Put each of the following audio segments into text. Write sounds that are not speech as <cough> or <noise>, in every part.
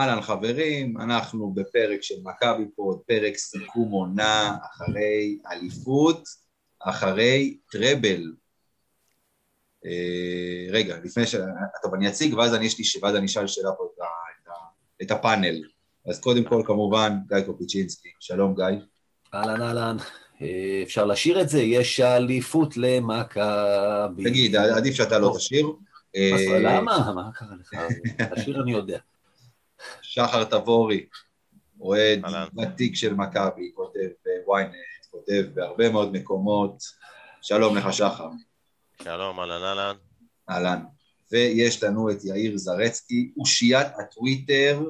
אהלן חברים, אנחנו בפרק של מכבי פוד, פרק סיכום עונה אחרי אליפות, אחרי טראבל. אה, רגע, לפני ש... טוב, אני אציג ואז אני, יש לי, ואז אני אשאל שאלה פה את, ה, את, הפאנל. אז קודם כל, כמובן, גיא קופיצ'ינסקי. שלום, גיא. אהלן, אהלן. אה, אפשר לשיר את זה? יש אליפות למכבי. תגיד, עדיף שאתה לא תשיר. אה, למה? מה קרה לך? השיר אני יודע. שחר תבורי, אוהד ותיק של מכבי, כותב בוויינט, כותב בהרבה מאוד מקומות. שלום לך, שחר. שלום, אהלן אהלן. אהלן. ויש לנו את יאיר זרצקי, אושיית הטוויטר,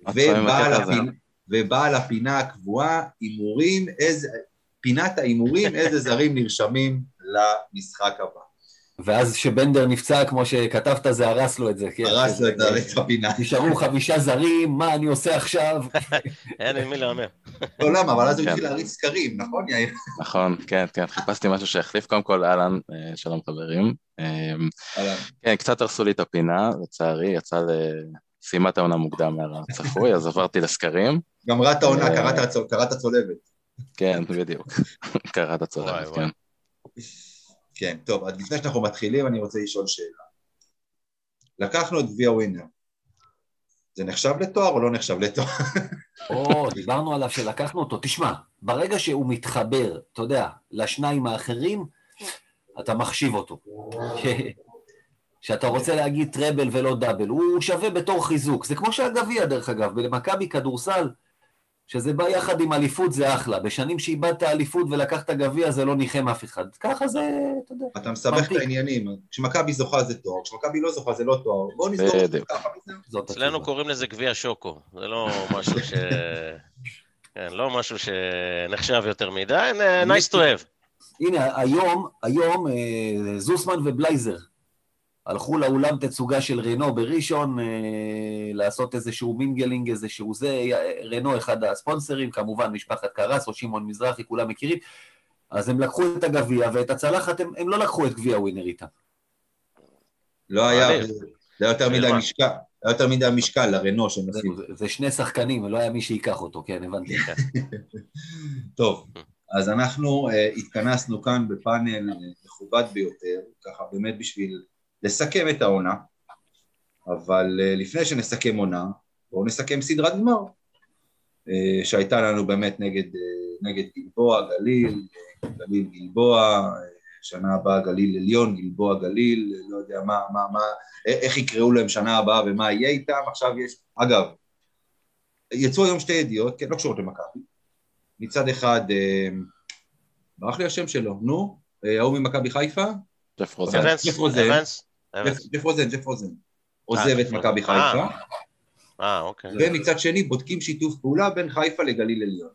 ובעל, הפינ... ובעל הפינה הקבועה, הימורים, איזה... פינת ההימורים, איזה זרים נרשמים למשחק הבא. ואז כשבנדר נפצע, כמו שכתבת, זה הרס לו את זה. כן. הרס לו את הפינה. נשארו חמישה זרים, מה אני עושה עכשיו? <laughs> אין עם מי להמר. לא, למה? אבל אז הוא התחיל להריץ סקרים, נכון, יאיר? נכון, כן, כן, חיפשתי משהו שיחליף. קודם כל, אהלן, אה, שלום חברים. אמ, כן, קצת הרסו לי את הפינה, לצערי, יצא סיימה את העונה מוקדם מהצפוי, אז עברתי לסקרים. גמרה את העונה, אה, קראת צולבת. כן, בדיוק. <laughs> קראת צולבת, כן. כן, טוב, אז לפני שאנחנו מתחילים אני רוצה לשאול שאלה. לקחנו את גביע ווינר. זה נחשב לתואר או לא נחשב לתואר? <laughs> או, דיברנו עליו שלקחנו אותו. תשמע, ברגע שהוא מתחבר, אתה יודע, לשניים האחרים, אתה מחשיב אותו. <laughs> שאתה רוצה להגיד טראבל ולא דאבל, הוא שווה בתור חיזוק. זה כמו שהגביע, דרך אגב, במכבי כדורסל, שזה בא יחד עם אליפות זה אחלה. בשנים שאיבדת אליפות ולקחת גביע זה לא ניחם אף אחד. ככה זה, אתה יודע. אתה מסבך את העניינים. כשמכבי זוכה זה תואר, כשמכבי לא זוכה זה לא תואר. בואו נסגור את זה ככה. אצלנו קוראים לזה גביע שוקו. זה לא משהו ש... <laughs> כן, לא משהו שנחשב יותר מדי, nice to have. הנה, היום, היום אה, זוסמן ובלייזר הלכו לאולם תצוגה של רנו בראשון, אה, לעשות איזשהו mingling, איזשהו זה, רנו אחד הספונסרים, כמובן משפחת קרס או שמעון מזרחי, כולם מכירים, אז הם לקחו את הגביע ואת הצלחת, הם, הם לא לקחו את גביע ווינר איתם. לא היה, זה היה יותר מדי משקל, היה יותר מדי משקל לרנו שהם עושים. זה שני שחקנים, ולא היה מי שייקח אותו, כן, הבנתי. <laughs> טוב, אז אנחנו אה, התכנסנו כאן בפאנל מכובד ביותר, ככה באמת בשביל לסכם את העונה, אבל אה, לפני שנסכם עונה, בואו נסכם סדרת גמר, אה, שהייתה לנו באמת נגד, אה, נגד גלבוע, גליל, גליל גלבוע, שנה הבאה גליל עליון, גלבוע גליל, לא יודע מה, מה, מה, איך יקראו להם שנה הבאה ומה יהיה איתם, עכשיו יש, אגב, יצאו היום שתי ידיעות, כן, לא קשורות למכבי, מצד אחד, ברח לי השם שלו, נו, ההוא ממכבי חיפה? ג'ף רוזן. ג'ף רוזן, ג'ף רוזן. עוזב את מכבי חיפה. אה, אוקיי. ומצד שני בודקים שיתוף פעולה בין חיפה לגליל עליון.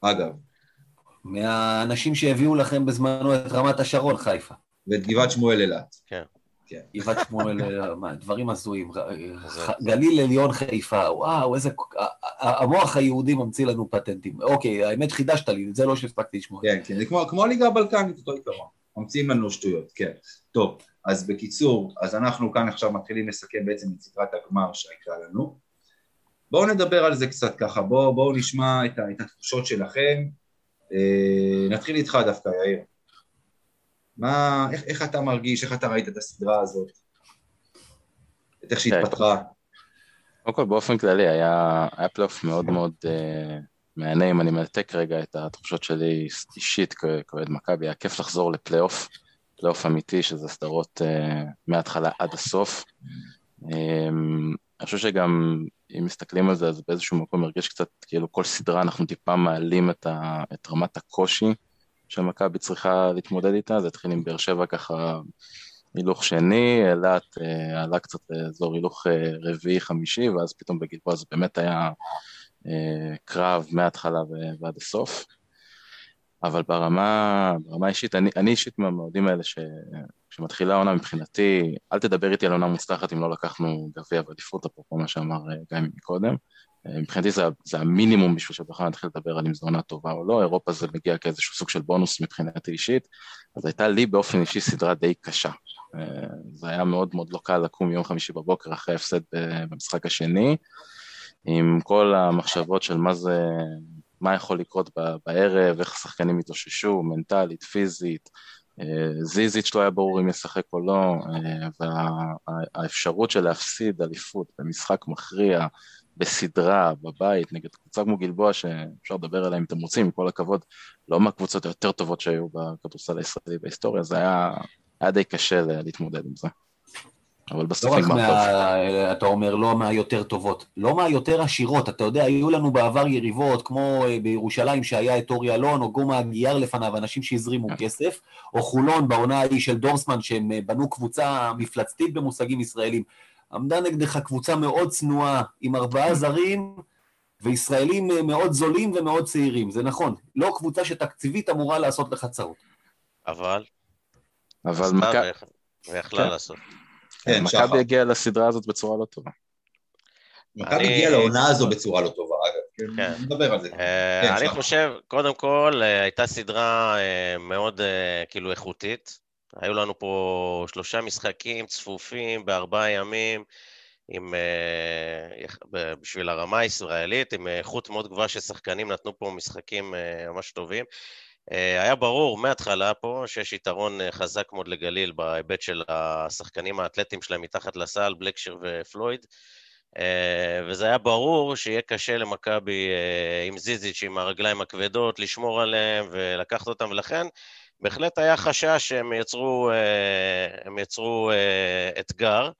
אגב. מהאנשים שהביאו לכם בזמנו את רמת השרון, חיפה. ואת גבעת שמואל אילת. כן. כן. גבעת שמואל, מה, דברים הזויים. גליל עליון חיפה, וואו, איזה... המוח היהודי ממציא לנו פטנטים. אוקיי, האמת חידשת לי, את זה לא שהספקתי לשמוע. כן, כן, זה כמו הליגה הבלקנית, אותו עיקרון. ממציאים לנו שטויות, כן. טוב, אז בקיצור, אז אנחנו כאן עכשיו מתחילים לסכם בעצם את סדרת הגמר שהייתה לנו. בואו נדבר על זה קצת ככה, בואו בוא נשמע את, את התחושות שלכם. אה, נתחיל איתך דווקא, יאיר. מה, איך, איך אתה מרגיש, איך אתה ראית את הסדרה הזאת? את איך שהתפתחה? קודם כל, באופן כללי, היה, היה פלייאוף מאוד מאוד אה, מהנה אם אני מנתק רגע את התחושות שלי אישית כאוהד מכבי, היה כיף לחזור לפלייאוף, פלייאוף אמיתי, שזה סדרות אה, מההתחלה עד הסוף. אמ, אני חושב שגם אם מסתכלים על זה, אז באיזשהו מקום מרגיש קצת כאילו כל סדרה אנחנו טיפה מעלים את, ה, את רמת הקושי שמכבי צריכה להתמודד איתה, זה התחיל עם באר שבע ככה הילוך שני, אילת uh, עלה קצת לאזור הילוך uh, רביעי חמישי, ואז פתאום בגלבוע זה באמת היה אה, קרב מההתחלה ועד הסוף. אבל ברמה, ברמה אישית, אני, אני אישית מהמאוהדים האלה שכשמתחילה העונה מבחינתי, אל תדבר איתי על עונה מוצלחת אם לא לקחנו גביע ועדיפות, אפרופו מה שאמר אה, גיא מקודם. אה, מבחינתי זה, זה המינימום בשביל שבכלל נתחיל לדבר על אם זו עונה טובה או לא, אירופה זה מגיע כאיזשהו סוג של בונוס מבחינתי אישית, אז הייתה לי באופן אישי סדרה די קשה. אה, זה היה מאוד מאוד לא קל לקום יום חמישי בבוקר אחרי ההפסד במשחק השני, עם כל המחשבות של מה זה, מה יכול לקרות בערב, איך השחקנים התאוששו, מנטלית, פיזית, זיזיץ' לא היה ברור אם ישחק או לא, והאפשרות של להפסיד אליפות במשחק מכריע, בסדרה, בבית, נגד קבוצה כמו גלבוע, שאפשר לדבר עליה אם אתם רוצים, עם כל הכבוד, לא מהקבוצות היותר טובות שהיו בכדורסל הישראלי בהיסטוריה, זה היה, היה די קשה להתמודד עם זה. אבל בסוף לא נגמר טוב. מה, אתה אומר לא מהיותר טובות, לא מהיותר עשירות. אתה יודע, היו לנו בעבר יריבות, כמו אה, בירושלים שהיה את אורי אלון, או גומה גיאר לפניו, אנשים שהזרימו כן. כסף, או חולון בעונה ההיא של דורסמן, שהם אה, בנו קבוצה מפלצתית במושגים ישראלים. עמדה נגדך קבוצה מאוד צנועה, עם ארבעה זרים, וישראלים אה, מאוד זולים ומאוד צעירים. זה נכון, לא קבוצה שתקציבית אמורה לעשות לך צרות. אבל? אבל מכבי... ויכלה כן. לעשות. כן, מכבי הגיעה לסדרה הזאת בצורה לא טובה. מכבי הגיעה לעונה הזו בצורה לא טובה, אגב. כן. נדבר על זה. אה, כן, אני חושב, קודם כל, אה, הייתה סדרה מאוד כאילו איכותית. היו לנו פה שלושה משחקים צפופים בארבעה ימים, עם, בשביל הרמה הישראלית, עם איכות מאוד גבוהה של שחקנים, נתנו פה משחקים ממש טובים. Uh, היה ברור מההתחלה פה שיש יתרון uh, חזק מאוד לגליל בהיבט של השחקנים האתלטיים שלהם מתחת לסל, בלקשר ופלויד. Uh, וזה היה ברור שיהיה קשה למכבי uh, עם זיזיץ', עם הרגליים הכבדות, לשמור עליהם ולקחת אותם, ולכן בהחלט היה חשש שהם יצרו, אה, הם יצרו אה, אתגר.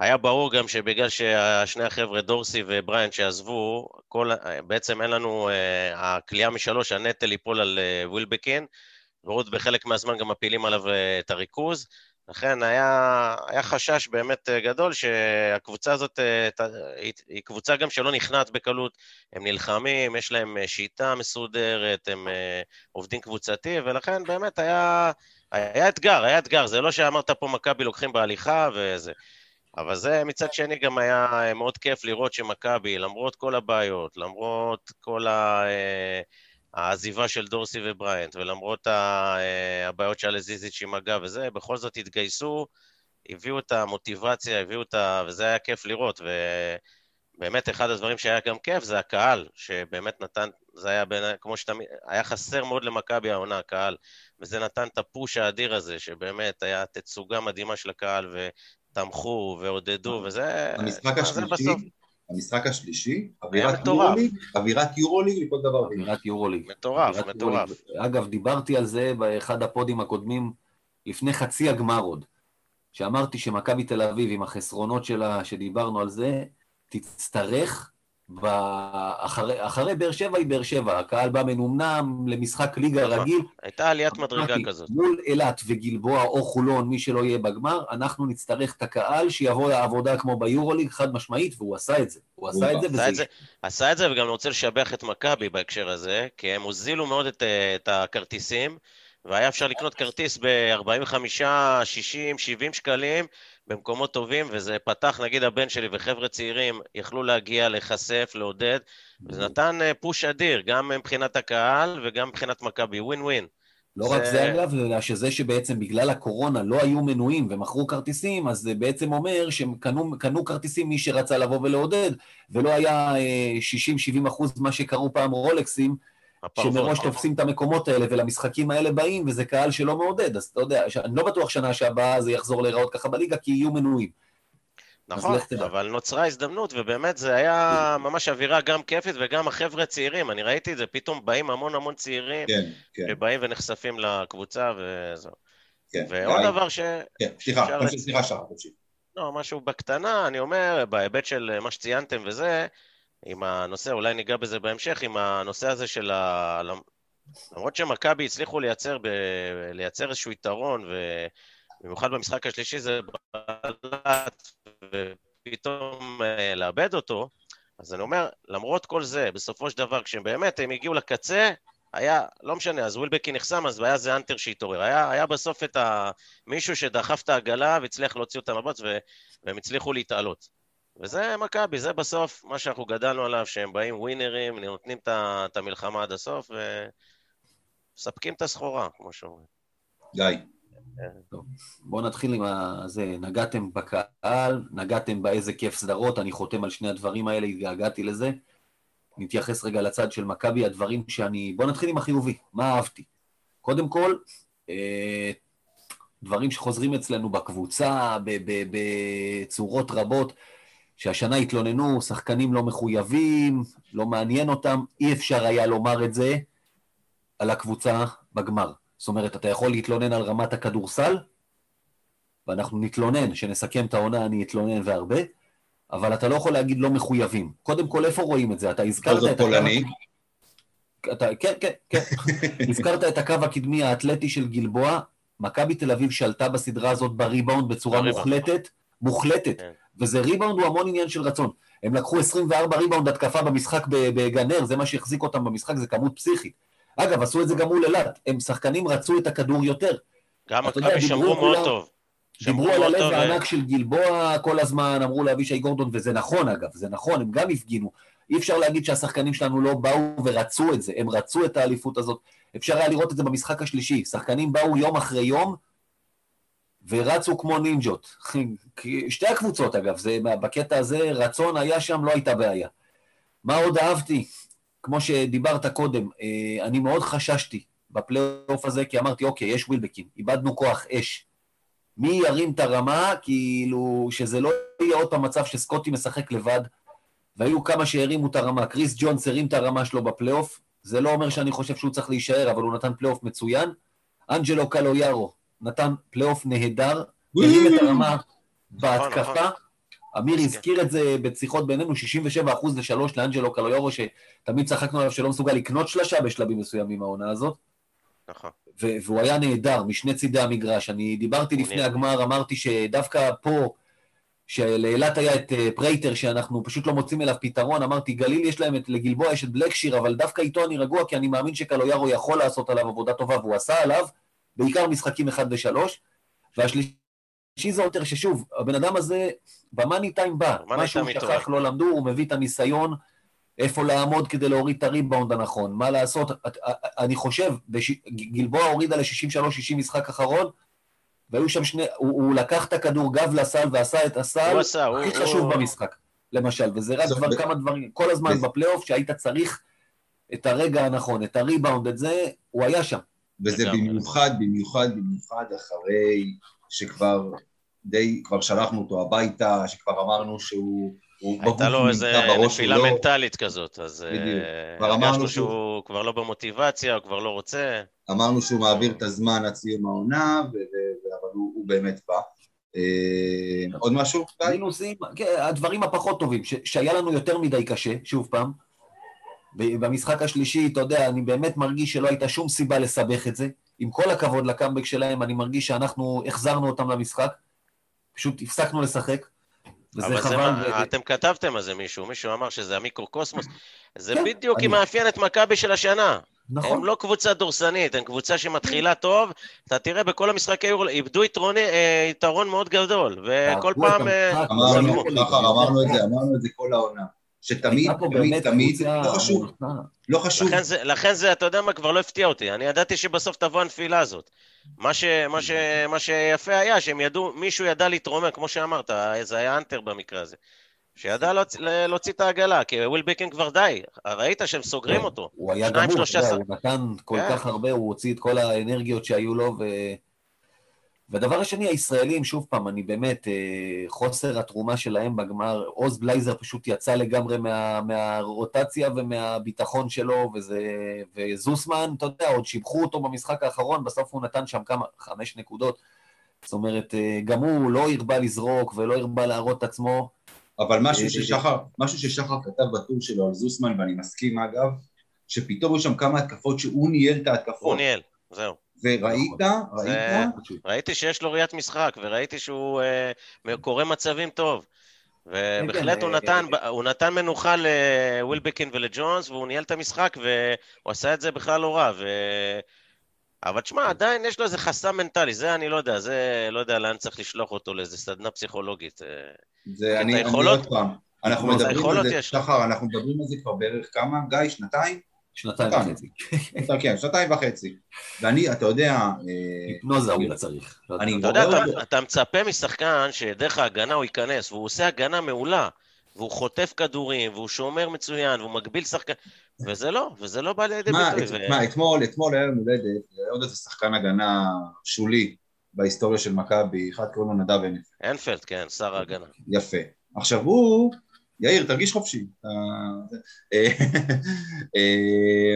אה, היה ברור גם שבגלל ששני החבר'ה, דורסי ובריאן, שעזבו, כל, בעצם אין לנו, הכלייה משלוש, הנטל ייפול על ווילבקין, ועוד בחלק מהזמן גם מפילים עליו את הריכוז. לכן היה, היה חשש באמת אה, גדול שהקבוצה הזאת אה, היא קבוצה גם שלא נכנעת בקלות, הם נלחמים, יש להם אה, שיטה מסודרת, הם עובדים קבוצתי, ולכן באמת היה, היה אתגר, היה אתגר, זה לא שאמרת פה מכבי לוקחים בהליכה וזה. אבל זה מצד שני גם היה מאוד כיף לראות שמכבי, למרות כל הבעיות, למרות כל ה... העזיבה של דורסי ובריינט, ולמרות אה, הבעיות שהיה לזיזיץ' עם הגב וזה, בכל זאת התגייסו, הביאו את המוטיבציה, הביאו את ה... וזה היה כיף לראות, ובאמת אחד הדברים שהיה גם כיף זה הקהל, שבאמת נתן, זה היה בין, כמו שתמיד, היה חסר מאוד למכבי העונה, הקהל, וזה נתן את הפוש האדיר הזה, שבאמת היה תצוגה מדהימה של הקהל, ותמכו ועודדו, וזה... המשחק השלישי, המשחק השלישי, אווירת יורוליג, אווירת יורוליג לכל דבר. אווירת יורוליג. מטורף, מטורף. אגב, דיברתי על זה באחד הפודים הקודמים, לפני חצי הגמר עוד, שאמרתי שמכבי תל אביב, עם החסרונות שלה, שדיברנו על זה, תצטרך אחרי, אחרי באר שבע היא באר שבע, הקהל בא מנומנם למשחק ליגה. רגיל. הייתה עליית מדרגה כזאת. מול אילת וגלבוע או חולון, מי שלא יהיה בגמר, אנחנו נצטרך את הקהל שיבוא לעבודה כמו ביורוליג, חד משמעית, והוא עשה את זה. הוא עשה את זה וזה... עשה עשה את זה, וגם רוצה לשבח את מכבי בהקשר הזה, כי הם הוזילו מאוד את, את הכרטיסים, והיה אפשר לקנות כרטיס ב-45, 60, 70 שקלים, במקומות טובים, וזה פתח, נגיד הבן שלי וחבר'ה צעירים יכלו להגיע, להיחשף, לעודד, וזה נתן אה, פוש אדיר, גם מבחינת הקהל וגם מבחינת מכבי, ווין ווין. לא זה... רק זה אגב, אלא שזה שבעצם בגלל הקורונה לא היו מנויים ומכרו כרטיסים, אז זה בעצם אומר שהם קנו, קנו כרטיסים מי שרצה לבוא ולעודד, ולא היה 60-70 אה, אחוז מה שקראו פעם רולקסים, שמראש תופסים את המקומות האלה ולמשחקים האלה באים, וזה קהל שלא מעודד, אז אתה יודע, אני לא בטוח שנה שהבאה זה יחזור להיראות ככה בליגה, כי יהיו מנויים. נכון, אבל נוצרה הזדמנות, ובאמת זה היה ממש אווירה גם כיפית וגם החבר'ה הצעירים, אני ראיתי את זה, פתאום באים המון המון צעירים, כן, כן. שבאים ונחשפים לקבוצה וזהו. כן, ועוד דבר ש... כן, סליחה, סליחה, שחר, תמשיך. לא, משהו בקטנה, אני אומר, בהיבט של מה שציינתם וזה, עם הנושא, אולי ניגע בזה בהמשך, עם הנושא הזה של ה... למרות שמכבי הצליחו לייצר, ב... לייצר איזשהו יתרון, ובמיוחד במשחק השלישי זה בלט, ופתאום אה, לאבד אותו, אז אני אומר, למרות כל זה, בסופו של דבר, כשהם באמת, הם הגיעו לקצה, היה, לא משנה, אז ווילבקי נחסם, אז היה זה אנטר שהתעורר. היה, היה בסוף את ה... מישהו שדחף את העגלה והצליח להוציא אותם לבוץ, והם הצליחו להתעלות. וזה מכבי, זה בסוף מה שאנחנו גדלנו עליו, שהם באים ווינרים, נותנים את המלחמה עד הסוף ומספקים את הסחורה, כמו שאומרים. גיא. בואו נתחיל עם זה, נגעתם בקהל, נגעתם באיזה כיף סדרות, אני חותם על שני הדברים האלה, התגעגעתי לזה. נתייחס רגע לצד של מכבי, הדברים שאני... בואו נתחיל עם החיובי, מה אהבתי? קודם כל, אה, דברים שחוזרים אצלנו בקבוצה, בצורות רבות, שהשנה התלוננו, שחקנים לא מחויבים, לא מעניין אותם, אי אפשר היה לומר את זה על הקבוצה בגמר. זאת אומרת, אתה יכול להתלונן על רמת הכדורסל, ואנחנו נתלונן, שנסכם את העונה, אני אתלונן והרבה, אבל אתה לא יכול להגיד לא מחויבים. קודם כל, איפה רואים את זה? אתה הזכרת את... הקו... פולני. אתה, כן, כן, כן. <laughs> הזכרת את הקו הקדמי האתלטי של גלבוע, מכבי תל אביב שלטה בסדרה הזאת בריבאונד בצורה מוחלטת, מוחלטת, כן. וזה ריבאונד הוא המון עניין של רצון. הם לקחו 24 ריבאונד התקפה במשחק בגנר, זה מה שהחזיק אותם במשחק, זה כמות פסיכית. אגב, עשו את זה גם מול אילת, הם שחקנים רצו את הכדור יותר. גם מכבי שמרו מאוד טוב. דיברו על הלב הענק של גלבוע כל הזמן, אמרו לאבישי גורדון, וזה נכון אגב, זה נכון, הם גם הפגינו. אי אפשר להגיד שהשחקנים שלנו לא באו ורצו את זה, הם רצו את האליפות הזאת. אפשר היה לראות את זה במשחק השלישי, שחקנים באו יום אחרי יום ורצו כמו נינג'ות. שתי הקבוצות אגב, זה, בקטע הזה רצון היה שם, לא הייתה בעיה. מה עוד אהבתי? כמו שדיברת קודם, אה, אני מאוד חששתי בפלייאוף הזה, כי אמרתי, אוקיי, יש ווילבקין, איבדנו כוח אש. מי ירים את הרמה, כאילו, שזה לא יהיה עוד פעם מצב שסקוטי משחק לבד, והיו כמה שהרימו את הרמה. קריס ג'ונס הרים את הרמה שלו בפלייאוף, זה לא אומר שאני חושב שהוא צריך להישאר, אבל הוא נתן פלייאוף מצוין. אנג'לו קלויארו נתן פלייאוף נהדר, הרים את הרמה בהתקפה. נכון, נכון. אמיר הזכיר את זה בשיחות בינינו, 67 אחוז לשלוש לאנג'לו קלויארו, שתמיד צחקנו עליו שלא מסוגל לקלוע שלשה בשלבים מסוימים העונה הזאת. נכון. והוא היה נהדר משני צידי המגרש. אני דיברתי לפני הגמר, אמרתי שדווקא פה, שלאילת היה את אה, פרייטר, שאנחנו פשוט לא מוצאים אליו פתרון, אמרתי, גליל יש להם, את, לגלבוע יש את בלקשיר, אבל דווקא איתו אני רגוע, כי אני מאמין שקלויארו יכול לעשות עליו עבודה טובה, והוא עשה עליו, בעיקר משחקים אחד ושלוש. והשלישי זה יותר ששוב, הבן אדם הזה במאני טיים בא, משהו שכח, לא למדו, הוא מביא את הניסיון, איפה לעמוד כדי להוריד את הריבאונד הנכון, מה לעשות, אני חושב, גלבוע הורידה ל-63-60 משחק אחרון, והיו שם שני, הוא, הוא לקח את הכדור גב לסל ועשה את הסל הוא עשה, הכי הוא, חשוב הוא... במשחק, למשל, וזה רק כבר כמה דברים, כל הזמן בפלייאוף שהיית צריך את הרגע הנכון, את הריבאונד, את זה, הוא היה שם. וזה במיוחד, במיוחד, במיוחד אחרי שכבר די, כבר שלחנו אותו הביתה, שכבר אמרנו שהוא... הייתה לו איזה נפילה לא... מנטלית כזאת, אז אה, הרגשנו שהוא כבר לא במוטיבציה, הוא כבר לא רוצה. אמרנו שהוא מעביר את הזמן עד סיום העונה, ו... אבל הוא, הוא באמת בא. אה, עוד משהו? מינוסים, כן, הדברים הפחות טובים, ש... שהיה לנו יותר מדי קשה, שוב פעם. במשחק השלישי, אתה יודע, אני באמת מרגיש שלא הייתה שום סיבה לסבך את זה. עם כל הכבוד לקאמבק שלהם, אני מרגיש שאנחנו החזרנו אותם למשחק. פשוט הפסקנו לשחק. וזה חבל. מה, ו... אתם כתבתם על זה מישהו, מישהו אמר שזה המיקרוקוסמוס. זה כן, בדיוק אני... מאפיין את מכבי של השנה. נכון. הם לא קבוצה דורסנית, הם קבוצה שמתחילה טוב. אתה תראה, בכל המשחקי יורו, איבדו יתרוני, אה, יתרון מאוד גדול, וכל פעם... אה, אמרנו את זה, אמרנו את זה כל העונה. שתמיד, תמיד, תמיד, לא חשוב, לא חשוב. לכן זה, לכן זה, אתה יודע מה, כבר לא הפתיע אותי. אני ידעתי שבסוף תבוא הנפילה הזאת. מה, ש, מה, ש, מה שיפה היה, שהם ידעו, מישהו ידע להתרומם, כמו שאמרת, זה היה אנטר במקרה הזה. שידע להוציא, להוציא את העגלה, כי וויל ביקן כבר די, ראית שהם סוגרים אותו. הוא היה גמור, הוא נתן כל כן. כך הרבה, הוא הוציא את כל האנרגיות שהיו לו, ו... והדבר השני, הישראלים, שוב פעם, אני באמת, אה, חוסר התרומה שלהם בגמר, עוז בלייזר פשוט יצא לגמרי מה, מהרוטציה ומהביטחון שלו, וזה, וזוסמן, אתה יודע, עוד שיבחו אותו במשחק האחרון, בסוף הוא נתן שם כמה, חמש נקודות. זאת אומרת, אה, גם הוא לא הרבה לזרוק ולא הרבה להראות את עצמו. אבל משהו אה, ששחר, משהו ששחר כתב בטור שלו על זוסמן, ואני מסכים אגב, שפתאום היו שם כמה התקפות שהוא ניהל את ההתקפות. הוא ניהל, זהו. וראית, ראית... ראיתי שיש לו ראיית משחק, וראיתי שהוא uh, קורא מצבים טוב. ובהחלט הוא נתן, הוא נתן מנוחה לווילבקין ולג'ונס, והוא ניהל את המשחק, והוא עשה את זה בכלל לא רע. ו... אבל תשמע, עדיין יש לו איזה חסם מנטלי, זה אני לא יודע, זה לא יודע לאן צריך לשלוח אותו לאיזה סדנה פסיכולוגית. זה אני, אני עוד פעם, אנחנו מדברים על זה, שחר, אנחנו מדברים על זה כבר בערך כמה, גיא, שנתיים? שנתיים. וחצי. כן, שנתיים וחצי. ואני, אתה יודע, אה, היפנוזה הוא צריך. לא אתה יודע, אתה, מצפה משחקן שדרך ההגנה הוא ייכנס, והוא עושה הגנה מעולה, והוא חוטף כדורים, והוא שומר מצוין, והוא מגביל שחקן, וזה לא, וזה לא בא לידי מה, ביטוי. את- ו- מה, אתמול, אתמול היה יום הולדת, היה עוד איזה שחקן הגנה שולי בהיסטוריה של מכבי, אחד קוראים לו נדב הנף. הנפלד, כן, שר ההגנה. יפה. עכשיו הוא, יאיר, תרגיש חופשי. אה, אה,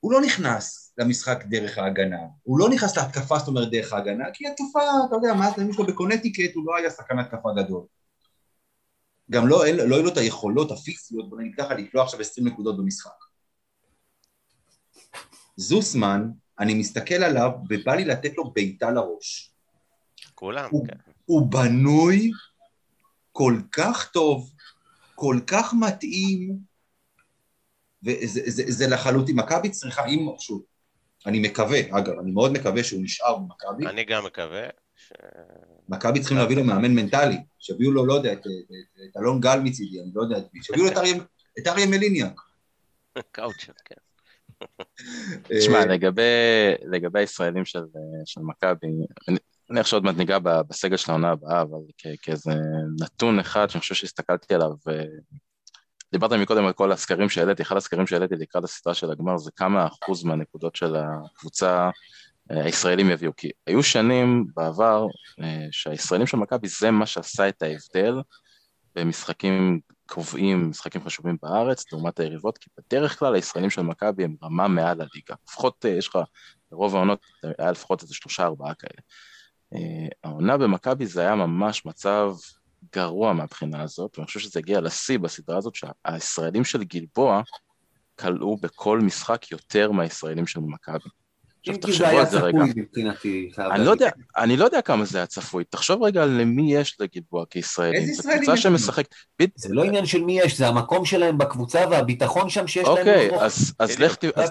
הוא לא נכנס למשחק דרך ההגנה, הוא לא נכנס להתקפה, זאת אומרת, דרך ההגנה, כי התקפה, אתה יודע, מאז הימים שלו בקונטיקט הוא לא היה שחקן התקפה גדול. גם לא, אין, לא היו לו את היכולות הפיזיות, בוא נגיד ככה, לקלוע עכשיו 20 נקודות במשחק. זוסמן, אני מסתכל עליו ובא לי לתת לו בעיטה לראש. כולם, הוא- כן. הוא בנוי כל כך טוב, כל כך מתאים, וזה זה, זה לחלוטין, מכבי צריכה, אם, שוב, אני מקווה, אגב, אני מאוד מקווה שהוא נשאר במכבי, אני גם מקווה. ש... מכבי צריכים להביא לו מאמן מנטלי, שיביאו לו, לא יודע, את, את, את, את אלון גל מצידי, אני לא יודע את מי, שיביאו לו את אריה- את אריה מליניאק. קאוצ'ר, כן. תשמע, אה, לגבי, לגבי הישראלים של, של מכבי, אני מניח שעוד מעט ניגע בסגל של העונה הבאה, אבל כאיזה נתון אחד שאני חושב שהסתכלתי עליו, אה, דיברת מקודם על כל הסקרים שהעליתי, אחד הסקרים שהעליתי לקראת הסדרה של הגמר זה כמה אחוז מהנקודות של הקבוצה אה, הישראלים יביאו, כי היו שנים בעבר אה, שהישראלים של מכבי זה מה שעשה את ההבדל במשחקים קובעים, משחקים חשובים בארץ, לעומת היריבות, כי בדרך כלל הישראלים של מכבי הם רמה מעל הליגה. לפחות יש לך, ברוב העונות היה לפחות איזה שלושה ארבעה כאלה. אה, העונה במכבי זה היה ממש מצב גרוע מהבחינה הזאת, ואני חושב שזה הגיע לשיא בסדרה הזאת, שהישראלים של גלבוע כלאו בכל משחק יותר מהישראלים של מכבי. עכשיו אם כי זה תחשבו היה על זה רגע. צפוי מבחינתי, אני לא. יודע, אני לא יודע כמה זה היה צפוי, תחשוב רגע למי יש לגלבוע כישראלים. איזה ישראלים קבוצה בדיוק, זה לא עניין של מי יש, זה המקום שלהם בקבוצה והביטחון שם שיש להם. אוקיי. אז,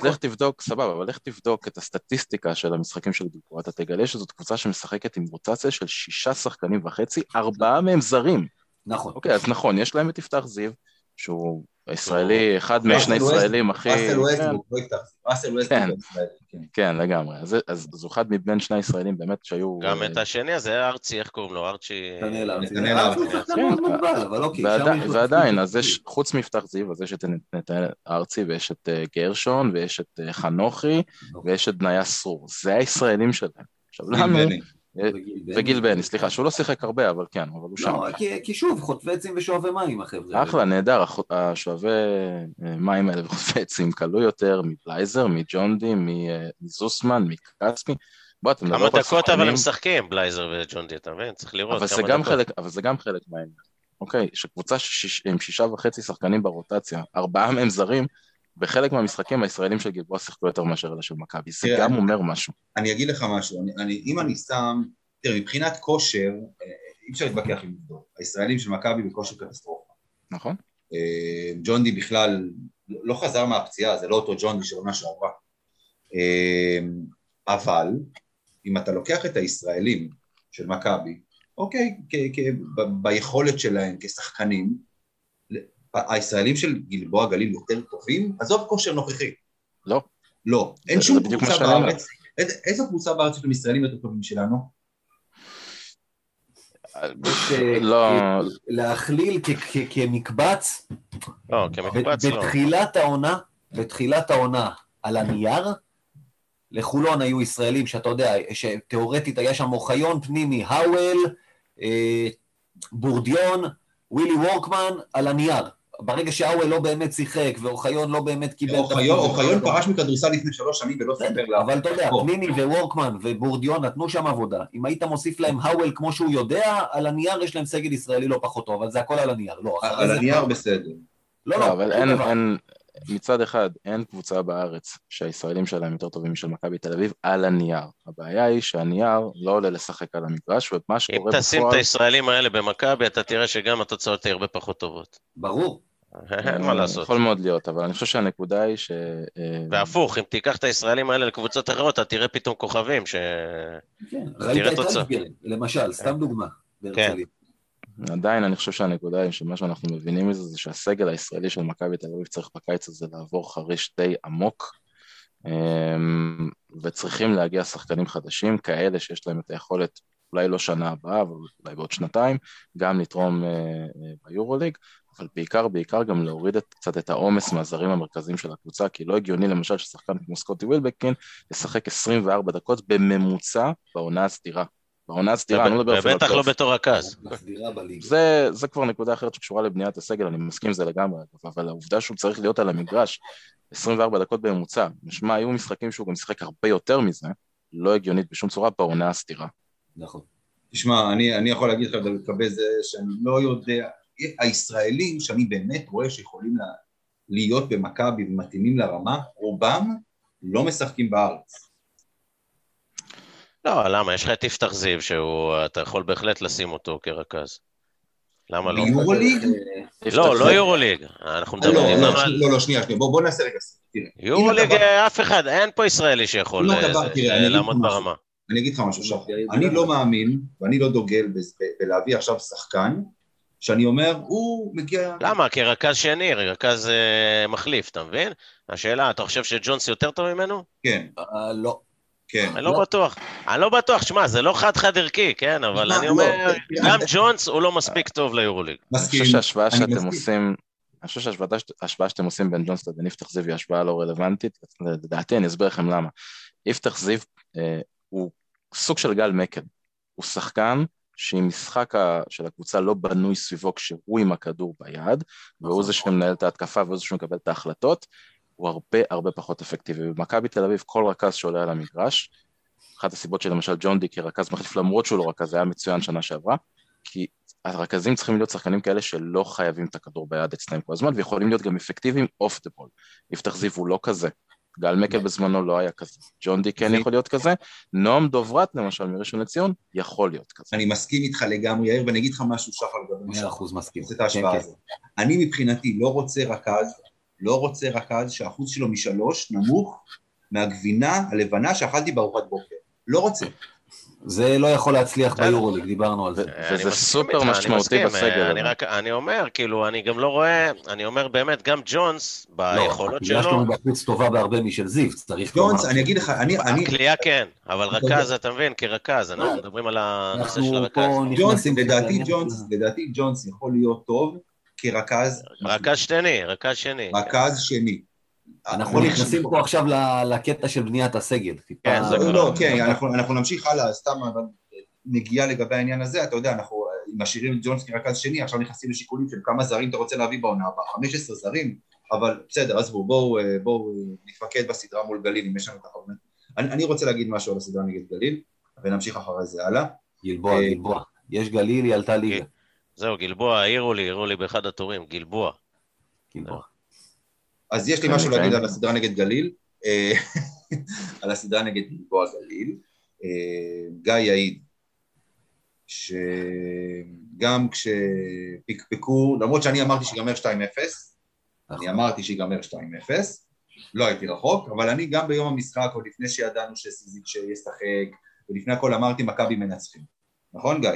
לך, תבדוק, סבבה, אבל לך תבדוק את הסטטיסטיקה של המשחקים של גלבוע, אתה תגלה שזאת קבוצה שמשחקת עם רוטציה של שישה שחקנים וחצי, ארבעה מהם זרים. נכון. אוקיי, אז נכון, יש להם את יפתח זיו, שהוא הישראלי, אחד מהשני ישראלים הכי... ראסל כן, ווסטבוק, לא יפתח, ראסל ווסטבוק כן. הישראלי, כן. כן, לגמרי. אז, אז, אז הוא אחד מבין שני הישראלים באמת שהיו... גם אה, את השני הזה, ארצי, איך קוראים לו? ארצ'י... נתנאל ארצי. כן, אבל אוקיי. ועדיין, אז יש. חוץ מיפתח זיו, אז יש את נתנאל ארצי, ויש את אה, גרשון, ויש את אה, חנוכי, ויש את בניה סרור. זה הישראלים שלהם. עכשיו לנו, בני. וגיל בני, סליחה, שהוא לא שיחק הרבה, אבל כן, אבל הוא שם. לא, כי- שוב, חוטבי עצים ושואבי מים, החבר'ה. אחלה, נהדר, השואבי אה, מים האלה וחוטבי עצים כלו יותר מבלייזר, מג'ונדי, אה, מזוסמן, מקספי. בוא, אתה מדבר כמה פה על דקות אבל שחקנים- הם משחקים, בלייזר וג'ון די, אתה מבין? צריך לראות כמה דקות. אבל זה גם חלק מהעניין. אוקיי, שקבוצה עם שישה וחצי שחקנים ברוטציה, ארבעה מהם זרים, בחלק מהמשחקים הישראלים של גלבוע שיחקו יותר מאשר אלה של מכבי. זה גם אומר משהו. אני אגיד לך משהו, אני, אני, אם אני שם, תראה, מבחינת כושר, אה, אי אפשר להתווכח עם עובדות. הישראלים של מכבי בכושר קטסטרופה. נכון? אה, ג'ון די בכלל לא חזר מהפציעה, זה לא אותו ג'ון די של עונה שעברה. אה, אבל אם אתה לוקח את הישראלים של מכבי, אוקיי, כ- כ- ב- ביכולת שלהם כשחקנים, הישראלים של גלבוע גליל יותר טובים, עזוב כושר נוכחי. לא. לא, אין שום קבוצה. בארץ. איזה, איזו קבוצה בארץ יש ישראלים יותר טובים שלנו? אה, לא, להכליל כמקבץ, לא, כמקבץ לא. בתחילת העונה, בתחילת העונה על הנייר, לחולון היו ישראלים שאתה יודע, שתאורטית היה שם אוחיון פנימי, האוול, אה, בורדיון, ווילי וורקמן, על הנייר. ברגע שהאוול לא באמת שיחק ואוחיון לא באמת קיבל... אוחיון אוחיון פרש מכדורסל לפני שלוש שנים ולא סיפר לה. אבל אתה יודע, פניני ווורקמן ובורדיון נתנו שם עבודה. אם היית מוסיף להם האוול כמו שהוא יודע, על הנייר יש להם סגל ישראלי לא פחות טוב, אבל זה הכל על הנייר. לא, על הנייר בסדר. לא, לא, לא, אבל אין, מצד אחד, אין קבוצה בארץ שהישראלים שלהם יותר טובים משל מכבי תל אביב על הנייר. הבעיה היא שהנייר לא עולה לשחק על המגרש, ומה אם שקורה תשים את בפועל... הישראלים האלה במכבי, אתה תראה שגם התוצאות יהיו הרבה פחות טובות. ברור. אין מה לעשות. יכול מאוד להיות, אבל אני חושב שהנקודה היא ש... אה, והפוך, אם תיקח את הישראלים האלה לקבוצות אחרות, אתה תראה פתאום כוכבים ש... כן, ראית את. אלפגרן, למשל, סתם דוגמה, בהרצליה. עדיין אני חושב שהנקודה היא שמה שאנחנו מבינים מזה זה שהסגל הישראלי של מכבי תל אביב צריך בקיץ הזה לעבור חריש די עמוק אמ, וצריכים להגיע שחקנים חדשים, כאלה שיש להם את היכולת, אולי לא שנה הבאה, אבל אולי בעוד שנתיים, גם לתרום אה, אה, ביורוליג, אבל בעיקר, בעיקר גם להוריד את, קצת את העומס מהזרים המרכזיים של הקבוצה, כי לא הגיוני למשל ששחקן כמו סקוטי ווילבקין ישחק 24 דקות בממוצע בעונה הסדירה. בעונה הסדירה, אני לא מדבר אפילו... ובטח לא בתור רכז. זה, זה כבר נקודה אחרת שקשורה לבניית הסגל, אני מסכים עם זה לגמרי, אבל העובדה שהוא צריך להיות על המגרש 24 דקות בממוצע, משמע היו משחקים שהוא גם שיחק הרבה יותר מזה, לא הגיונית בשום צורה בעונה הסדירה. נכון. תשמע, אני, אני יכול להגיד לך לגבי זה שאני לא יודע, הישראלים שאני באמת רואה שיכולים לה, להיות במכבי ומתאימים לרמה, רובם לא משחקים בארץ. לא, למה? יש לך את יפתח זיו, שאתה יכול בהחלט לשים אותו כרכז. למה לא? יורוליג? לא, לא יורוליג. אנחנו אה, מדברים לא, לא, על... לא, לא, שנייה, שנייה, בוא נעשה רגע יורוליג, אף אחד, אין פה ישראלי שיכול אה, לעמוד ברמה. אני אגיד לך משהו, שחר. אני לא מאמין, ואני לא דוגל בלהביא עכשיו שחקן, שאני אומר, הוא מגיע... למה? כרכז שני, רכז אה, מחליף, אתה מבין? השאלה, אתה חושב שג'ונס יותר טוב ממנו? כן. לא. כן. אני לא, לא בטוח. אני לא בטוח, שמע, זה לא חד-חד ערכי, כן? אבל אני לא, אומר, גם ג'ונס הוא לא מספיק טוב ליורוליג. מסכים. אני חושב שההשוואה שאתם עושים... אני חושב שההשוואה שאתם עושים בין ג'ונס לבין יפתח זיו היא השוואה לא רלוונטית, לדעתי אני אסביר לכם למה. יפתח זיו אה, הוא סוג של גל מקל, הוא שחקן שאם משחק של הקבוצה לא בנוי סביבו כשהוא עם הכדור ביד, והוא זה שמנהל את ההתקפה והוא זה שמקבל את ההחלטות, הוא הרבה הרבה פחות אפקטיבי. במכבי תל אביב כל רכז שעולה על המגרש, אחת הסיבות שלמשל ג'ון די כרכז מחליף למרות שהוא לא רכז, זה היה מצוין שנה שעברה, כי הרכזים צריכים להיות שחקנים כאלה שלא חייבים את הכדור ביד אצלם כל הזמן, ויכולים להיות גם אפקטיביים אוף דה בול. יפתח זיו הוא לא כזה. גל מקל בזמנו לא היה כזה. ג'ון די כן יכול להיות כזה. נועם דוברת למשל מראשון לציון יכול להיות כזה. אני מסכים איתך לגמרי יאיר ואני אגיד לך משהו שחר לגבי מאה אחוז מסכים. את ההשוואה כן, הזאת. כן. אני מבחינתי לא רוצה רכז לא רוצה רכז שהאחוז שלו משלוש נמוך מהגבינה הלבנה שאכלתי בארוחת בוקר. לא רוצה. זה לא יכול להצליח ביורוליג, דיברנו על זה. וזה סופר משמעותי בסגל. אני רק, אני אומר, כאילו, אני גם לא רואה, אני אומר באמת, גם ג'ונס, ביכולות שלו... לא, הקליעה שלנו בחוץ טובה בהרבה משל זיו, צריך לומר. ג'ונס, אני אגיד לך, אני... הקליעה כן, אבל רכז, אתה מבין, כרכז, אנחנו מדברים על הנושא של הרכז. ג'ונס, לדעתי ג'ונס, לדעתי ג'ונס יכול להיות טוב, כרכז... רכז שני, רכז שני. רכז שני. אנחנו נכנסים פה עכשיו לקטע של בניית הסגל. כן, זה לא, לא, כן, אנחנו נמשיך הלאה, סתם נגיעה לגבי העניין הזה, אתה יודע, אנחנו משאירים את ג'ונס כרכז שני, עכשיו נכנסים לשיקולים של כמה זרים אתה רוצה להביא בעונה הבאה, 15 זרים, אבל בסדר, עזבו, בואו נתמקד בסדרה מול גליל, אם יש לנו את החברים. אני רוצה להגיד משהו על הסדרה נגד גליל, ונמשיך אחרי זה הלאה. גלבוע, אה, גלבוע. יש גליל, היא עלתה ליגה. זהו, גלבוע, העירו לי, העירו לי באחד התורים, גלבוע. גלבוע. אז יש לי משהו להגיד על הסדרה נגד גליל, אה, <laughs> על הסדרה נגד גלבוע גליל. אה, גיא יעיד שגם כשפקפקו, למרות שאני אמרתי שיגמר 2-0, אני נכון. אמרתי שיגמר 2-0, לא הייתי רחוק, אבל אני גם ביום המשחק, עוד לפני שידענו שסיזיץ' ישחק, ולפני הכל אמרתי מכבי מנצחים. נכון גיא?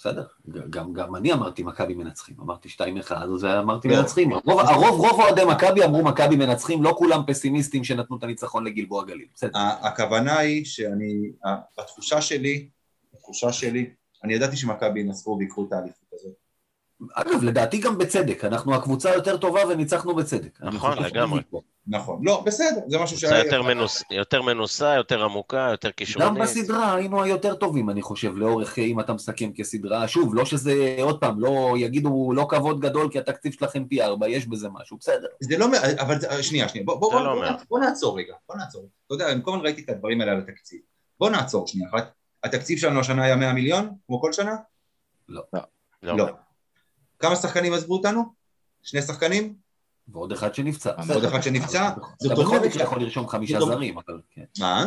בסדר, גם, גם אני אמרתי מכבי מנצחים, אמרתי 2-1, אז אמרתי לא. מנצחים. הרוב, הרוב, רוב אוהדי מכבי אמרו מכבי מנצחים, לא כולם פסימיסטים שנתנו את הניצחון לגלבוע גליל, בסדר. הכוונה היא שאני, בתחושה שלי, בתחושה שלי, אני ידעתי שמכבי ינצחו ויקחו את האליפות הזאת. אגב, לדעתי גם בצדק, אנחנו הקבוצה יותר טובה וניצחנו בצדק. נכון, לגמרי. נכון, לא, בסדר, זה משהו שהיה... יותר, מנוס, יותר מנוסה, יותר עמוקה, יותר כישרונית. גם בסדרה היינו היותר טובים, אני חושב, לאורך, אם אתה מסכם כסדרה. שוב, לא שזה, עוד פעם, לא יגידו, לא כבוד גדול כי התקציב שלכם פי ארבע, יש בזה משהו, בסדר. זה לא, אבל שנייה, שנייה, בוא, בוא, בוא, לא בוא, בוא נעצור רגע, בוא נעצור. אתה יודע, אני כל הזמן ראיתי את הדברים האלה על התקציב. בוא נעצור שנייה אחת. התקציב שלנו השנה היה 100 מיליון, כמו כל שנה? לא. לא. לא. כמה שחקנים עזבו אותנו? שני שחקנים? ועוד אחד שנפצע. ועוד אחד שנפצע? זאת אומרת... בכל מקרה יכול לרשום חמישה זרים, אבל כן. מה?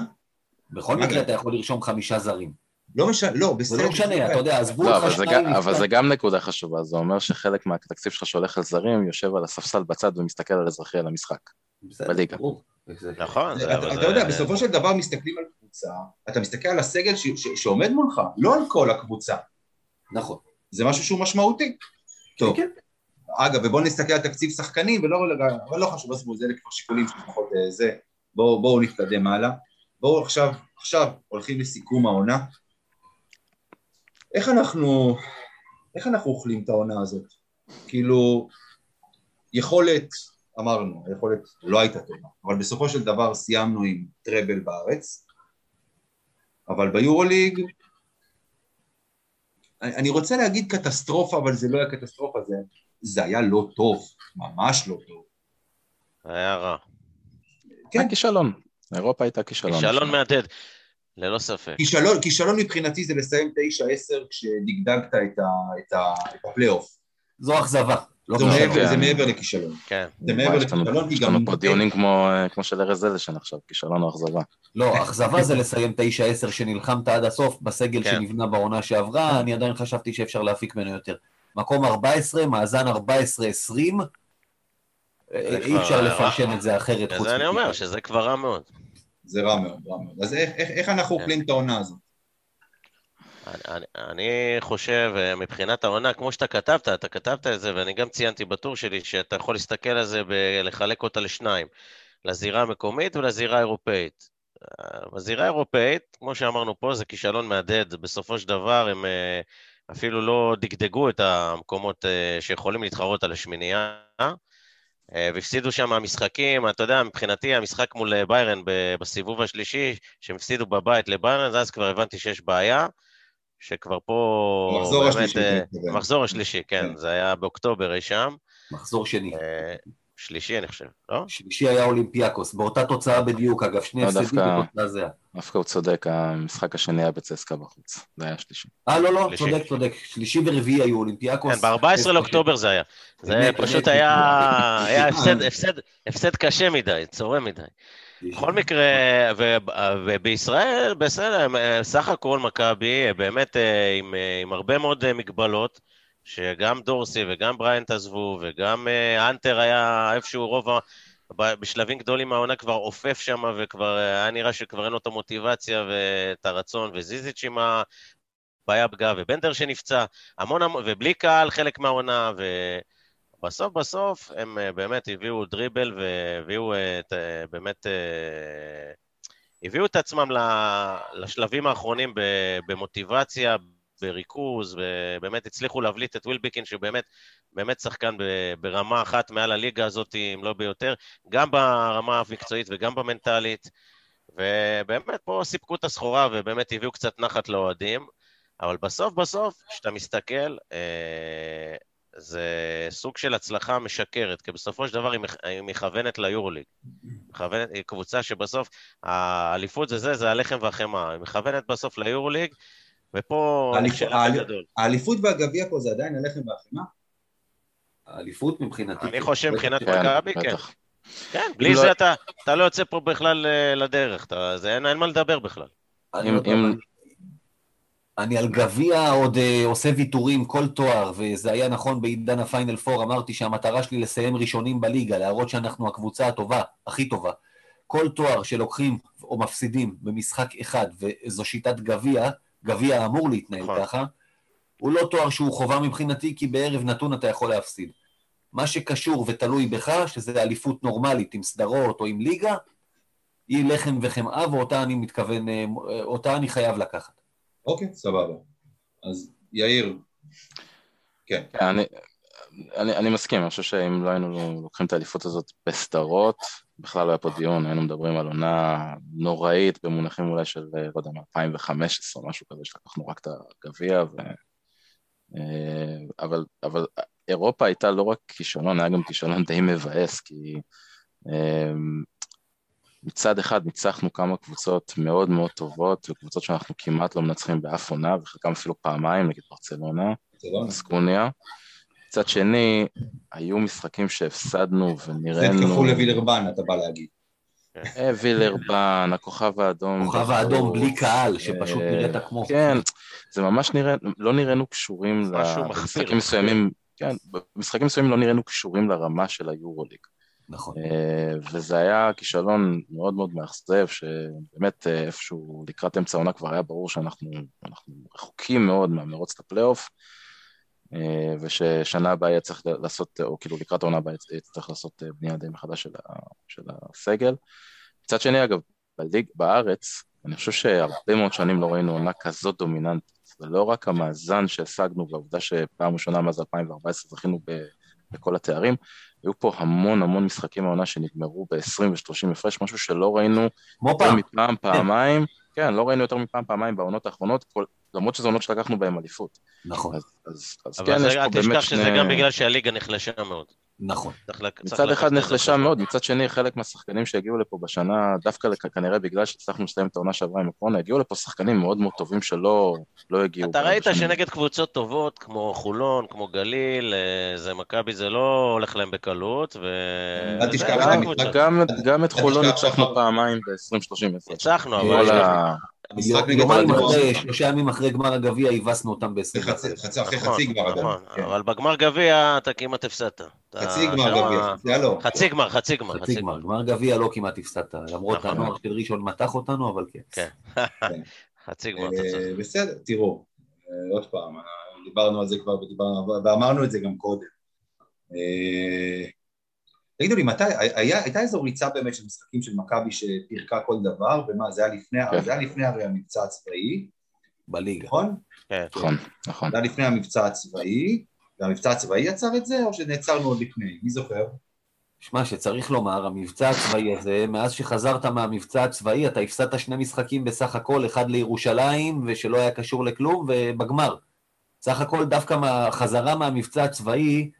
בכל מקרה אתה יכול לרשום חמישה זרים. לא משנה, לא, בסדר. זה לא משנה, אתה יודע, עזבו לא, אותך שניים. אבל זה גם נקודה חשובה, זה אומר שחלק מהתקציב שלך שהולך על זרים יושב על הספסל בצד ומסתכל על אזרחי על המשחק. בליגה. נכון. אתה יודע, בסופו של דבר מסתכלים על קבוצה, אתה מסתכל על הסגל שעומד מולך, לא על כל הקבוצה. נכון. זה משהו שהוא משמעותי. טוב. כן. אגב, ובואו נסתכל על תקציב שחקנים, ולא, אבל לא חשוב, עזבו, זה כבר שיקולים שלפחות אה, זה. בואו בוא נתקדם הלאה. בואו עכשיו, עכשיו הולכים לסיכום העונה. איך אנחנו, איך אנחנו אוכלים את העונה הזאת? כאילו, יכולת, אמרנו, היכולת לא הייתה טובה, אבל בסופו של דבר סיימנו עם טראבל בארץ, אבל ביורוליג, אני רוצה להגיד קטסטרופה, אבל זה לא היה קטסטרופה, זה, זה היה לא טוב, ממש לא טוב. היה רע. כן. היה כישלון. אירופה הייתה כישלון. כישלון מהדהד, ללא ספק. כישלון, כישלון מבחינתי זה לסיים 9-10 כשדגדגת את, את, את הפלייאוף. זו אכזבה. לא זה, מעבר, זה מעבר לכישלון. כן. זה מעבר לכישלון, כי גם... יש לנו פה דיונים כמו, כמו של ארז אלשן עכשיו, כישלון או אכזבה. לא, אכזבה זה לסיים 9-10 שנלחמת עד הסוף בסגל כן. שנבנה בעונה שעברה, אני עדיין חשבתי שאפשר להפיק ממנו יותר. מקום 14, מאזן 14-20, אי אפשר לפרשן את זה אחרת. זה אני אומר, שזה כבר רע מאוד. זה רע מאוד, רע מאוד. אז איך, איך, איך אנחנו אוכלים את העונה הזאת? אני, אני חושב, אה, מבחינת העונה, כמו שאתה כתבת, אתה כתבת את זה, ואני גם ציינתי בטור שלי, שאתה יכול להסתכל על זה ולחלק אותה לשניים, לזירה המקומית ולזירה האירופאית. אה, בזירה האירופאית, כמו שאמרנו פה, זה כישלון מהדהד. בסופו של דבר, הם אה, אפילו לא דגדגו את המקומות שיכולים להתחרות על השמינייה. והפסידו שם משחקים, אתה יודע, מבחינתי המשחק מול ביירן בסיבוב השלישי, שהם הפסידו בבית לביירן, אז כבר הבנתי שיש בעיה. שכבר פה... המחזור באמת, השלישי. אה, המחזור השלישי, כן, כן, זה היה באוקטובר אי שם. מחזור שני. אה, שלישי, אני חושב, לא? שלישי היה אולימפיאקוס, באותה תוצאה בדיוק, אגב, שני לא, הפסדים בתוצאה זהה. דווקא הוא צודק, המשחק השני היה בצסקה בחוץ, זה היה שלישי. אה, לא, לא, צודק, צודק, שלישי ורביעי היו אולימפיאקוס. כן, ב-14 לאוקטובר זה היה. זה פשוט היה הפסד קשה מדי, צורם מדי. בכל מקרה, ובישראל, בסדר, סך הכל מכבי, באמת אה, עם, אה, עם הרבה מאוד מגבלות, שגם דורסי וגם בריינט עזבו, וגם אה, אנטר היה איפשהו רוב ה... בשלבים גדולים העונה כבר עופף שם, וכבר היה נראה שכבר אין לו את המוטיבציה ואת הרצון, וזיזיץ' עם הבעיה פגעה, ובנדר שנפצע, המון, המון, ובלי קהל חלק מהעונה, ו... בסוף בסוף הם אה, באמת הביאו דריבל והביאו אה, את, אה, באמת, הביאו את עצמם לשלבים האחרונים במוטיבציה, בריכוז, ובאמת הצליחו להבליט את ווילביקין, שהוא באמת, באמת שחקן ברמה אחת מעל הליגה הזאת, אם לא ביותר, גם ברמה המקצועית וגם במנטלית. ובאמת פה סיפקו את הסחורה ובאמת הביאו קצת נחת לאוהדים, אבל בסוף בסוף, כשאתה מסתכל, זה סוג של הצלחה משקרת, כי בסופו של דבר היא מכוונת ליורוליג. מכוונת, היא קבוצה שבסוף, האליפות זה זה, זה הלחם והחמאה. היא מכוונת בסוף ליורוליג, ופה. האליפות והגביע פה זה עדיין הלחם והחמאה? האליפות מבחינתי. אני חושב מבחינת כן, מכבי, כן. כן, בלי לא- זה אתה לא יוצא פה בכלל אה, לדרך, אין מה לדבר בכלל. אני על גביע עוד uh, עושה ויתורים כל תואר, וזה היה נכון בעידן הפיינל פור, אמרתי שהמטרה שלי לסיים ראשונים בליגה, להראות שאנחנו הקבוצה הטובה, הכי טובה. כל תואר שלוקחים או מפסידים במשחק אחד, וזו שיטת גביע, גביע אמור להתנהל נכון. ככה, הוא לא תואר שהוא חובה מבחינתי, כי בערב נתון אתה יכול להפסיד. מה שקשור ותלוי בך, שזה אליפות נורמלית עם סדרות או עם ליגה, היא לחם וחמאה, ואותה אני מתכוון, אה, אותה אני חייב לקחת. אוקיי, סבבה. אז יאיר, כן. אני, אני, אני מסכים, אני חושב שאם לא היינו לוקחים את האליפות הזאת בסדרות, בכלל לא היה פה דיון, היינו מדברים על עונה נוראית במונחים אולי של, לא יודע, 2015 או משהו כזה, שלקחנו רק את הגביע, ו... אה, אבל, אבל אירופה הייתה לא רק כישלון, היה גם כישלון די מבאס, כי אה, מצד אחד ניצחנו כמה קבוצות מאוד מאוד טובות, וקבוצות שאנחנו כמעט לא מנצחים באף עונה, וחלקם אפילו פעמיים, נגיד ברצלונה, סקוניה. מצד שני, היו משחקים שהפסדנו ונראינו... זה כפול לווילרבן, אתה בא להגיד. אה, וילרבן, הכוכב האדום. הכוכב האדום בלי קהל, שפשוט אה, נראית כמו... כן, זה ממש נראה, לא נראינו קשורים למשחקים מסוימים, כן, במשחקים מסוימים לא נראינו קשורים לרמה של היורוליג. נכון. אה, וזה היה כישלון מאוד מאוד מאכזב, שבאמת אה, איפשהו לקראת אמצע העונה כבר היה ברור שאנחנו רחוקים מאוד מהמרוץ לפלייאוף, אה, וששנה הבאה יהיה צריך לעשות, או כאילו לקראת העונה הבאה יהיה צריך לעשות בנייה די מחדש של, של הסגל. מצד שני, אגב, בליג, בארץ, אני חושב שהרבה מאוד שנים לא ראינו עונה כזאת דומיננטית. זה לא רק המאזן שהשגנו, והעובדה שפעם ראשונה מאז 2014 זכינו בכל התארים, היו פה המון המון משחקים העונה שנגמרו ב-20 ו-30 הפרש, משהו שלא ראינו יותר מפעם, פעמיים, כן, לא ראינו יותר מפעם, פעמיים בעונות האחרונות, כל, למרות שזה עונות שלקחנו בהן אליפות. נכון. אז, אז, אז אבל כן, זה, יש פה אל באמת תשכח שני... שזה גם בגלל שהליגה נחלשה מאוד. נכון. מצד אחד נחלשה. מאוד, מצד שני חלק מהשחקנים שהגיעו לפה בשנה, דווקא כנראה בגלל שהצלחנו לסיים את העונה שעברה עם הקורונה, הגיעו לפה שחקנים מאוד מאוד טובים שלא לא הגיעו. אתה ראית בשנים- שנגד קבוצות טובות, כמו חולון, כמו גליל, אה, זה מכבי, זה לא הולך להם בקלות, ו... הקבוצות. גם, גם את חולון ניצחנו שחר- פעמיים ב-20-30 הפרש. ניצחנו, כל אבל... המשחק נגד יומיים רדיו- אחרי, שלושה ימים אחרי גמר הגביע, הבסנו אותם ב-20. חצי- חצי- אחרי נכון, חצי גמר. נכון, כן. אבל בגמר גביע אתה כמעט הפסדת. חצי גמר גביע, זה לא. חצי גמר, חצי גמר, חצי גמר, גמר גביע לא כמעט הפסדת, למרות נכון. הנוער של ראשון מתח אותנו, אבל כן. כן. <laughs> חצי גמר, אתה צודק. אה, בסדר, תראו, אה, עוד פעם, אה, דיברנו על זה כבר ואמרנו את זה גם קודם. תגידו לי, מתי, היה- הייתה איזו ריצה באמת של משחקים של מכבי שפירקה כל דבר, ומה, זה היה לפני, כן. זה היה לפני הרי המבצע הצבאי, בליגה. נכון? כן. נכון, נכון. זה היה לפני המבצע הצבאי, והמבצע הצבאי יצר את זה, או שנעצרנו עוד לפני? מי זוכר? שמע, שצריך לומר, המבצע הצבאי הזה, מאז שחזרת מהמבצע הצבאי, אתה הפסדת שני משחקים בסך הכל, אחד לירושלים, ושלא היה קשור לכלום, ובגמר. סך הכל, דווקא מהחזרה מהמבצע הצבאי,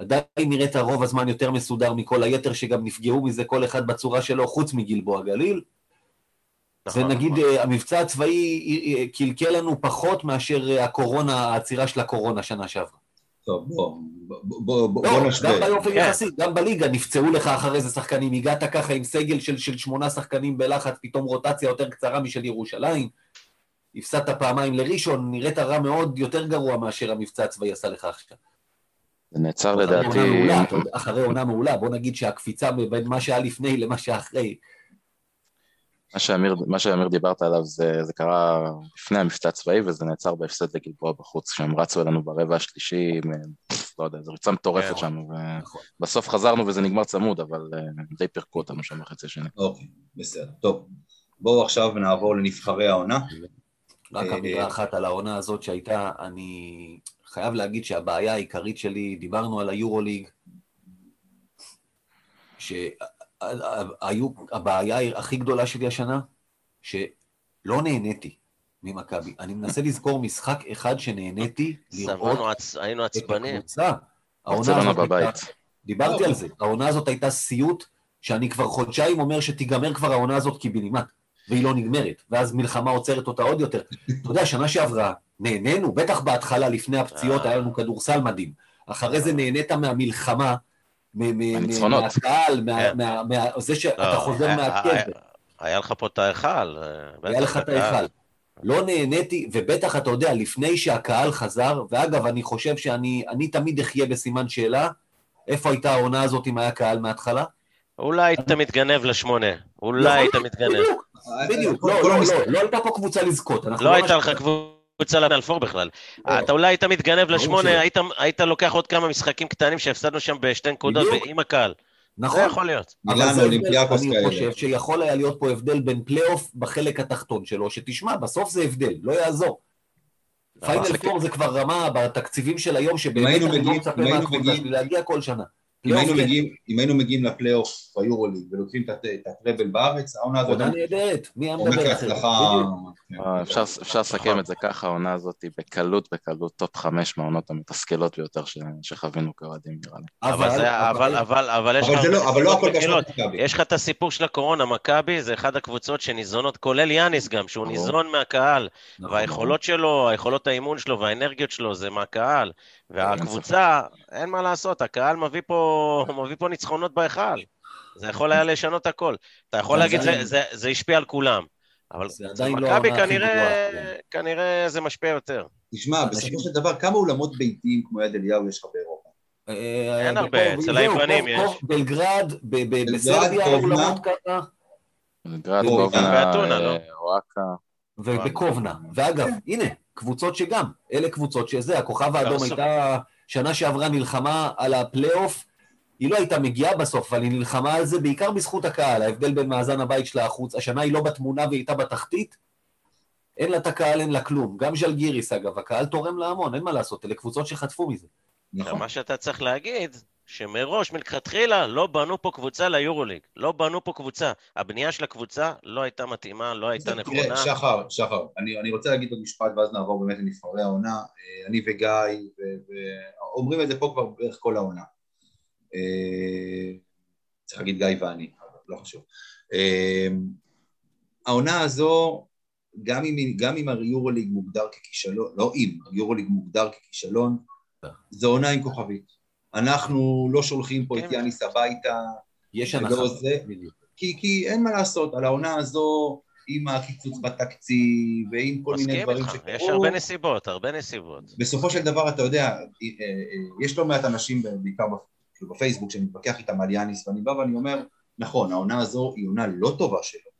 עדיין נראית רוב הזמן יותר מסודר מכל היתר, שגם נפגעו מזה כל אחד בצורה שלו, חוץ מגלבוע גליל. נכון, ונגיד, נכון. אה, המבצע הצבאי אה, אה, קלקל לנו פחות מאשר הקורונה, העצירה של הקורונה שנה שעברה. טוב, בוא, בוא, בוא, בוא, לא, בוא גם נשווה. באופן כן. יחסי, גם בליגה נפצעו לך אחרי זה שחקנים, הגעת ככה עם סגל של, של שמונה שחקנים בלחץ, פתאום רוטציה יותר קצרה משל ירושלים, הפסדת פעמיים לראשון, נראית רע מאוד, יותר גרוע מאשר המבצע הצבאי עשה לך עכשיו. זה נעצר אחרי לדעתי, אחרי עונה מעולה, בוא נגיד שהקפיצה בין מה שהיה לפני למה שאחרי, מה שאמיר, מה שאמיר דיברת עליו זה, זה קרה לפני המבצע הצבאי וזה נעצר בהפסד לגלבוע בחוץ, כשהם רצו אלינו ברבע השלישי, עם, לא יודע, זו ריצה מטורפת כן. שם, נכון. ובסוף חזרנו וזה נגמר צמוד, אבל אה, די פירקו אותנו שם בחצי השני. אוקיי, בסדר. טוב, בואו עכשיו נעבור לנבחרי העונה. רק אה, אמירה אחת על העונה הזאת שהייתה, אני חייב להגיד שהבעיה העיקרית שלי, דיברנו על היורוליג, שהבעיה הכי גדולה שלי השנה, שלא נהניתי ממכבי. אני מנסה לזכור משחק אחד שנהניתי לראות סבלנו, עצ- היינו את. הקבוצה. העונה הזאת הייתה- בבית. דיברתי על זה, העונה הזאת הייתה סיוט, שאני כבר חודשיים אומר שתיגמר כבר העונה הזאת קיבינימט, והיא לא נגמרת, ואז מלחמה עוצרת אותה עוד יותר. אתה יודע, שנה שעברה, נהנינו, בטח בהתחלה, לפני הפציעות. היה לנו כדורסל מדהים. אחרי זה נהנית מהמלחמה. מהקהל, מה- כן. שאתה לא, חוזר מהקבר. היה- לך פה את ההיכל. אה, היה לך את. ההיכל. לא נהניתי, ובטח, אתה יודע, לפני שהקהל חזר, ואגב, אני חושב שאני אני תמיד אחיה בסימן שאלה, איפה הייתה העונה הזאת אם היה קהל מההתחלה? אולי היית מתגנב לשמונה. אולי יכול היית מתגנב. בדיוק, בדיוק. כל- לא, לא, לא, לא הייתה פה קבוצה לזכות. לא לא הייתה לך קבוצה לאלפור בכלל. לא. אתה אולי היית מתגנב. לשמונה, היית- לוקח עוד כמה משחקים קטנים שהפסדנו שם בשתי נקודות בדיוק. עם הקהל. זה נכון. יכול להיות. אבל זה אולימפיאקוס אני כאלה. חושב שיכול היה להיות פה הבדל בין פלייאוף בחלק התחתון שלו, שתשמע, בסוף זה הבדל, לא יעזור. פיינל פור זה כבר רמה בתקציבים של היום, שבאמת אני לא מצפה מהקבוצה שלי להגיע כל שנה. אם היינו כן. מגיעים- אם היינו מגיעים לפלייאוף ביורוליג ולוקחים את הט- את הטרבל בארץ, העונה הזאת עונה נהדרת, מי היה מדבר אחרת? אה, אפשר, אפשר לסכם את זה ככה, העונה הזאת היא בקלות, בקלות טופ חמש מהעונות המתסכלות ביותר ש, שחווינו כאוהדים נראה לי. אבל זה- אבל- אבל אבל יש אבל לך זה לא- אבל לא. יש לך את הסיפור של הקורונה, מכבי זה אחת הקבוצות שניזונות, כולל יאניס גם, שהוא. ניזון מהקהל, נכון, והיכולות שלו, היכולות האימון שלו והאנרגיות שלו זה מהקהל. והקבוצה, אין מה לעשות, הקהל מביא פה, <laughs> מביא פה ניצחונות בהיכל. זה יכול היה לשנות הכל. אתה יכול זה להגיד, זה- זה- זה השפיע על כולם. אבל לא מכבי הכי כנראה, גרועה. כנראה זה משפיע יותר. תשמע, בסופו של דבר, כמה אולמות ביתיים כמו יד אליהו יש לך באירופה? אה, אין הרבה, בקוב- אצל היוונים יש. בלגרד, ב- ב- בלגרד, בסרביה, קובנה. אולמות ככה, גרד, או, גובנה, באתונה, לא? אה, אוהקה, ובקובנה. ואגב, הנה, קבוצות שגם, אלה קבוצות שזה, הכוכב האדום בסוף. הייתה שנה שעברה נלחמה על הפלייאוף, היא לא הייתה מגיעה בסוף, אבל היא נלחמה על זה בעיקר בזכות הקהל, ההבדל בין מאזן הבית שלה החוץ, השנה היא לא בתמונה והיא הייתה בתחתית, אין לה את הקהל, אין לה כלום. גם ז'לגיריס, אגב, הקהל תורם לה המון, אין מה לעשות, אלה קבוצות שחטפו מזה. נכון. מה שאתה צריך להגיד, שמראש, מלכתחילה, לא בנו פה קבוצה ליורוליג. לא בנו פה קבוצה. הבנייה של הקבוצה לא הייתה מתאימה, לא הייתה נכונה. תראה, שחר, שחר, אני, אני רוצה להגיד עוד משפט ואז נעבור באמת לנבחרי העונה. אה, אני וגיא, ו- ו- אומרים את זה פה כבר בערך כל העונה. אה, צריך להגיד גיא ואני, אבל לא חשוב. אה, העונה הזו, גם אם, גם אם היורוליג מוגדר ככישלון, לא אם, היורוליג מוגדר ככישלון, זו עונה עם כוכבית. אנחנו לא שולחים פה את כן. יאניס הביתה, יש הנחה. כי, כי אין מה לעשות, על העונה הזו, עם הקיצוץ בתקציב, ועם כל מיני מסכים דברים איתך, יש שקרו, הרבה נסיבות, הרבה נסיבות. בסופו של דבר, אתה יודע, אה, אה, יש לא מעט אנשים, בעיקר בפ- כאילו בפייסבוק, שאני מתווכח איתם על יאניס, ואני בא ואני אומר, נכון, העונה הזו היא עונה לא טובה שלו,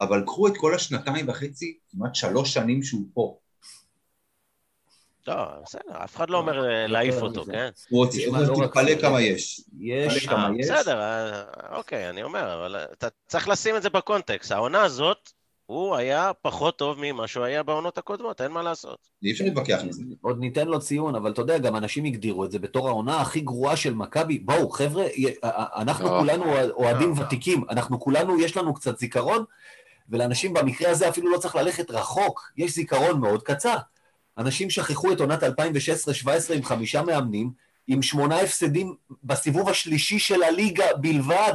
אבל קחו את כל השנתיים וחצי, כמעט שלוש שנים שהוא פה. לא, בסדר, אף אחד לא אומר אה, להעיף אותו, מזה. כן? הוא רוצה, לא כמה יש. יש, כמה אה, יש. בסדר, אה, אוקיי, אני אומר, אבל אתה צריך לשים את זה בקונטקסט. העונה הזאת, הוא היה פחות טוב ממה שהוא היה בעונות הקודמות, אין מה לעשות. אי אפשר להתווכח עם זה. עוד ניתן לו ציון, אבל אתה יודע, גם אנשים הגדירו את זה בתור העונה הכי גרועה של מכבי. בואו, חבר'ה, אנחנו לא. כולנו אוהדים לא. ותיקים, אנחנו כולנו, יש לנו קצת זיכרון, ולאנשים במקרה הזה אפילו לא צריך ללכת רחוק, יש זיכרון מאוד קצר. אנשים שכחו את עונת 2016-2017 עם חמישה מאמנים, עם שמונה הפסדים בסיבוב השלישי של הליגה בלבד,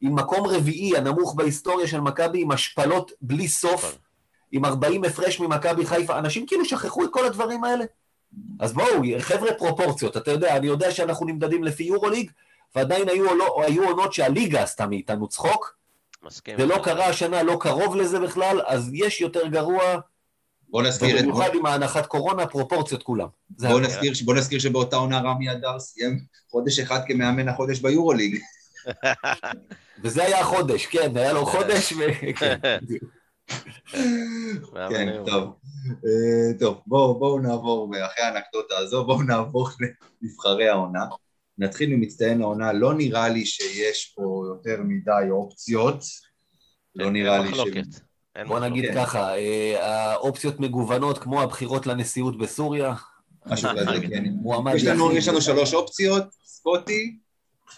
עם מקום רביעי, הנמוך בהיסטוריה של מכבי, עם השפלות בלי סוף, עם 40 הפרש ממכבי חיפה. אנשים כאילו שכחו את כל הדברים האלה. אז בואו, חבר'ה פרופורציות, אתה יודע, אני יודע שאנחנו נמדדים לפי יורוליג, ועדיין היו, לא, היו עונות שהליגה עשתה מאיתנו צחוק, מסכים. זה לא. קרה השנה, לא קרוב לזה בכלל, אז יש יותר גרוע, בוא נזכיר את... במיוחד עם ההנחת קורונה, פרופורציות כולם. בוא. נזכיר, בוא נזכיר שבאותה עונה רמי אדר סיים חודש אחד כמאמן החודש ביורוליג. <laughs> וזה היה החודש, כן, היה לו חודש, ו... <laughs> כן, בדיוק. כן, טוב. אה, טוב, בואו בואו נעבור, אחרי האנקדוטה הזו, בואו נעבור לנבחרי העונה. נתחיל ממצטיין העונה, לא נראה לי שיש פה יותר מדי אופציות. לא נראה לי ש... אין בוא נגיד כן. ככה, אה, האופציות מגוונות, כמו הבחירות לנשיאות בסוריה. משהו כזה, כן. מועמד יש לנו. יש לנו שלוש אופציות, סקוטי,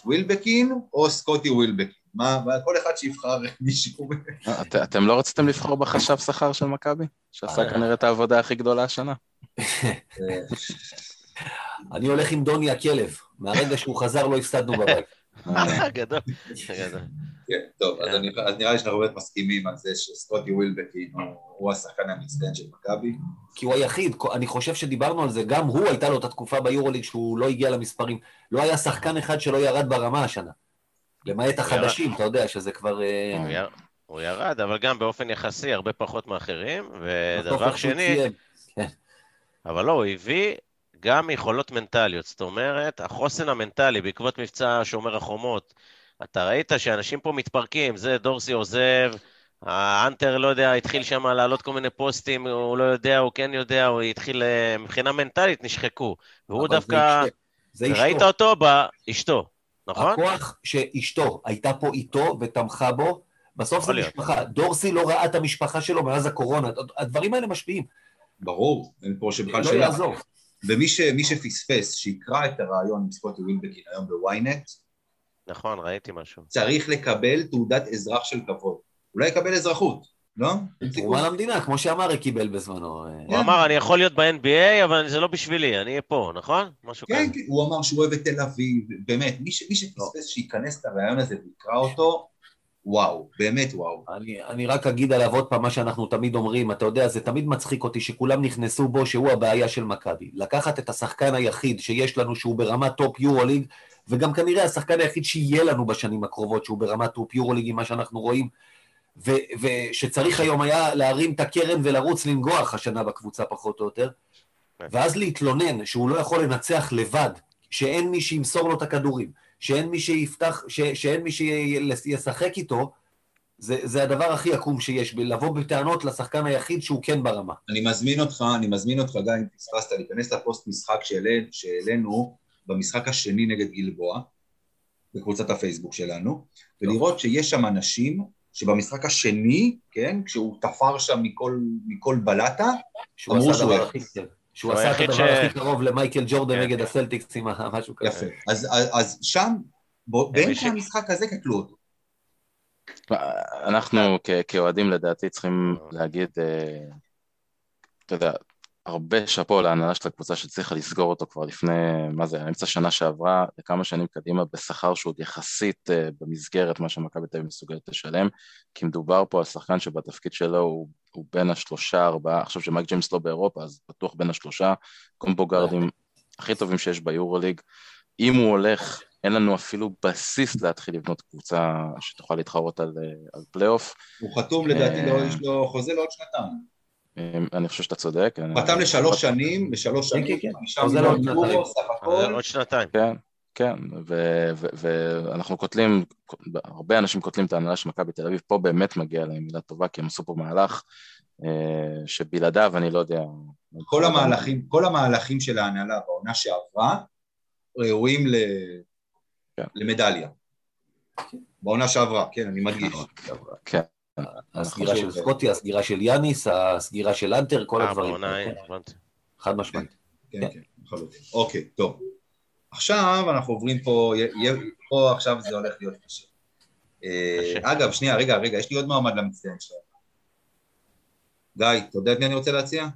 ווילבקין או סקוטי ווילבקין. מה, מה- כל אחד שיבחר <laughs> מישהו. אה, את- אתם לא רציתם לבחור בחשב שכר של מכבי? שעשה אה. כנראה את העבודה הכי גדולה השנה. <laughs> אני הולך עם דוני הכלב. מהרגע שהוא חזר לא הפסדנו בבית. אה, גדול. גדול. כן, טוב, אז, אני, אז נראה לי שאנחנו באמת מסכימים על זה שסקוטי ווילבקין הוא, הוא השחקן המצטיין של מכבי. כי הוא היחיד, אני חושב שדיברנו על זה, גם הוא הייתה לו את התקופה ביורוליג שהוא לא הגיע למספרים. לא היה שחקן אחד שלא ירד ברמה השנה. למעט החדשים, אתה יודע, שזה כבר... אה, הוא יר- הוא ירד, אבל גם באופן יחסי הרבה פחות מאחרים, ודבר שני, סיים. אבל לא, הוא הביא גם יכולות מנטליות, זאת אומרת, החוסן המנטלי בעקבות מבצע שומר החומות, אתה ראית שאנשים פה מתפרקים, זה דורסי עוזב, האנטר, לא יודע, התחיל שם להעלות כל מיני פוסטים, הוא לא יודע, הוא כן יודע, הוא התחיל, אה, מבחינה מנטלית נשחקו, והוא דווקא. זה אשתו. ראית אותו באשתו, נכון? הכוח שאשתו הייתה פה איתו ותמכה בו, בסוף זה. משפחה. דורסי לא ראה את המשפחה שלו מאז הקורונה. הדברים האלה משפיעים. ברור, אין פה שבכלל לא שאלה. יעזור. ומי ש, שפספס, שיקרא את הרעיון עם סקוטי ווילבקין היום בוויינט, נכון, ראיתי משהו. צריך לקבל תעודת אזרח של כבוד. אולי יקבל אזרחות, לא? תרומה למדינה, כמו שאמרי קיבל בזמנו. אה, הוא אמר, אני יכול להיות ב-NBA, אבל זה לא בשבילי, אני אהיה פה, נכון? משהו כזה. כן, כן, הוא אמר שהוא אוהב את תל אביב, באמת, מי, שפספס שייכנס לרעיון הזה ויקרא אותו, וואו, באמת וואו. אני, אני רק אגיד עליו עוד פעם מה שאנחנו תמיד אומרים, אתה יודע, זה תמיד מצחיק אותי שכולם נכנסו בו שהוא הבעיה של מכבי. לקחת את השחקן היחיד שיש לנו שהוא ברמת טופ יורוליג, וגם כנראה השחקן היחיד שיהיה לנו בשנים הקרובות שהוא ברמת טופ יורוליג עם מה שאנחנו רואים, ו- ושצריך היום היה להרים את הקרן ולרוץ לנגוח השנה בקבוצה פחות או יותר, ואז להתלונן שהוא לא יכול לנצח לבד, שאין מי שימסור לו את הכדורים, שאין מי שיפתח, ש- שאין מי שישחק איתו, זה, זה הדבר הכי עקום שיש, לבוא בטענות לשחקן היחיד שהוא כן ברמה. אני מזמין אותך, אני מזמין אותך, גם אם פספסת, להיכנס לפוסט משחק שהעלינו במשחק השני נגד גלבוע, בקבוצת הפייסבוק שלנו, ולראות שיש שם אנשים שבמשחק השני, כן, כשהוא תפר שם מכל, מכל בלטה, אמרו שהוא הכי שהוא עשה את הדבר הכי קרוב למייקל ג'ורדן כן, נגד כן. הסלטיקס עם <laughs> משהו כזה. יפה. אז שם, באמצע המשחק הזה קטלו אותו. אנחנו כאוהדים לדעתי צריכים להגיד, אה, אתה יודע, הרבה שאפו להנהלה של הקבוצה שצריכה לסגור אותו כבר לפני, מה זה, אמצע שנה שעברה, לכמה שנים קדימה, בשכר שהוא עוד יחסית uh, במסגרת מה שמכבי תל אביב מסוגלת לשלם, כי מדובר פה על שחקן שבתפקיד שלו הוא, הוא בין השלושה, ארבעה, עכשיו שמייק ג'יימס לא באירופה, אז בטוח בין השלושה, קומבו גארדים הכי טובים שיש ביורוליג. אם הוא הולך, אין לנו אפילו בסיס להתחיל לבנות קבוצה שתוכל להתחרות על, אה, על פלייאוף. הוא חתום לדעתי, לא, יש לו חוזה לעוד שנתיים. אני חושב שאתה צודק. חתם לשלוש שנים, לשלוש שנים, חמישה מיליון יורו, סך הכל. עוד שנתיים. כן, כן, ואנחנו קוטלים, הרבה אנשים קוטלים את ההנהלה של מכבי תל אביב, פה באמת מגיע להם מילה טובה, כי הם עשו פה מהלך אה, שבלעדיו אני לא יודע. כל המהלכים, כל המהלכים של ההנהלה בעונה שעברה ראויים כן. למדליה. בעונה שעברה, כן, אני מדגיש. כן. הסגירה של סקוטי, הסגירה של יאניס, הסגירה של אנטר, כל אה, הדברים. חד משמעית. כן, כן, לחלוטין. אוקיי, טוב. עכשיו אנחנו עוברים פה, פה עכשיו זה הולך להיות קשה. אה, אגב, שנייה, רגע, רגע, יש לי עוד מעמד למצטיין שלנו. גיא, אתה יודע את מי אני רוצה להציע?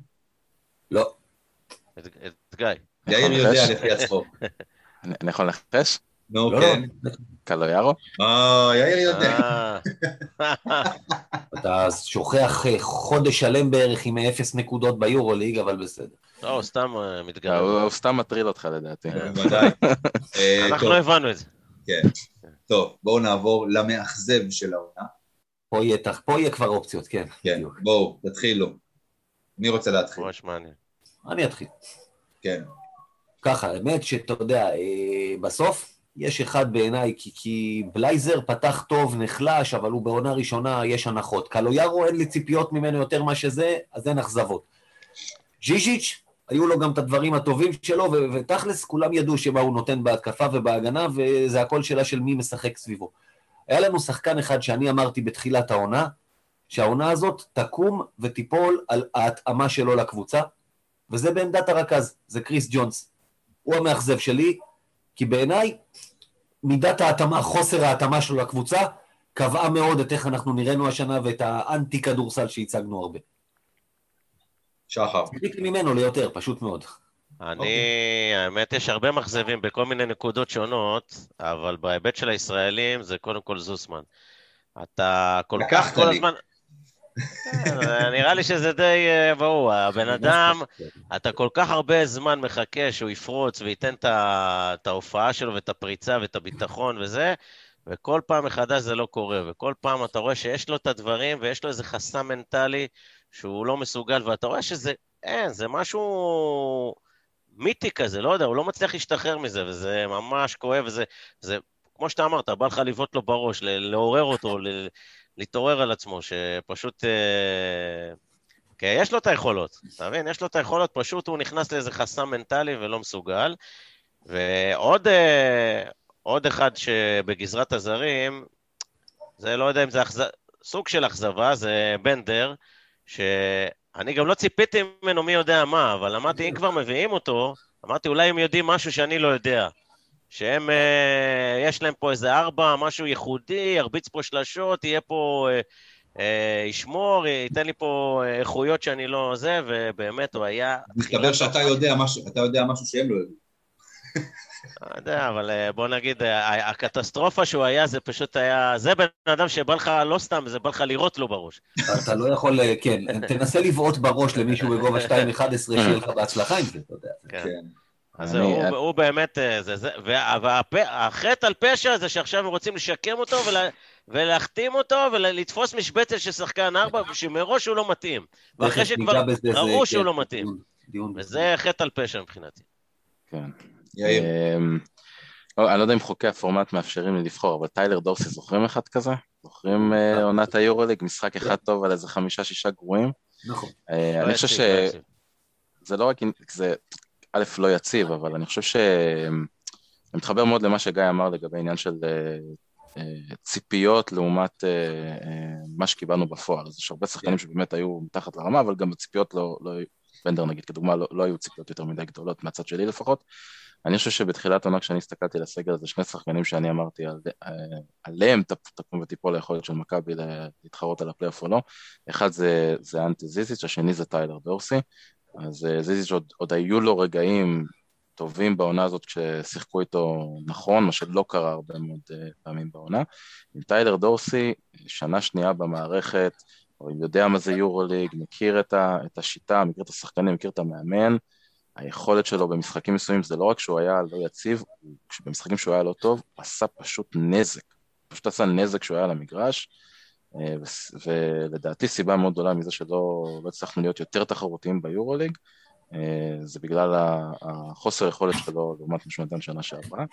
לא. את גיא. יאיר יודע <laughs> לפי הצחוק. אני יכול לנחש? נו, לא, כן. קלויארו? אה, יאיר יודע. אה. אתה שוכח אה, חודש שלם בערך עם אפס נקודות ביורו-ליג, אבל בסדר. לא, הוא סתם אה, מתגרה. הוא סתם מטריד אותך לדעתי. ודאי. <laughs> אנחנו לא הבנו את זה. כן. טוב, בואו נעבור למאכזב של העונה. פה יהיה כבר אופציות, כן. כן, בואו, תתחילו. מי רוצה להתחיל? ממש מעניין. אני אתחיל. כן. ככה, האמת שאתה יודע, בסוף יש אחד בעיניי, כי, כי בלייזר פתח טוב, נחלש, אבל הוא בעונה ראשונה, יש הנחות. קלויארו, אין לי ציפיות ממנו יותר מה שזה, אז אין אכזבות. ז'יז'יץ', היו לו גם את הדברים הטובים שלו, ו- ותכלס כולם ידעו שמה הוא נותן בהתקפה ובהגנה, וזה הכל שאלה של מי משחק סביבו. היה לנו שחקן אחד שאני אמרתי בתחילת העונה, שהעונה הזאת תקום ותיפול על ההתאמה שלו לקבוצה, וזה בעמדת הרכז, זה קריס ג'ונס. הוא המאכזב שלי, כי בעיניי מידת ההתאמה, חוסר ההתאמה שלו לקבוצה, קבעה מאוד את איך אנחנו נראינו השנה ואת האנטי כדורסל שהצגנו הרבה. שחר. ציפיתי ממנו ליותר, פשוט מאוד. אני, okay. אוקיי. האמת, יש הרבה מאכזבים בכל מיני נקודות שונות, אבל בהיבט של הישראלים זה קודם כל זוסמן. אתה כל כך כל הזמן... כן, נראה לי שזה די אה, ברור. הבן אדם, אתה כל כך הרבה זמן מחכה שהוא יפרוץ וייתן את ההופעה שלו ואת הפריצה ואת הביטחון וזה, וכל פעם מחדש זה לא קורה, וכל פעם אתה רואה שיש לו את הדברים ויש לו איזה חסם מנטלי שהוא לא מסוגל, ואתה רואה שזה, אין, זה משהו מיתי כזה, לא יודע, הוא לא מצליח להשתחרר מזה, וזה ממש כואב, וזה, זה, כמו שאתה אמרת, בא לך לבעוט לו בראש, לעורר אותו, להתעורר על עצמו, שפשוט... אה, כי יש לו את היכולות, אתה מבין? יש לו את היכולות, פשוט הוא נכנס לאיזה חסם מנטלי ולא מסוגל. ועוד אה, עוד אחד שבגזרת הזרים, זה לא יודע אם זה אכז... סוג של אכזבה, זה בנדר, שאני גם לא ציפיתי ממנו מי יודע מה, אבל אמרתי, אם כבר מביאים אותו, אמרתי, אולי הם יודעים משהו שאני לא יודע. שהם, אה, יש להם פה איזה ארבע, משהו ייחודי, ירביץ פה שלשות, יהיה פה, אה, אה, ישמור, ייתן לי פה איכויות שאני לא זה, ובאמת הוא היה... מסתבר שאתה יודע משהו, אתה יודע משהו שהם לא יודעים. לא יודע, אבל בוא נגיד, הקטסטרופה שהוא היה, זה פשוט היה... זה בן אדם שבא לך, לא סתם, זה בא לך לירות לו בראש. אתה לא יכול, כן, תנסה לבעוט בראש למישהו בגובה 2.11, שיהיה לך בהצלחה עם זה, אתה יודע. כן. אז אני, הוא, אני... הוא באמת, אה, זה, זה, והחטא על פשע זה שעכשיו הם רוצים לשקם אותו ולה, ולהחתים אותו ולתפוס משבצת של שחקן ארבע, שמראש הוא לא מתאים. ואחרי שכבר ראו שהוא כן, לא מתאים. דיון, דיון וזה חטא על פשע מבחינתי. כן. יאיר. אמ, אני לא יודע אם חוקי הפורמט מאפשרים לי לבחור, אבל טיילר דורסי זוכרים אחד כזה? זוכרים אה, עונת היורוליג, משחק אחד טוב על איזה חמישה-שישה גרועים? נכון. אה, אני חושב יציב. שזה לא רק, זה א', לא יציב, אבל אני חושב ש... אני מתחבר מאוד למה שגיא אמר לגבי עניין של אה, אה, ציפיות לעומת אה, מה שקיבלנו בפועל. אז יש הרבה שחקנים שבאמת היו מתחת לרמה, אבל גם הציפיות לא, לא בנדר נגיד, כדוגמה, לא, לא היו ציפיות יותר מדי גדולות, מהצד שלי לפחות. אני חושב שבתחילת העונה כשאני הסתכלתי על הסגל הזה, שני שחקנים שאני אמרתי על, עליהם תקום ותיפול היכולת של מכבי להתחרות על הפלייאוף או לא. אחד זה, זה אנטה זיזיץ', השני זה טיילר דורסי. אז אה, זיזיץ' עוד, עוד היו לו רגעים טובים בעונה הזאת כששיחקו איתו נכון, מה שלא קרה הרבה מאוד אה, פעמים בעונה. עם טיילר דורסי, שנה שנייה במערכת, או יודע מה זה יורוליג, מכיר את, ה, את השיטה, מכיר את השחקנים, מכיר את המאמן, היכולת שלו במשחקים מסוימים זה לא רק שהוא היה לא יציב, הוא- במשחקים שהוא היה לא טוב, הוא עשה פשוט נזק. פשוט עשה נזק כשהוא היה על המגרש, ולדעתי סיבה מאוד גדולה מזה שלא לא הצלחנו להיות יותר תחרותיים ביורוליג, אה, זה בגלל החוסר יכולת שלו לעומת מה שהוא נתן שנה שעברה.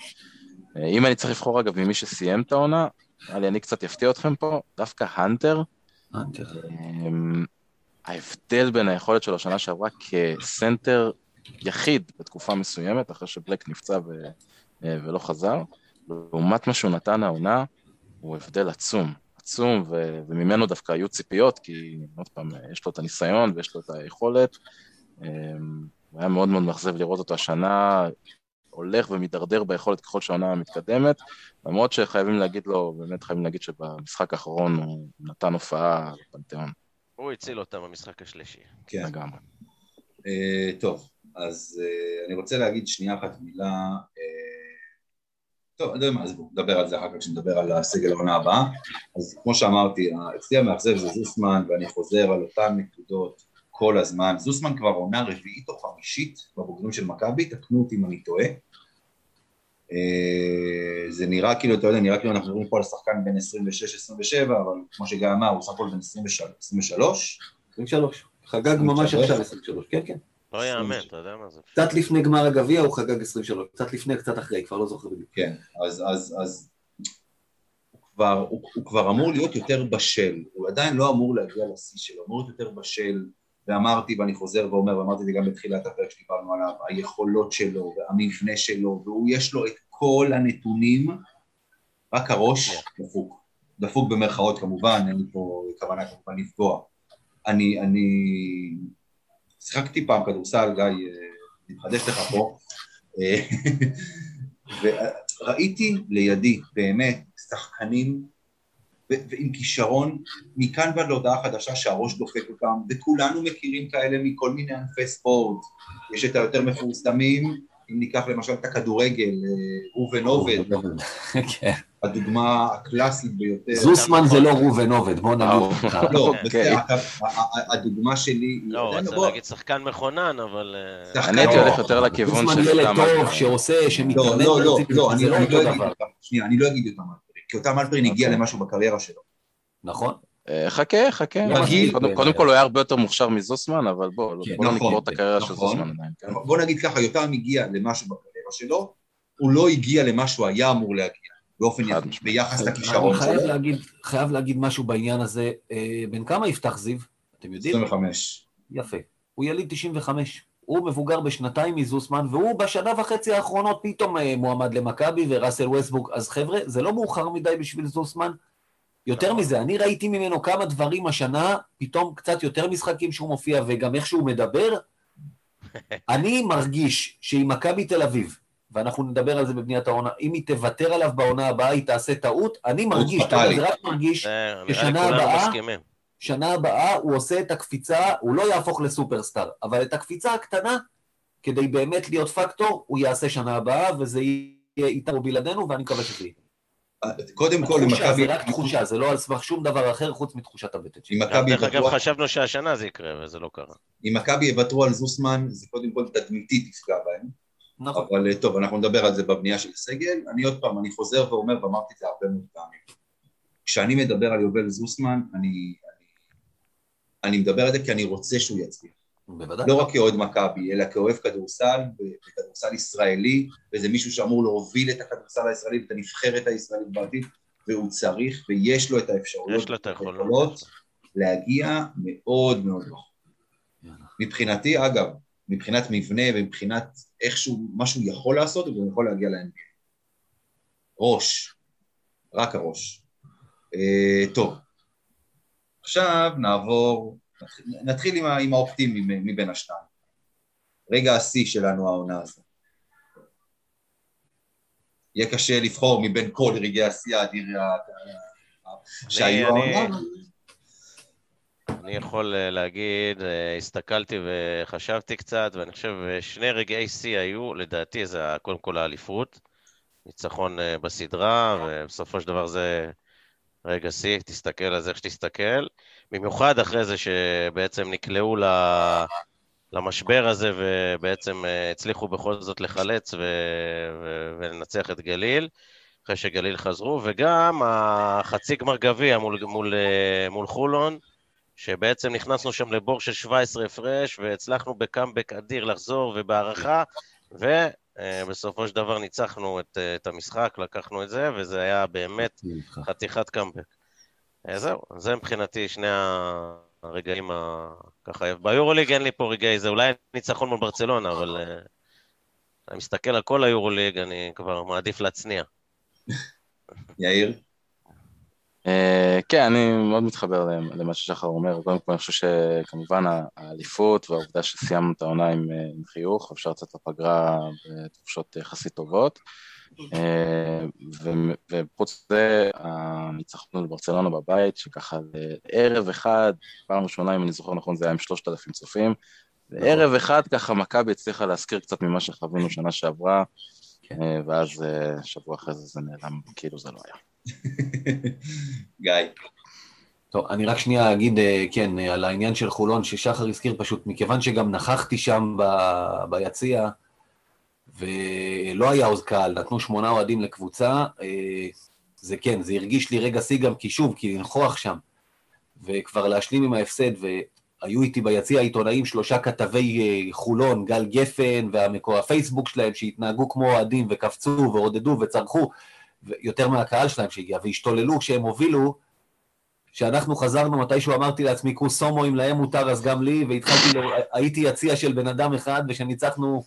אה, אם אני צריך לבחור אגב ממי שסיים את העונה, נראה לי אני קצת אפתיע אתכם פה, דווקא הנטר, אמ, ההבדל בין היכולת שלו שנה שעברה כסנטר יחיד בתקופה מסוימת, אחרי שבלק נפצע ו... אה, ולא חזר, לעומת מה שהוא נתן העונה, הוא הבדל עצום, עצום, ו... וממנו דווקא היו ציפיות, כי עוד פעם, יש לו את הניסיון ויש לו את היכולת. אמ, הוא היה מאוד מאוד מאכזב לראות אותו השנה, הולך ומידרדר ביכולת ככל שהעונה מתקדמת, למרות שחייבים להגיד לו, באמת חייבים להגיד שבמשחק האחרון הוא נתן הופעה בפנתיאון הוא הציל אותם במשחק השלישי. כן. לגמרי. אה, טוב, אז אה, אני רוצה להגיד שנייה אחת מילה, אה, טוב, אני יודע מה, אז בואו נדבר על זה אחר כך כשנדבר על הסגל העונה הבאה. אז כמו שאמרתי, אצלי המאכזב זה זוסמן, ואני חוזר על אותן נקודות כל הזמן. זוסמן כבר עונה רביעית או חמישית בבוגרים של מכבי, תקנו אותי אם אני טועה. אה, זה נראה כאילו, אתה יודע, נראה כאילו אנחנו מדברים פה על שחקן בין 26-27, אבל כמו שגיא אמר, הוא סך הכל 23, 23, 23. חגג ממש עכשיו 23, כן, כן. לא יאמן, אתה יודע מה זה. קצת לפני גמר הגביע הוא חגג 23, קצת לפני, קצת אחרי, כבר לא זוכר בדיוק. כן, אז, אז, אז הוא, כבר, הוא, הוא כבר אמור להיות יותר בשל, הוא עדיין לא אמור להגיע לשיא שלו, אמור להיות יותר בשל, ואמרתי ואני חוזר ואומר, ואמרתי את זה גם בתחילת הפרק שדיברנו עליו, היכולות שלו והמבנה שלו, והוא יש לו את כל הנתונים, רק הראש דפוק, דפוק במרכאות כמובן, אין לי פה כוונה כמובן לפגוע. אני, אני שיחקתי פעם כדורסל, גיא, אה, אני מחדש לך פה, אה, <laughs> וראיתי לידי באמת שחקנים ועם כישרון מכאן ועד להודעה חדשה שהראש דופק אותם, וכולנו מכירים כאלה מכל מיני ענפי ספורט. יש את היותר מפורסמים, אם ניקח למשל את הכדורגל, אה, ראובן עובד, <laughs> כן. הדוגמה הקלאסית ביותר. זוסמן זה לא ראובן עובד, בוא נגיד. ככה. לא, אוקיי. בסדר, הדוגמה שלי. לא, רצה להגיד שחקן מכונן, אבל... אה, אני הייתי לא, הולך יותר לכיוון זוסמן של ילד אותם... טוב שעושה, שמתאמן לא, לא, לא, לא, אני לא לא אגיד. אותם, שנייה, אני לא אגיד אותם אלפרין, כי אותם אלפרין הגיע אוקיי. למשהו בקריירה שלו. נכון? אה, חכה, חכה. קודם- כל הוא היה הרבה יותר מוכשר מזוסמן, אבל בוא, כן, בוא לא נכון, נקבור את הקריירה של נכון. זוסמן עדיין. כן? בוא נגיד ככה, יותם הגיע למשהו בקריירה שלו, הוא לא הגיע למה שהוא היה אמור להגיע, באופן חד יחסי, משמעית. ביחס אני לכישרון חייב שלו. להגיד, חייב להגיד משהו בעניין הזה. אה, בן כמה יפתח זיו? אתם יודעים? 25. יפה. הוא יליד 95. הוא מבוגר בשנתיים מזוסמן, והוא בשנה וחצי האחרונות פתאום אה, מועמד למכבי וראסל ווסטבורג. אז חבר'ה, זה לא מאוחר מדי בשביל זוסמן. יותר מזה, אני ראיתי ממנו כמה דברים השנה, פתאום קצת יותר משחקים שהוא מופיע, וגם איך שהוא מדבר. <laughs> אני מרגיש שאם מכבי תל אביב, ואנחנו נדבר על זה בבניית העונה, אם היא תוותר עליו בעונה הבאה, היא תעשה טעות, אני מרגיש. זה רק מרגיש, בשנה כולנו הבאה-. שנה הבאה הוא עושה את הקפיצה, הוא לא יהפוך לסופרסטאר, אבל את הקפיצה הקטנה, כדי באמת להיות פקטור, הוא יעשה שנה הבאה, וזה יהיה איתנו או בלעדינו, ואני מקווה שזה יהיה. קודם כל, אם מכבי... זה רק תחושה, זה לא על סמך שום דבר אחר חוץ מתחושת הבטן שלי. אם מכבי דרך אגב, חשבנו שהשנה זה יקרה, וזה לא קרה. אם מכבי יוותרו על זוסמן, זה קודם כל תדמיתית תפגע בהם. נכון. אבל אה, טוב, אנחנו נדבר על זה בבנייה של הסגל. אני עוד פעם, אני חוזר ואומר, ואמרתי את זה הרבה מאוד פעמים. כשאני מדבר על יובל זוסמן, אני, אני, אני מדבר על זה כי אני רוצה שהוא יצליח. בוודאי. לא רק כאוהד מכבי, אלא כאוהב כדורסל, וכדורסל ישראלי, וזה מישהו שאמור להוביל את הכדורסל הישראלי ואת הנבחרת הישראלית בעתיד. והוא צריך, ויש לו את האפשרויות, יש לו את. היכולות להגיע מאוד מאוד רחוק. מבחינתי, אגב, מבחינת מבנה ומבחינת איכשהו, מה שהוא יכול לעשות, הוא יכול להגיע ל-NBA. ראש, רק הראש. אה, טוב, עכשיו נעבור, נתחיל, עם, עם האופטימי מבין השניים. רגע השיא שלנו העונה הזו. יהיה קשה לבחור מבין כל רגעי השיא האדיר שהיו העונה. אני יכול אה, להגיד, אה, הסתכלתי וחשבתי קצת, ואני חושב אה, שני רגעי שיא היו, לדעתי זה קודם כל האליפות, ניצחון בסדרה, ובסופו של דבר זה רגע שיא, תסתכל על זה איך שתסתכל. במיוחד אחרי זה שבעצם נקלעו ל... למשבר הזה, ובעצם הצליחו בכל זאת לחלץ ו... ו... ולנצח את גליל, אחרי שגליל חזרו, וגם החצי גמר גביע מול, מול, מול חולון, שבעצם נכנסנו שם לבור של 17 הפרש, והצלחנו בקאמבק אדיר לחזור ובהערכה, ובסופו של דבר ניצחנו את, אה, את המשחק, לקחנו את זה, וזה היה באמת חתיכת קאמבק. אה, זהו, זה מבחינתי שני הרגעים ה... ככה, ביורוליג אין לי פה רגעי זה, אולי ניצחון מול ברצלונה, אבל אה, אני מסתכל על כל היורוליג, אני כבר מעדיף להצניע. <laughs> יאיר? אה, כן, אני מאוד מתחבר למה ששחר אומר. קודם כל, אני חושב שכמובן האליפות והעובדה שסיימנו את העונה עם, אה, חיוך, אפשר לצאת לפגרה בתחושות יחסית טובות. אה, וחוץ מזה, הניצחון בברצלונה בבית, שככה לערב אחד, פעם ראשונה, אם אני זוכר נכון, זה היה עם שלושת אלפים צופים. לערב אחד ככה מכבי הצליחה להזכיר קצת ממה שחווינו שנה שעברה, אה, ואז אה, שבוע אחרי זה זה נעלם, כאילו זה לא היה. <laughs> גיא. טוב, אני רק שנייה אגיד, אה, כן, אה, על העניין של חולון, ששחר הזכיר פשוט, מכיוון שגם נכחתי שם ב- ביציע, ולא היה עוז קהל, נתנו שמונה אוהדים לקבוצה, אה, זה כן, זה הרגיש לי רגע שיא גם, כי שוב, כי לנכוח שם, וכבר להשלים עם ההפסד, והיו איתי ביציע עיתונאים שלושה כתבי חולון, גל גפן, והפייסבוק שלהם, שהתנהגו כמו אוהדים, וקפצו, ועודדו, וצרחו, יותר מהקהל שלהם שהגיע, והשתוללו כשהם הובילו, כשאנחנו חזרנו, מתישהו אמרתי לעצמי, כוס הומואים להם מותר, אז גם לי, והתחלתי, ל... הייתי יציע של בן אדם אחד, וכשניצחנו,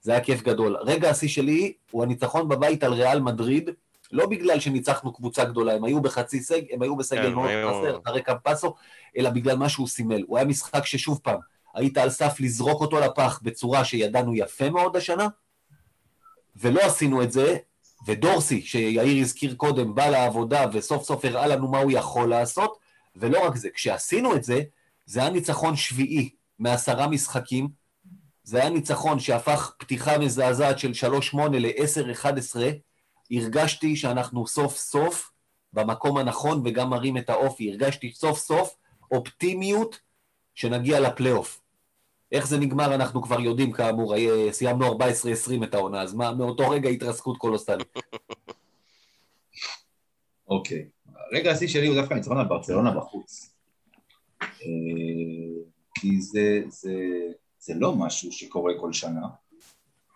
זה היה כיף גדול. רגע השיא שלי הוא הניצחון בבית על ריאל מדריד, לא בגלל שניצחנו קבוצה גדולה, הם היו בחצי סגל, הם היו בסגל מאוד חסר, אחרי קמפסו, אלא בגלל מה שהוא סימל. הוא היה משחק ששוב פעם, היית על סף לזרוק אותו לפח בצורה שידענו יפה מאוד השנה, ולא עשינו את זה, ודורסי, שיאיר הזכיר קודם, בא לעבודה וסוף סוף הראה לנו מה הוא יכול לעשות, ולא רק זה, כשעשינו את זה, זה היה ניצחון שביעי מעשרה משחקים, זה היה ניצחון שהפך פתיחה מזעזעת של 3-8 ל-10-11, הרגשתי שאנחנו סוף סוף במקום הנכון וגם מרים את האופי, הרגשתי סוף סוף אופטימיות שנגיע לפלייאוף. איך זה נגמר אנחנו כבר יודעים כאמור, היה- סיימנו 14-20 את העונה, אז מה, מאותו רגע התרסקות קולוסלית. <laughs> אוקיי. רגע השיא שלי הוא דווקא ניצחון על ברצלונה בחוץ. אה, כי זה, זה, זה לא משהו שקורה כל שנה,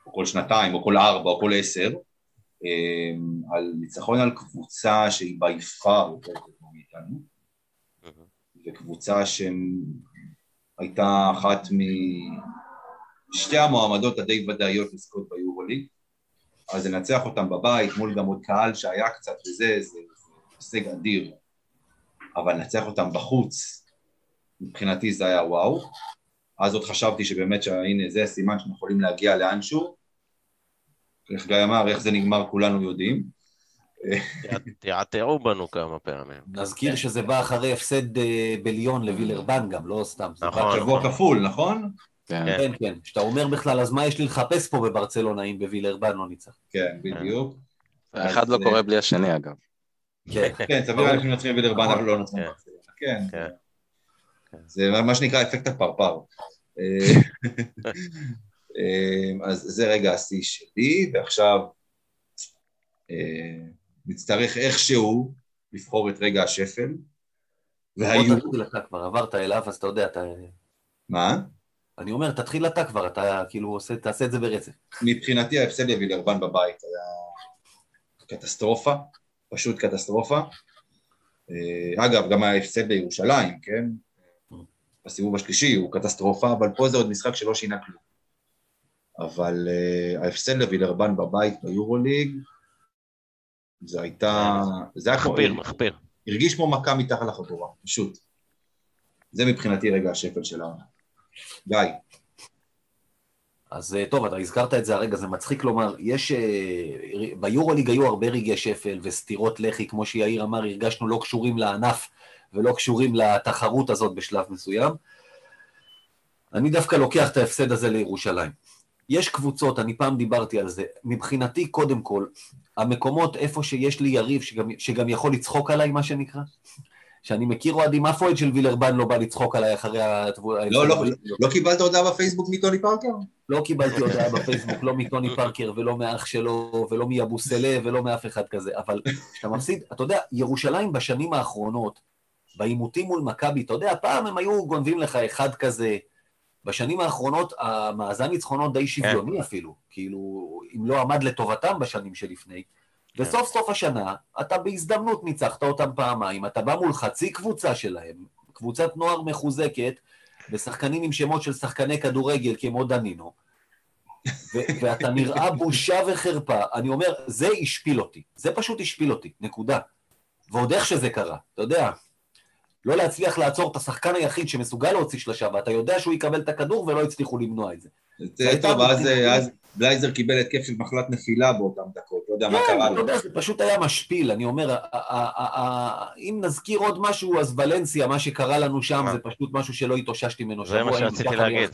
או כל שנתיים, או כל ארבע, או כל עשר, אה, על ניצחון על קבוצה שהיא בי פאר יותר טובה מאיתנו, וקבוצה שהייתה אחת משתי המועמדות הדי ודאיות לזכות ביורוליג, אז לנצח אותם בבית מול גם עוד קהל שהיה קצת וזה, זה, זה הישג אדיר, אבל לנצח אותם בחוץ, מבחינתי זה היה וואו. אז עוד חשבתי שבאמת שהנה זה הסימן שאנחנו יכולים להגיע לאנשהו. איך גיא אמר, איך זה נגמר כולנו יודעים. תעתעו בנו כמה פעמים. נזכיר שזה בא אחרי הפסד אה, בליון לווילרבן גם, לא סתם. זה נכון. בא- שבוע כפול, נכון? כן. כן. כן, כן. שאתה אומר בכלל, אז מה יש לי לחפש פה בברצלונה אם בווילרבן לא ניצח? כן, בדיוק. אחד לא אה, קורה בלי השני אגב. כן. <laughs> כן, סביר להניח שמנצחים בדרבן, נכון. אבל לא נצחים כן. ברצלונה. כן, כן. זה מה שנקרא אפקט הפרפר. אה, <laughs> אה, אז זה רגע השיא שלי, ועכשיו אה, נצטרך איכשהו לבחור את רגע השפל, והיו, תתחיל אתה כבר, עברת אליו, אז אתה יודע, אתה... מה? אני אומר, תתחיל אתה כבר, אתה כאילו עושה, תעשה את זה ברצף. מבחינתי ההפסד לווילרבן בבית היה קטסטרופה. פשוט קטסטרופה. אה, אגב, גם ההפסד בירושלים, כן? בסיבוב השלישי הוא קטסטרופה, אבל פה זה עוד משחק שלא שינה כלום. אבל uh, ההפסד לווילרבן בבית ביורוליג, זה הייתה... זה היה מחפיר, מחפיר. הרגיש כמו מכה מתחת לחגורה, פשוט. זה מבחינתי רגע השפל של העונה. גיא. אז אה, טוב, אתה הזכרת את זה הרגע, זה מצחיק לומר, יש... ביורוליג היו הרבה רגעי שפל וסתירות לחי, כמו שיאיר אמר, הרגשנו לא קשורים לענף ולא קשורים לתחרות הזאת בשלב מסוים. אני דווקא לוקח את ההפסד הזה לירושלים. יש קבוצות, אני פעם דיברתי על זה, מבחינתי קודם כל, המקומות איפה שיש לי יריב שגם, שגם יכול לצחוק עליי, מה שנקרא, שאני מכיר אוהדים, אף אוהד של וילרבן לא בא לצחוק עליי אחרי ה... לא, לא, לא קיבלת הודעה בפייסבוק מטוני פארקר? לא קיבלתי הודעה בפייסבוק, לא מטוני פארקר ולא מאח שלו ולא מאבו סלה ולא מאף אחד כזה, אבל כשאתה מפסיד, אתה יודע, ירושלים בשנים האחרונות, בעימותים מול מכבי, אתה יודע, פעם הם היו גונבים לך אחד כזה, בשנים האחרונות המאזן ניצחונות די שוויוני אפילו, כאילו, אם לא עמד לטובתם בשנים שלפני. וסוף סוף השנה, אתה בהזדמנות ניצחת אותם פעמיים, אתה בא מול חצי קבוצה שלהם, קבוצת נוער מחוזקת, ושחקנים עם שמות של שחקני כדורגל כמו דנינו, ו- ואתה נראה <laughs> בושה וחרפה. אני אומר, זה השפיל אותי, זה פשוט השפיל אותי, נקודה. ועוד איך שזה קרה, אתה יודע, לא להצליח לעצור את השחקן היחיד שמסוגל להוציא שלושה, ואתה יודע שהוא יקבל את הכדור ולא הצליחו למנוע את זה. טוב, אז בלייזר קיבל התקף של מחלת נפילה באותן דקות, לא יודע מה כן, קרה לו. יודע, זה פשוט היה משפיל, אני אומר, אם נזכיר עוד משהו, אז ולנסיה, מה שקרה לנו שם, זה פשוט משהו שלא התאוששתי ממנו. זה מה שרציתי להגיד.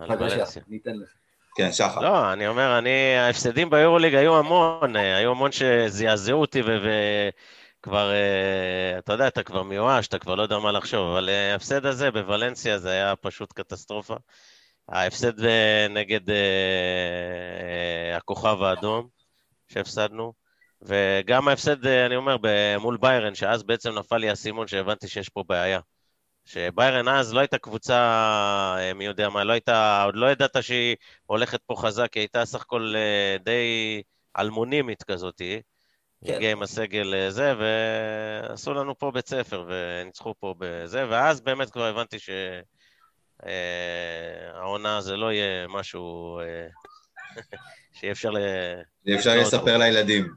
אני אתן לך. כן, שחר. לא, אני אומר, אני, ההפסדים ביורוליג היו המון, אה, היו המון שזעזעו אותי וכבר, אתה יודע, אתה כבר מיואש, אתה כבר לא יודע מה לחשוב, אבל אה, ההפסד הזה בוולנסיה זה היה פשוט קטסטרופה. ההפסד אה, נגד אה, אה, הכוכב האדום שהפסדנו, וגם ההפסד, אה, אני אומר, מול ביירן, שאז בעצם נפל לי האסימון שהבנתי שיש פה בעיה. שביירן אז לא הייתה קבוצה, אה, מי יודע מה, לא הייתה, עוד לא ידעת שהיא הולכת פה חזק, היא הייתה סך הכל אה, די אלמונימית כזאתי. כן. הגיעה עם הסגל אה, זה, ועשו לנו פה בית ספר, וניצחו פה בזה, ואז באמת כבר הבנתי שהעונה זה לא יהיה משהו אה, <laughs> שאי אפשר ל... אפשר לספר אותו. לילדים.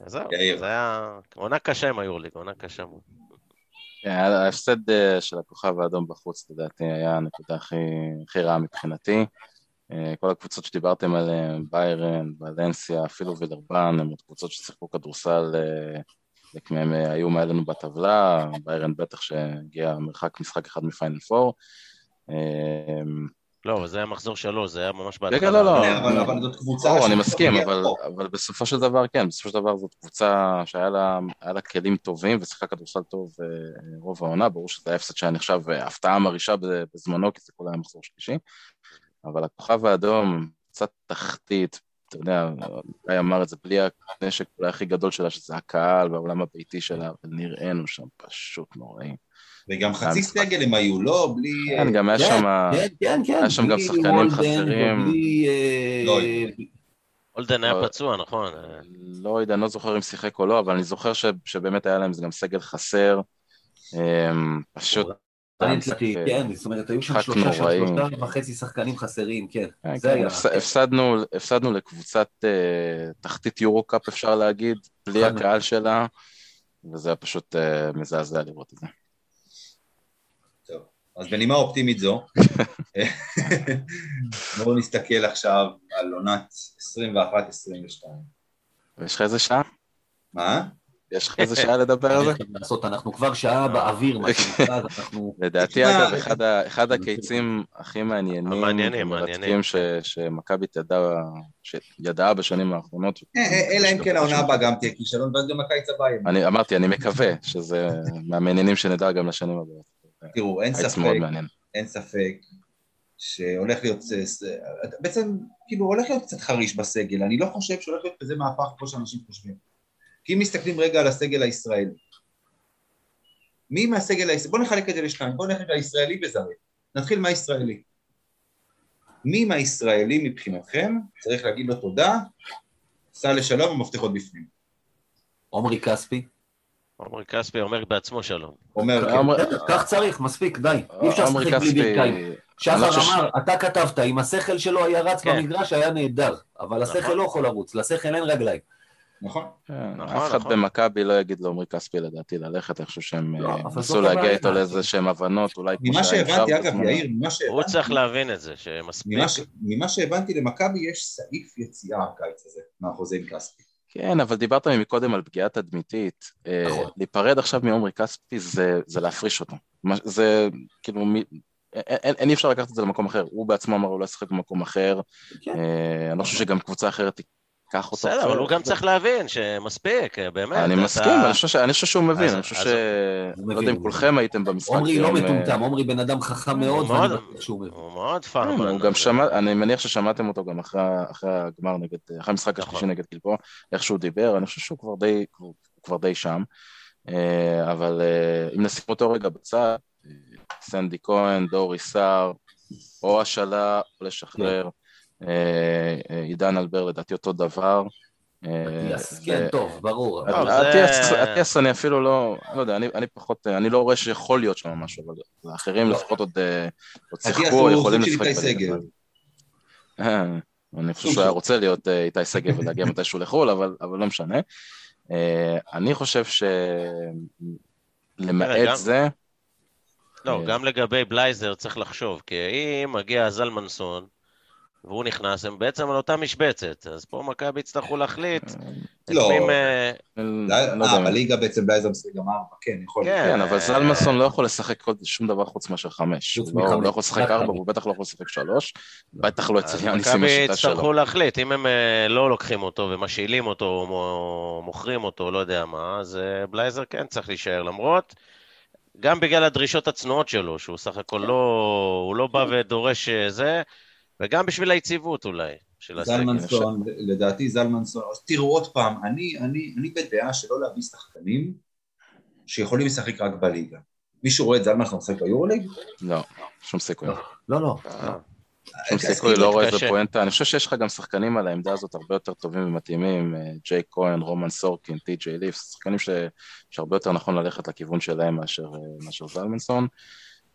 אז <laughs> זהו. זה היה עונה קשה עם היורליג, עונה קשה מאוד. כן, ההפסד אה, של הכוכב האדום בחוץ, לדעתי, היה הנקודה הכי רעה מבחינתי. אה, כל הקבוצות שדיברתם עליהן, ביירן, ולנסיה, אפילו וילרבן, הן עוד קבוצות ששיחקו כדורסל, אה, חלק מהן אה, היו מעלינו בטבלה, ביירן בטח שהגיע מרחק משחק אחד מפיינל פור. לא, אבל זה היה מחזור שלוש, זה היה ממש כן, בהתחלה. לא, לא. אבל אבל זאת קבוצה... ברור, אני מסכים, אבל, בסופו של דבר, כן, בסופו של דבר זאת קבוצה שהיה לה, כלים טובים ושיחקה כדורסל טוב רוב העונה, ברור שזה היה הפסד שהיה נחשב הפתעה מרעישה בזמנו, כי זה כולה היה מחזור שלישי, אבל הכוכב האדום, קצת תחתית, אתה יודע, גיא אמר את זה, בלי הנשק אולי הכי גדול שלה, שזה הקהל והעולם הביתי שלה, אבל נראינו שם פשוט נוראים. וגם חצי. סגל הם היו, לא, בלי... כן, גם היה כן, שם... כן, כן, כן. היה שם גם שחקנים חסרים. ובלי, אה, לא, היה אבל- פצוע, נכון. לא יודע, אני לא זוכר אם שיחק או לא, אבל אני זוכר ש, שבאמת היה להם גם סגל חסר. אמ, פשוט... אה, כן, זאת אומרת, היו שם שלושה. שלושה וחצי שחקנים חסרים, כן. זה כן, הפסדנו, הפסדנו לקבוצת אה, תחתית יורו-קאפ אפשר להגיד, בלי הקהל שלה, וזה היה פשוט אה, מזעזע לראות את זה. טוב, אז בנימה אופטימית זו, <laughs> בואו נסתכל עכשיו על עונת 21-22. ויש לך איזה שעה? מה? יש לך איזה שעה לדבר על זה? לעשות, אנחנו כבר שעה באוויר, מה שנקרא, אז אנחנו... לדעתי, אגב, אחד הקיצים הכי מעניינים, המעניינים, ומרתקים מעניינים. ש- שמכבי שידעה בשנים האחרונות. אה, אה, אלא אם כן העונה הבאה גם תהיה כישלון, ואז גם הקיץ הבא יהיה. אני אמרתי, אני מקווה שזה <laughs> מהמעניינים שנדע גם לשנים הבאות. תראו, אין ספק, מאוד מעניין. אין ספק שהולך להיות, בעצם כאילו הולך להיות קצת חריש בסגל, אני לא חושב שהולך להיות כזה מהפך כמו שאנשים חושבים. כי אם מסתכלים רגע על הסגל הישראלי, מי מהסגל הישראלי, בואו נחלק את זה לשניים, בואו נלך לישראלי וזרים, נתחיל מהישראלי. מי מהישראלי מבחינתכם צריך להגיד לו תודה, סע לשלום המפתחות בפנים. עומרי כספי? עומרי כספי אומר בעצמו שלום. אומר, כן. עומר- כך צריך, מספיק, די. אי אפשר לשחק בלי ברכיים. שחר לא אמר, אתה כתבת, אם השכל שלו היה רץ כן. במגרש, היה נהדר. אבל השכל נכון. לא יכול לרוץ, לשכל אין רגליים. נכון. כן, נכון, אף אחד נכון. במכבי לא יגיד לעומרי כספי לדעתי ללכת, אני חושב שהם לא, אה, ניסו להגיע. איתו לאיזה שהם הבנות, אולי כמו ממה שהיה אפשר שהבנתי, אגב. יאיר, ממה הוא שהבנתי, צריך להבין את זה, שמספיק. ממה ממה שהבנתי למכבי יש סעיף יציאה הקיץ הזה, מהחוזה עם כספי. כן, אבל דיברת מקודם על פגיעה תדמיתית. אה, נכון. להיפרד עכשיו מעומרי כספי זה, זה להפריש אותו. זה כאילו, מי- אין, אין, אין אי אפשר לקחת את זה למקום אחר. הוא בעצמו אמר הוא לא ישחק במקום אחר. כן. אה, אני לא חושב שגם קבוצה אחרת תיקח אותו. בסדר, אבל הוא גם צריך להבין שמספיק, באמת. אני מסכים, אני חושב ש- אני חושב שהוא מבין, אני חושב ש... לא יודע אם כולכם הייתם במשחק. עומרי לא אה, מטומטם, עומרי בן אדם חכם מאוד, מאוד- ואני בטוח שהוא מבין. הוא מאוד כן, פארמן. הוא גם שמע, אני מניח ששמעתם אותו גם אחרי, הגמר נגד, אחרי המשחק נכון. השלישי נגד גלבוע, איך שהוא דיבר, אני חושב שהוא כבר די, שם. אה, אבל אה, אם נשים אותו רגע בצד, סנדי כהן, דורי סער, או השאלה או לשחרר, אה, עידן אלבר לדעתי אותו דבר. אה, אטיאס, כן, טוב, ברור. אטיאס, אטיאס אני אפילו לא, לא יודע, אני, אני פחות, אני לא רואה שיכול להיות שם משהו, אבל האחרים לא. לפחות עוד, אה, אטיאס שיחקו, הוא יכולים לשחק. סגל. אה, אני חושב שהוא היה. רוצה להיות אה, איתי שגב ולהגיע <laughs> מתישהו לחו"ל, אבל, אבל לא משנה. אה, אני חושב שלמעט זה, לא, אה, גם לגבי בלייזר צריך לחשוב, כי אם מגיע זלמנסון, והוא נכנס, הם בעצם על אותה משבצת, אז פה מכבי יצטרכו להחליט. לא. אני לא אה, בליגה בעצם בלייזר משחק גם ארבע, כן, יכול להיות. כן. כן, אבל זלמנסון לא יכול לשחק כל- שום דבר חוץ מאשר חמש. הוא לא- הוא. לא יכול לשחק ארבע. הוא בטח לא יכול לשחק שלוש, בטח לא אצל יאניס עם מכבי השיטה שלו. יצטרכו להחליט, אם הם אה, לא לוקחים אותו ומשאילים אותו, או מו- מוכרים אותו, לא יודע מה, אז אה, בלייזר כן צריך להישאר, למרות, גם בגלל הדרישות הצנועות שלו, שהוא סך הכל לא, הוא לא בא ודורש אה, זה, וגם בשביל היציבות אולי, של הסגל. זלמנסון, לדעתי זלמנסון, אז תראו עוד פעם, אני, אני, אני בדעה שלא להביא שחקנים שיכולים לשחק רק בליגה. מישהו רואה את זלמנסון משחק ביורוליג? לא, שום סיכוי. לא, לא. אה, שום אז סיכוי, כאילו, לא רואה איזה. פואנטה. אני חושב שיש לך גם שחקנים על העמדה הזאת הרבה יותר טובים ומתאימים, אה, ג'יי כהן, רומן סורקין, טי.ג'יי ליף, שחקנים ש- שהרבה יותר נכון ללכת לכיוון שלהם אה, מאשר זלמנסון.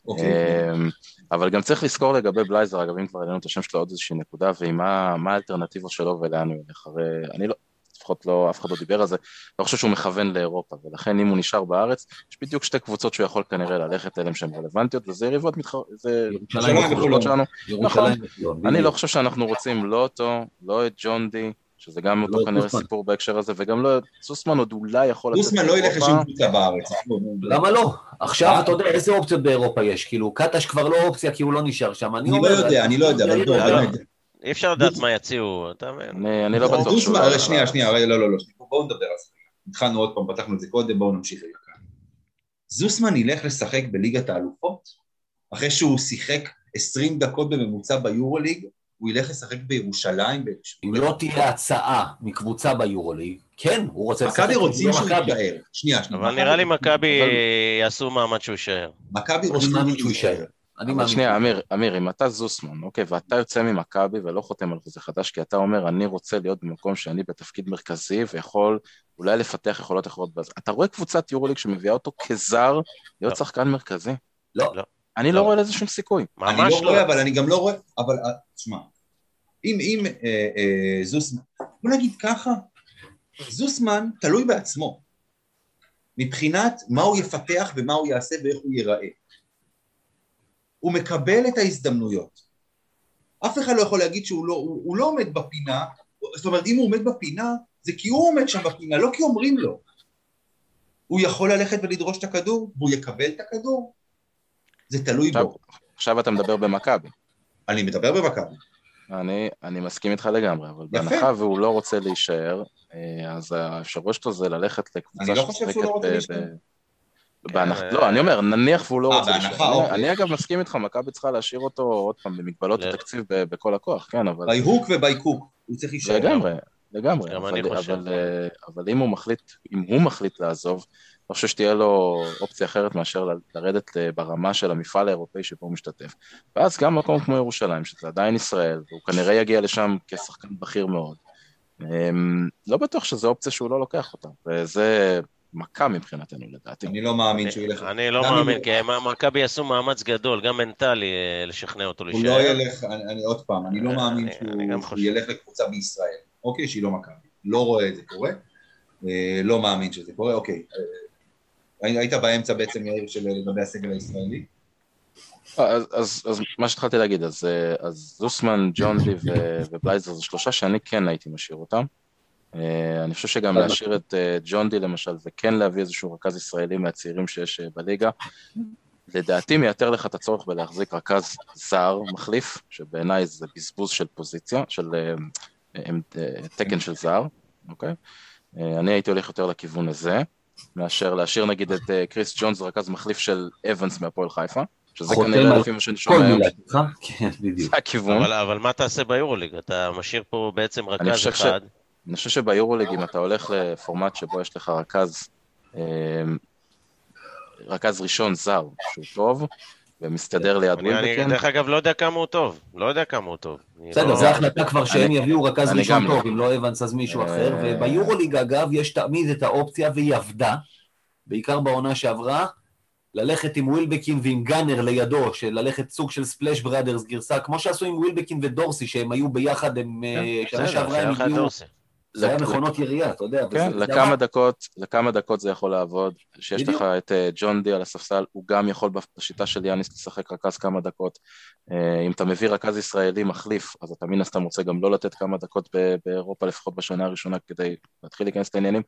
אוקיי. אמ, אבל גם צריך לזכור לגבי בלייזר, אגב, אם כבר העלינו את השם שלו עוד איזושהי נקודה, ועם מה מה האלטרנטיבות שלו ולאן הוא ילך. הרי אני לא, לפחות לא, אף אחד לא דיבר על זה, לא חושב שהוא מכוון לאירופה, ולכן אם הוא נשאר בארץ, יש בדיוק שתי קבוצות שהוא יכול כנראה ללכת אליהן שהן רלוונטיות, וזה יריבות מתחר... זה ירושלים וחולון. יריבות שלנו. ירושלים וחולון, אני. לא חושב שאנחנו רוצים לא אותו, לא את ג'ון די, שזה גם אותו את כנראה. סיפור בהקשר הזה, וגם לא סוסמן עוד אולי יכול לצאת גוסמן לא ילך. לשום קבוצה בארץ. למה לא? עכשיו אה? אתה יודע איזה אופציות באירופה יש, כאילו קטש כבר לא אופציה כי הוא לא נשאר שם, אני. לא יודע, אני לא יודע, אבל בוא, לא. באמת. אי אפשר לדעת מה יציעו, אתה מבין? אני לא בטוח שהוא... לא- שנייה, שנייה, לא, לא, לא, בואו נדבר על זה. התחלנו עוד פעם, פתחנו את זה קודם, בואו נמשיך רגע כאן. זוסמן ילך לשחק בליגת האלופות? אחרי שהוא שיחק 20 דקות בממוצע ביורוליג, הוא ילך לשחק בירושלים? אם לא תהיה הצעה מקבוצה ביורוליג, כן, הוא רוצה לשחק. מכבי רוצים לא שהוא. יישאר. שנייה, שנייה. אבל נראה לי מכבי יעשו מאמץ שהוא יישאר. מכבי רוצים שהוא יישאר. אני מאמין. שנייה, אמיר, אמיר, אם אתה זוסמן, אוקיי, ואתה יוצא ממכבי ולא חותם על חוזה חדש, כי אתה אומר, אני רוצה להיות במקום שאני בתפקיד מרכזי ויכול אולי לפתח יכולות אחרות. אתה רואה קבוצת יורוליג שמביאה אותו כזר להיות לא. שחקן מרכזי? לא. אני לא. רואה לזה שום סיכוי. אני ממש לא לא. רואה, אבל אני גם לא רואה, אבל אה, תשמע, אם, אם אה, אה, זוסמן, בוא נגיד ככה, זוסמן תלוי בעצמו, מבחינת מה הוא יפתח ומה הוא יעשה ואיך הוא ייראה. הוא מקבל את ההזדמנויות. אף אחד לא יכול להגיד שהוא לא, הוא, הוא לא עומד בפינה, זאת אומרת, אם הוא עומד בפינה, זה כי הוא עומד שם בפינה, לא כי אומרים לו. הוא יכול ללכת ולדרוש את הכדור, והוא יקבל את הכדור. זה תלוי עכשיו, בו. עכשיו אתה מדבר במכבי. אני מדבר במכבי. אני, אני מסכים איתך לגמרי, אבל יפה. בהנחה והוא לא רוצה להישאר, אה, אז האפשרות שלו זה ללכת לקבוצה אני לא חושב שהוא לא רוצה ב- להישאר. בהנחה, כן, לא, אני אומר, נניח והוא לא אה, רוצה בהנחה, להישאר. אני- אוקיי. אני אגב מסכים איתך, מכבי צריכה להשאיר אותו עוד פעם במגבלות התקציב ב- בכל הכוח, כן, אבל... ו-by cook, הוא צריך להישאר. לגמרי, לגמרי, אה, אבל אם הוא מחליט, אם הוא מחליט לעזוב, אני חושב שתהיה לו אופציה אחרת מאשר לרדת אה, ברמה של המפעל האירופאי שבו הוא משתתף. ואז גם מקום כמו ירושלים, שזה עדיין ישראל, והוא כנראה יגיע לשם כשחקן בכיר מאוד, אמ, לא בטוח שזו אופציה שהוא לא לוקח אותה, וזה מכה מבחינתנו לדעתי. אני לא מאמין שהוא ילך... אני לא מאמין, הוא- כי מכבי יעשו מאמץ גדול, גם מנטלי, אה, לשכנע אותו הוא להישאר. לא ילך, אני, עוד פעם, אני לא אה, מאמין שהוא אני גם שהוא חושב. ילך לקבוצה בישראל, אוקיי, שהיא לא מכבי, לא רואה את זה קורה, לא מאמין שזה קורה, אוקיי. אה, היית באמצע בעצם, יאיר, של לגבי הסגל הישראלי? אז, אז, אז מה שהתחלתי להגיד, אז, אה, אז זוסמן, ו- ובלייזר זה שלושה שאני כן הייתי משאיר אותם. אה, אני חושב שגם להשאיר את אה, ג'ון די למשל, וכן להביא איזשהו רכז ישראלי מהצעירים שיש אה, בליגה, לדעתי מייתר לך את הצורך בלהחזיק רכז זר מחליף, שבעיניי זה בזבוז של פוזיציה, של אה, אה, אה, תקן של זר, אוקיי? אה, אני הייתי הולך יותר לכיוון הזה, מאשר להשאיר נגיד את אה, קריס ג'ונס, רכז מחליף של אבנס מהפועל חיפה, שזה כנראה לפי מה שאני שומע היום, <laughs> כן, בדיוק. זה הכיוון. אבל, אבל מה תעשה ביורוליג? אתה משאיר פה בעצם רכז ש- אחד. אני חושב שביורוליג, אם אתה הולך לפורמט שבו יש לך רכז, אה, רכז ראשון זר, שהוא טוב, ומסתדר ליד ווילבקין, דרך אגב לא יודע כמה הוא טוב, לא יודע כמה הוא טוב. בסדר, לא- זו החלטה כבר שהם יביאו רכז ראשון לא. טוב, אם לא אבנס אז מישהו אה, אחר, וביורוליג אגב יש תמיד את האופציה, והיא עבדה, בעיקר בעונה שעברה, ללכת עם ווילבקין ועם גאנר לידו, של ללכת סוג של splash brothers גרסה, כמו שעשו עם ווילבקין ודורסי, שהם היו ביחד, הם אה, שנה בסדר, שעברה שהיה הם הגיעו, דורסי. זה היה מכונות ירייה, אתה יודע. כן, לכמה. דקות, לכמה דקות זה יכול לעבוד, שיש. לך את אה, ג'ון די על הספסל, הוא גם יכול בשיטה של יאניס לשחק רכז כמה דקות. אה, אם אתה מביא רכז ישראלי מחליף, אז אתה מן הסתם רוצה גם לא לתת כמה דקות ב- באירופה, לפחות בשנה הראשונה, כדי להתחיל להיכנס לעניינים.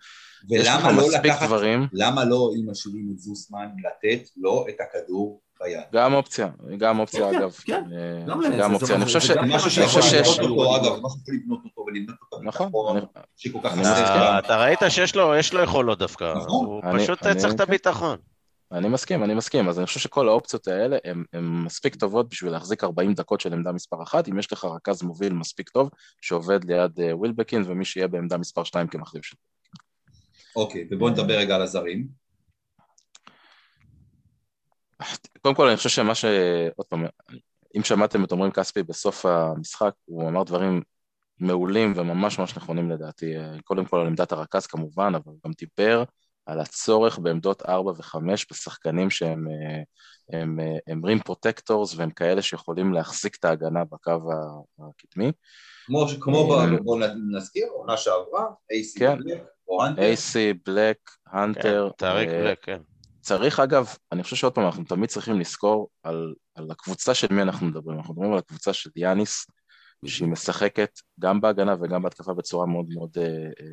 יש לך ולמה לא מספיק לקחת, דברים, למה לא, אם משאירים את זוסמן, לתת לו את הכדור ביד? גם אופציה, גם אופציה כן, אגב. כן, אה, גם אופציה, זה- אני חושב ש... גם זה משהו שיכול לבנות אותו, אגב, משהו שיכול לבנות אותו ולבנות אותו נכון, שכל כך חסר. אה, אתה ראית שיש לו יש לו יכולות דווקא, נכון. הוא פשוט צריך את הביטחון. אני מסכים, אני מסכים, אז אני חושב שכל האופציות האלה הן מספיק טובות בשביל להחזיק 40 דקות של עמדה מספר אחת, אם יש לך רכז מוביל מספיק טוב, שעובד ליד אה, ווילבקין, ומי שיהיה בעמדה מספר 2 כמחליף שלו. אוקיי, ובואו נדבר רגע על הזרים. קודם כל אני חושב שמה ש... עוד פעם, אם שמעתם את עמרי כספי בסוף המשחק, הוא אמר דברים מעולים וממש ממש נכונים לדעתי, אה, קודם כל על עמדת הרכז כמובן, אבל גם דיבר על הצורך בעמדות 4 ו-5 בשחקנים שהם אה, הם, אה, הם rim protectors והם כאלה שיכולים להחזיק את ההגנה בקו הקדמי. כמו, כמו אה, ב- בואו נזכיר, עונה שעברה, אייסי כן. בלק, או הנטר, אייסי, בלק, הנטר. כן, טאריק אה, בלק, כן. צריך אגב, אני חושב שעוד פעם, אנחנו תמיד צריכים לזכור על, על הקבוצה של מי אנחנו מדברים. אנחנו מדברים על הקבוצה של יאניס, שהיא משחקת גם בהגנה וגם בהתקפה בצורה מאוד מאוד אה, אה,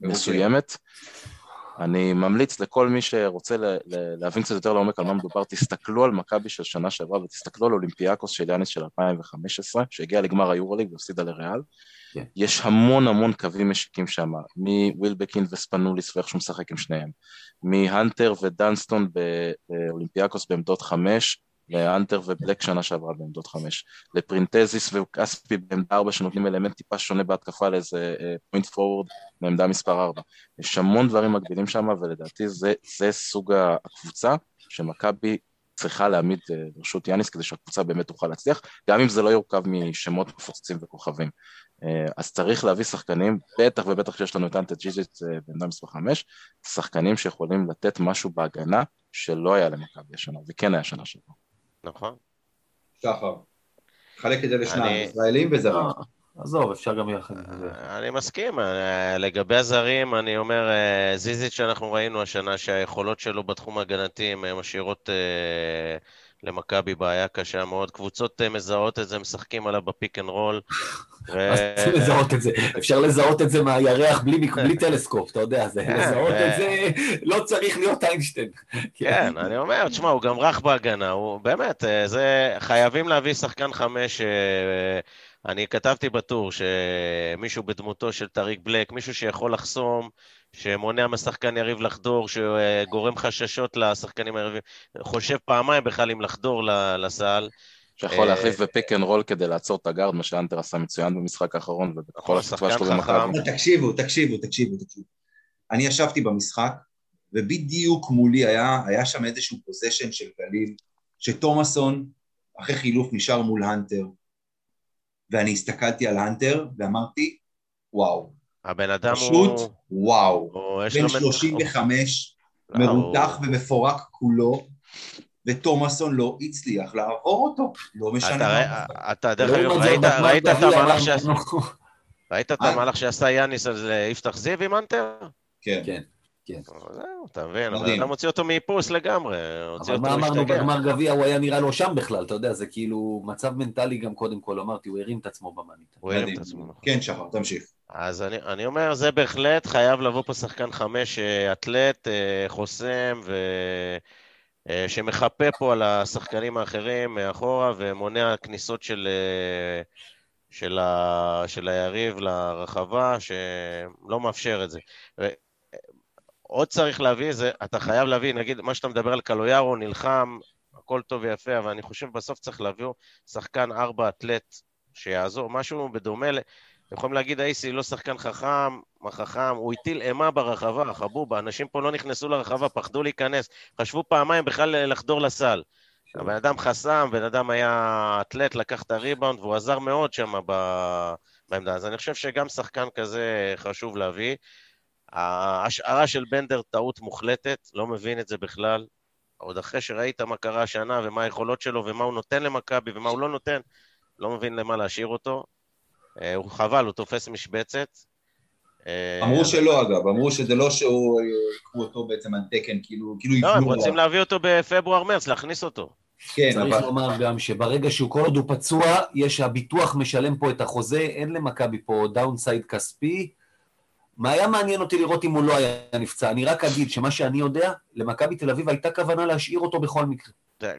מסוימת. אני ממליץ לכל מי שרוצה ל- ל- להבין קצת יותר לעומק על מה מדובר, תסתכלו על מכבי של שנה שעברה ותסתכלו על אולימפיאקוס של יאניס של 2015, שהגיע לגמר היורוליג והפסידה לריאל. כן. יש המון המון קווים משיקים שם, מווילבקין וספנוליס ואיך שהוא משחק עם שניהם, מהנטר ודנסטון באולימפיאקוס בעמדות חמש, להנטר ובלק שנה שעברה בעמדות חמש, לפרינטזיס וכספי בעמדה ארבע שנותנים אלמנט טיפה שונה בהתקפה לאיזה point forward מעמדה מספר ארבע. יש המון דברים מקבילים שם ולדעתי זה, זה סוג הקבוצה שמכבי צריכה להעמיד אה, לרשות יאניס כדי שהקבוצה באמת תוכל להצליח, גם אם זה לא יורכב משמות מפוצצים וכוכבים. אה, אז צריך להביא שחקנים, בטח ובטח שיש לנו את אנטה זיזיץ' אה, בעמדה מספר חמש, שחקנים שיכולים לתת משהו בהגנה שלא היה למכבי השנה, וכן היה שנה שעברה. נכון. שחר. חלק את זה לשניים, ישראלים וזרים. אה, עזוב, אפשר גם יחד. זה. אני מסכים, אה, לגבי הזרים, אני אומר, אה, זיזיץ' שאנחנו ראינו השנה שהיכולות שלו בתחום ההגנתי הן אה, משאירות אה, למכבי בעיה קשה מאוד. קבוצות אה, מזהות את זה, משחקים עליו ב pick and roll. לזהות את זה. אפשר לזהות את זה מהירח בלי בלי טלסקופ, אתה יודע, זה- כן, לזהות את זה לא צריך להיות איינשטיין. כן, אני אומר, תשמע, הוא גם רך בהגנה, הוא באמת, אה, זה, חייבים להביא שחקן חמש, אה, אני כתבתי בטור שמישהו בדמותו של טאריק בלק, מישהו שיכול לחסום, שמונע משחקן יריב לחדור, שגורם חששות לשחקנים היריבים, חושב פעמיים בכלל אם לחדור ל- לסל. שיכול אה, להחליף ב pick and roll כדי לעצור את הגארד, מה שהנטר עשה מצוין במשחק האחרון, ובכל נכון, שחקן שלו. במכבי. אבל תקשיבו, תקשיבו, תקשיבו, תקשיבו. אני ישבתי במשחק, ובדיוק מולי היה, היה שם איזשהו possession של גליל, שתומאסון, אחרי חילוף, נשאר מול הנטר, ואני הסתכלתי על הנטר, ואמרתי, וואו. הבן אדם פשוט הוא... וואו. הוא יש בן לו... 35, לא, מרותח הוא- ומפורק כולו, ותומאסון לא הצליח לעבור אותו. לא משנה אתה, אתה דרך אגב, ראית, ראית את המהלך שעשה- <laughs> ראית את אה? המהלך שעשה יאניס על אה, יפתח זיו עם אנטר? כן. כן, כן. זהו, אתה מבין, מדהים. אדם הוציא אותו מאיפוס לגמרי, הוציא אבל מה אמרנו. בגמר גביע, הוא היה נראה לו שם בכלל, אתה יודע, זה כאילו מצב מנטלי גם קודם כל, אמרתי, הוא הרים את עצמו במאניטה. הוא הרים. את עצמו. נכון. כן, שחר, תמשיך. אז אני, אני אומר, זה בהחלט חייב לבוא פה שחקן חמש, אה, אתלט, אה, חוסם, ו... אה, שמחפה פה על השחקנים האחרים מאחורה ומונע כניסות של, של, ה, של היריב לרחבה, שלא מאפשר את זה. ו- עוד צריך להביא, זה, אתה חייב להביא, נגיד, מה שאתה מדבר על קלויארו, נלחם, הכל טוב ויפה, אבל אני חושב בסוף צריך להביא שחקן ארבע אתלט שיעזור, משהו בדומה ל... אתם יכולים להגיד, אייסי לא שחקן חכם, מה חכם, הוא הטיל אימה ברחבה, חבובה, אנשים פה לא נכנסו לרחבה, פחדו להיכנס, חשבו פעמיים בכלל לחדור לסל. הבן אדם חסם, בן אדם היה אתלט, לקח את הריבאונד, והוא עזר מאוד שם ב- בעמדה. אז אני חושב שגם שחקן כזה חשוב להביא. ההשערה של בנדר טעות מוחלטת, לא מבין את זה בכלל. עוד אחרי שראית מה קרה השנה ומה היכולות שלו ומה הוא נותן למכבי ומה הוא לא נותן, לא מבין למה להשאיר אותו. אה, הוא חבל, הוא תופס משבצת. אה, אמרו שלא אגב, אמרו שזה לא שהוא, אה, יקחו אותו בעצם על תקן, כאילו כאילו לא, הם רוצים. להביא אותו בפברואר-מרץ, להכניס אותו. כן, צריך אבל... לומר גם שברגע שהוא כל עוד הוא פצוע, יש הביטוח משלם פה את החוזה, אין למכבי פה downside כספי. מה היה מעניין אותי לראות אם הוא לא היה נפצע? אני רק אגיד שמה שאני יודע, למכבי תל אביב הייתה כוונה להשאיר אותו בכל מקרה.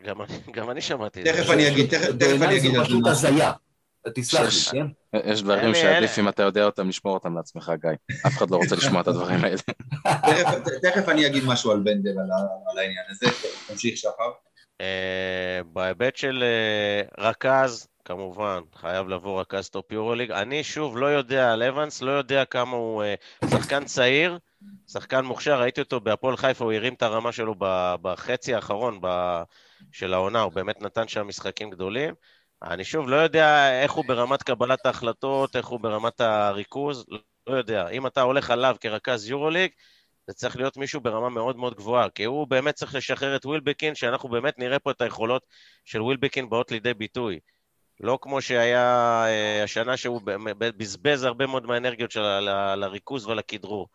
גם אני- גם אני שמעתי את זה. תכף אני אגיד, תכף תכף אני בעיניי אגיד זו זה פשוט. הזיה. תסלח. לי, כן? יש דברים שעדיף אם אתה יודע אותם, לשמור אותם לעצמך, גיא. אף אחד לא רוצה לשמוע את הדברים האלה. תכף- תכף אני אגיד משהו על בנדר, על העניין הזה. תמשיך שחר. אה, בהיבט של אה, רכז, כמובן, חייב לבוא רכז טופ יורוליג. אני שוב לא יודע על אבנס, לא יודע כמה הוא אה, שחקן צעיר, שחקן מוכשר, ראיתי אותו בהפועל חיפה, הוא הרים את הרמה שלו בחצי האחרון של העונה, הוא באמת נתן שם משחקים גדולים. אני שוב לא יודע איך הוא ברמת קבלת ההחלטות, איך הוא ברמת הריכוז, לא יודע. אם אתה הולך עליו כרכז יורוליג, זה צריך להיות מישהו ברמה מאוד מאוד גבוהה, כי הוא באמת צריך לשחרר את ווילבקין, שאנחנו באמת נראה פה את היכולות של ווילבקין באות לידי ביטוי. לא כמו שהיה אה, השנה שהוא בזבז הרבה מאוד מהאנרגיות שלו לריכוז ולכדרור.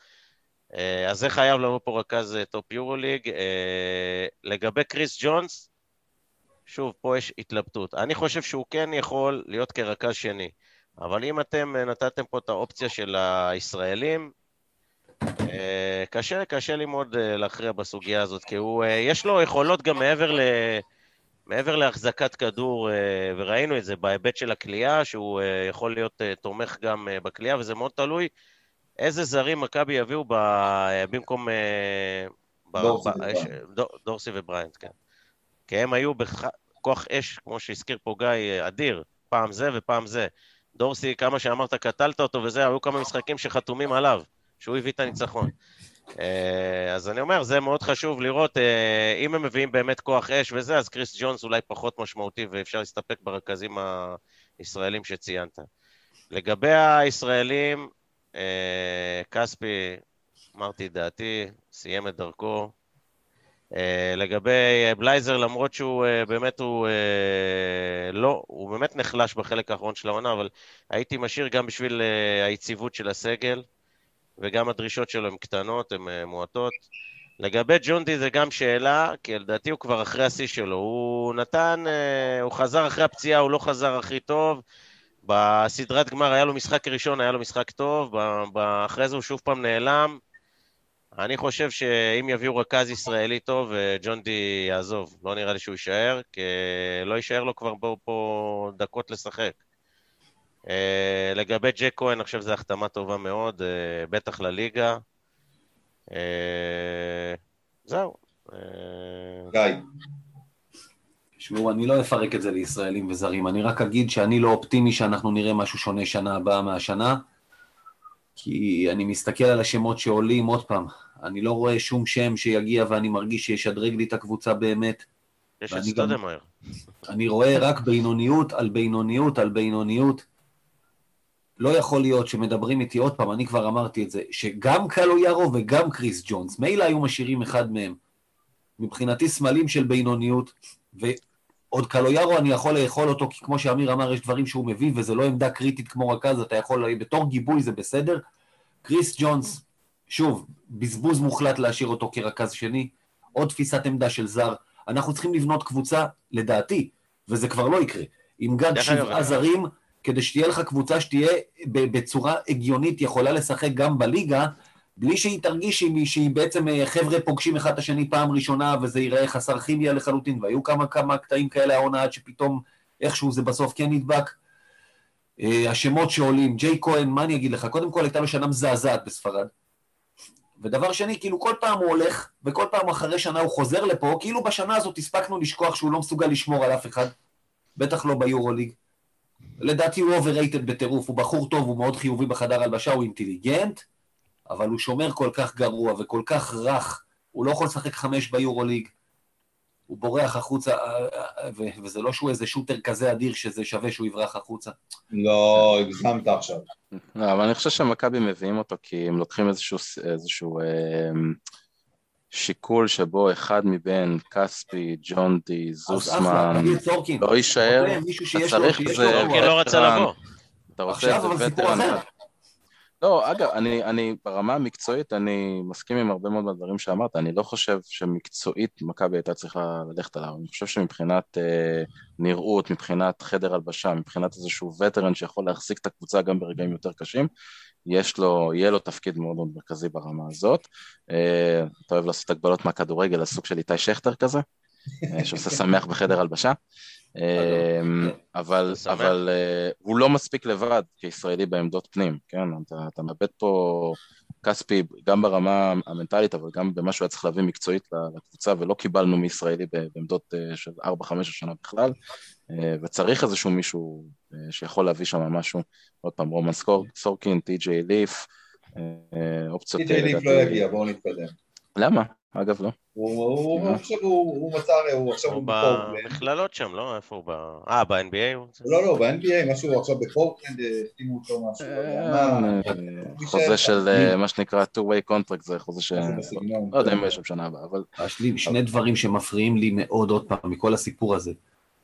אה, אז זה חייב לבוא פה רכז אה, טופ יורוליג. לגבי קריס ג'ונס, שוב, פה יש התלבטות. אני חושב שהוא כן יכול להיות כרכז שני, אבל אם אתם אה, נתתם פה את האופציה של הישראלים, אה, קשה, קשה לי מאוד אה, להכריע בסוגיה הזאת, כי הוא, יש לו יכולות גם מעבר, ל, מעבר להחזקת כדור, וראינו את זה בהיבט של הקליעה, שהוא יכול להיות תומך גם בקליעה, וזה מאוד תלוי איזה זרים מכבי יביאו ב, במקום... ב- דורסי ב- דור- דורסי ובריינט, כן. כי הם היו בכוח אש, כמו שהזכיר פה גיא, אה, אדיר, פעם זה ופעם זה. דורסי, כמה שאמרת, קטלת אותו וזה, היו כמה משחקים שחתומים עליו. שהוא הביא את הניצחון. אה, אז אני אומר, זה מאוד חשוב לראות, אה, אם הם מביאים באמת כוח אש וזה, אז קריס ג'ונס אולי פחות משמעותי ואפשר להסתפק ברכזים הישראלים שציינת. לגבי הישראלים, כספי, אמרתי את דעתי, סיים את דרכו. אה, לגבי אה, בלייזר, למרות שהוא אה, באמת, הוא לא, הוא באמת נחלש בחלק האחרון של העונה, אבל הייתי משאיר גם בשביל היציבות של הסגל. וגם הדרישות שלו הן קטנות, הן מועטות. לגבי ג'ונדי זה גם שאלה, כי לדעתי הוא כבר אחרי השיא שלו. הוא נתן, הוא חזר אחרי הפציעה, הוא לא חזר הכי טוב. בסדרת גמר היה לו משחק ראשון, היה לו משחק טוב, אחרי זה הוא שוב פעם נעלם. אני חושב שאם יביאו רכז ישראלי טוב, אה, ג'ונדי יעזוב. לא נראה לי שהוא יישאר, כי לא יישאר לו כבר פה, פה דקות לשחק. Uh, לגבי ג'ק כהן, אני חושב שזו החתמה טובה מאוד, בטח לליגה. זהו. גיא. תשמעו, אני לא אפרק את זה לישראלים וזרים, אני רק אגיד שאני לא אופטימי שאנחנו נראה משהו שונה שנה הבאה מהשנה, כי אני מסתכל על השמות שעולים עוד פעם, אני לא רואה שום שם שיגיע ואני מרגיש שישדרג לי את הקבוצה באמת. יש את סטודמאייר. אני רואה רק בינוניות על בינוניות על בינוניות. לא יכול להיות שמדברים איתי עוד פעם, אני כבר אמרתי את זה, שגם קלו יארו וגם קריס ג'ונס, מילא היו משאירים אחד מהם. מבחינתי סמלים של בינוניות, ועוד קלו יארו אני יכול לאכול אותו, כי כמו שאמיר אמר, יש דברים שהוא מביא, וזה לא עמדה קריטית כמו רכז, אתה יכול, בתור גיבוי זה בסדר. קריס ג'ונס, שוב, בזבוז מוחלט להשאיר אותו כרכז שני, עוד תפיסת עמדה של זר. אנחנו צריכים לבנות קבוצה, לדעתי, וזה כבר לא יקרה, עם גג שבעה זרים, כדי שתהיה לך קבוצה שתהיה בצורה הגיונית, יכולה לשחק גם בליגה, בלי שהיא תרגיש שהיא, בעצם אה, חבר'ה פוגשים אחד את השני פעם ראשונה, וזה ייראה חסר כימיה לחלוטין, והיו כמה כמה קטעים כאלה העונה עד שפתאום איכשהו זה בסוף כן נדבק. אה, השמות שעולים, ג'ייק כהן, מה אני אגיד לך? קודם כל הייתה לו שנה מזעזעת בספרד. ודבר שני, כאילו כל פעם הוא הולך, וכל פעם אחרי שנה הוא חוזר לפה, כאילו בשנה הזאת הספקנו לשכוח שהוא לא מסוגל לשמור על אף אחד, בטח לא ביורוליג. לדעתי הוא overrated בטירוף, הוא בחור טוב, הוא מאוד חיובי בחדר הלבשה, הוא אינטליגנט, אבל הוא שומר כל כך גרוע וכל כך רך, הוא לא יכול לשחק חמש ביורוליג, הוא בורח החוצה, אה, אה, וזה לא שהוא איזה שוטר כזה אדיר שזה שווה שהוא יברח החוצה. לא, הגזמת עכשיו. לא, אבל אני חושב שמכבי מביאים אותו כי הם לוקחים איזשהו, איזשהו אה, שיקול שבו אחד מבין כספי, ג'ון די, זוסמן, לא יישאר, אתה צריך איזה... לא רצה לבוא. אתה רוצה איזה וטרן. לא, אגב, אני, אני ברמה המקצועית, אני מסכים עם הרבה מאוד מהדברים שאמרת, אני לא חושב שמקצועית מכבי הייתה צריכה ללכת עליו, אני חושב שמבחינת אה, נראות, מבחינת חדר הלבשה, מבחינת איזשהו וטרן שיכול להחזיק את הקבוצה גם ברגעים יותר קשים, יש לו, יהיה לו תפקיד מאוד מאוד מרכזי ברמה הזאת. אה, אתה אוהב לעשות הגבלות מהכדורגל, הסוג של איתי שכטר כזה, אה, שעושה שמח בחדר הלבשה. אמ, אבל, אבל אה, הוא לא מספיק לבד כישראלי בעמדות פנים, כן? אתה, אתה מאבד פה כספי גם ברמה המנטלית, אבל גם במה שהוא היה צריך להביא מקצועית לקבוצה, ולא קיבלנו מישראלי בעמדות אה, של 4-5 השנה בכלל, אה, וצריך איזשהו מישהו שיכול להביא שם משהו, עוד פעם, רומן סורקין, טי.ג'יי ליף, אופציות... טי.ג'יי ליף לא יגיע, בואו נתקדם. למה? אגב, לא. הוא עכשיו הוא מצא, הוא עכשיו הוא במכללות שם, לא? איפה הוא ב... אה, ב-NBA הוא? לא, לא, ב-NBA, משהו עכשיו בפורטלנד, החתימו אותו משהו. אה, חוזה של אה, מה שנקרא two-way contract, זה חוזה ש... לא יודע אם יש שם שנה הבאה, אבל... יש לי שני דברים שמפריעים לי מאוד עוד פעם מכל הסיפור הזה.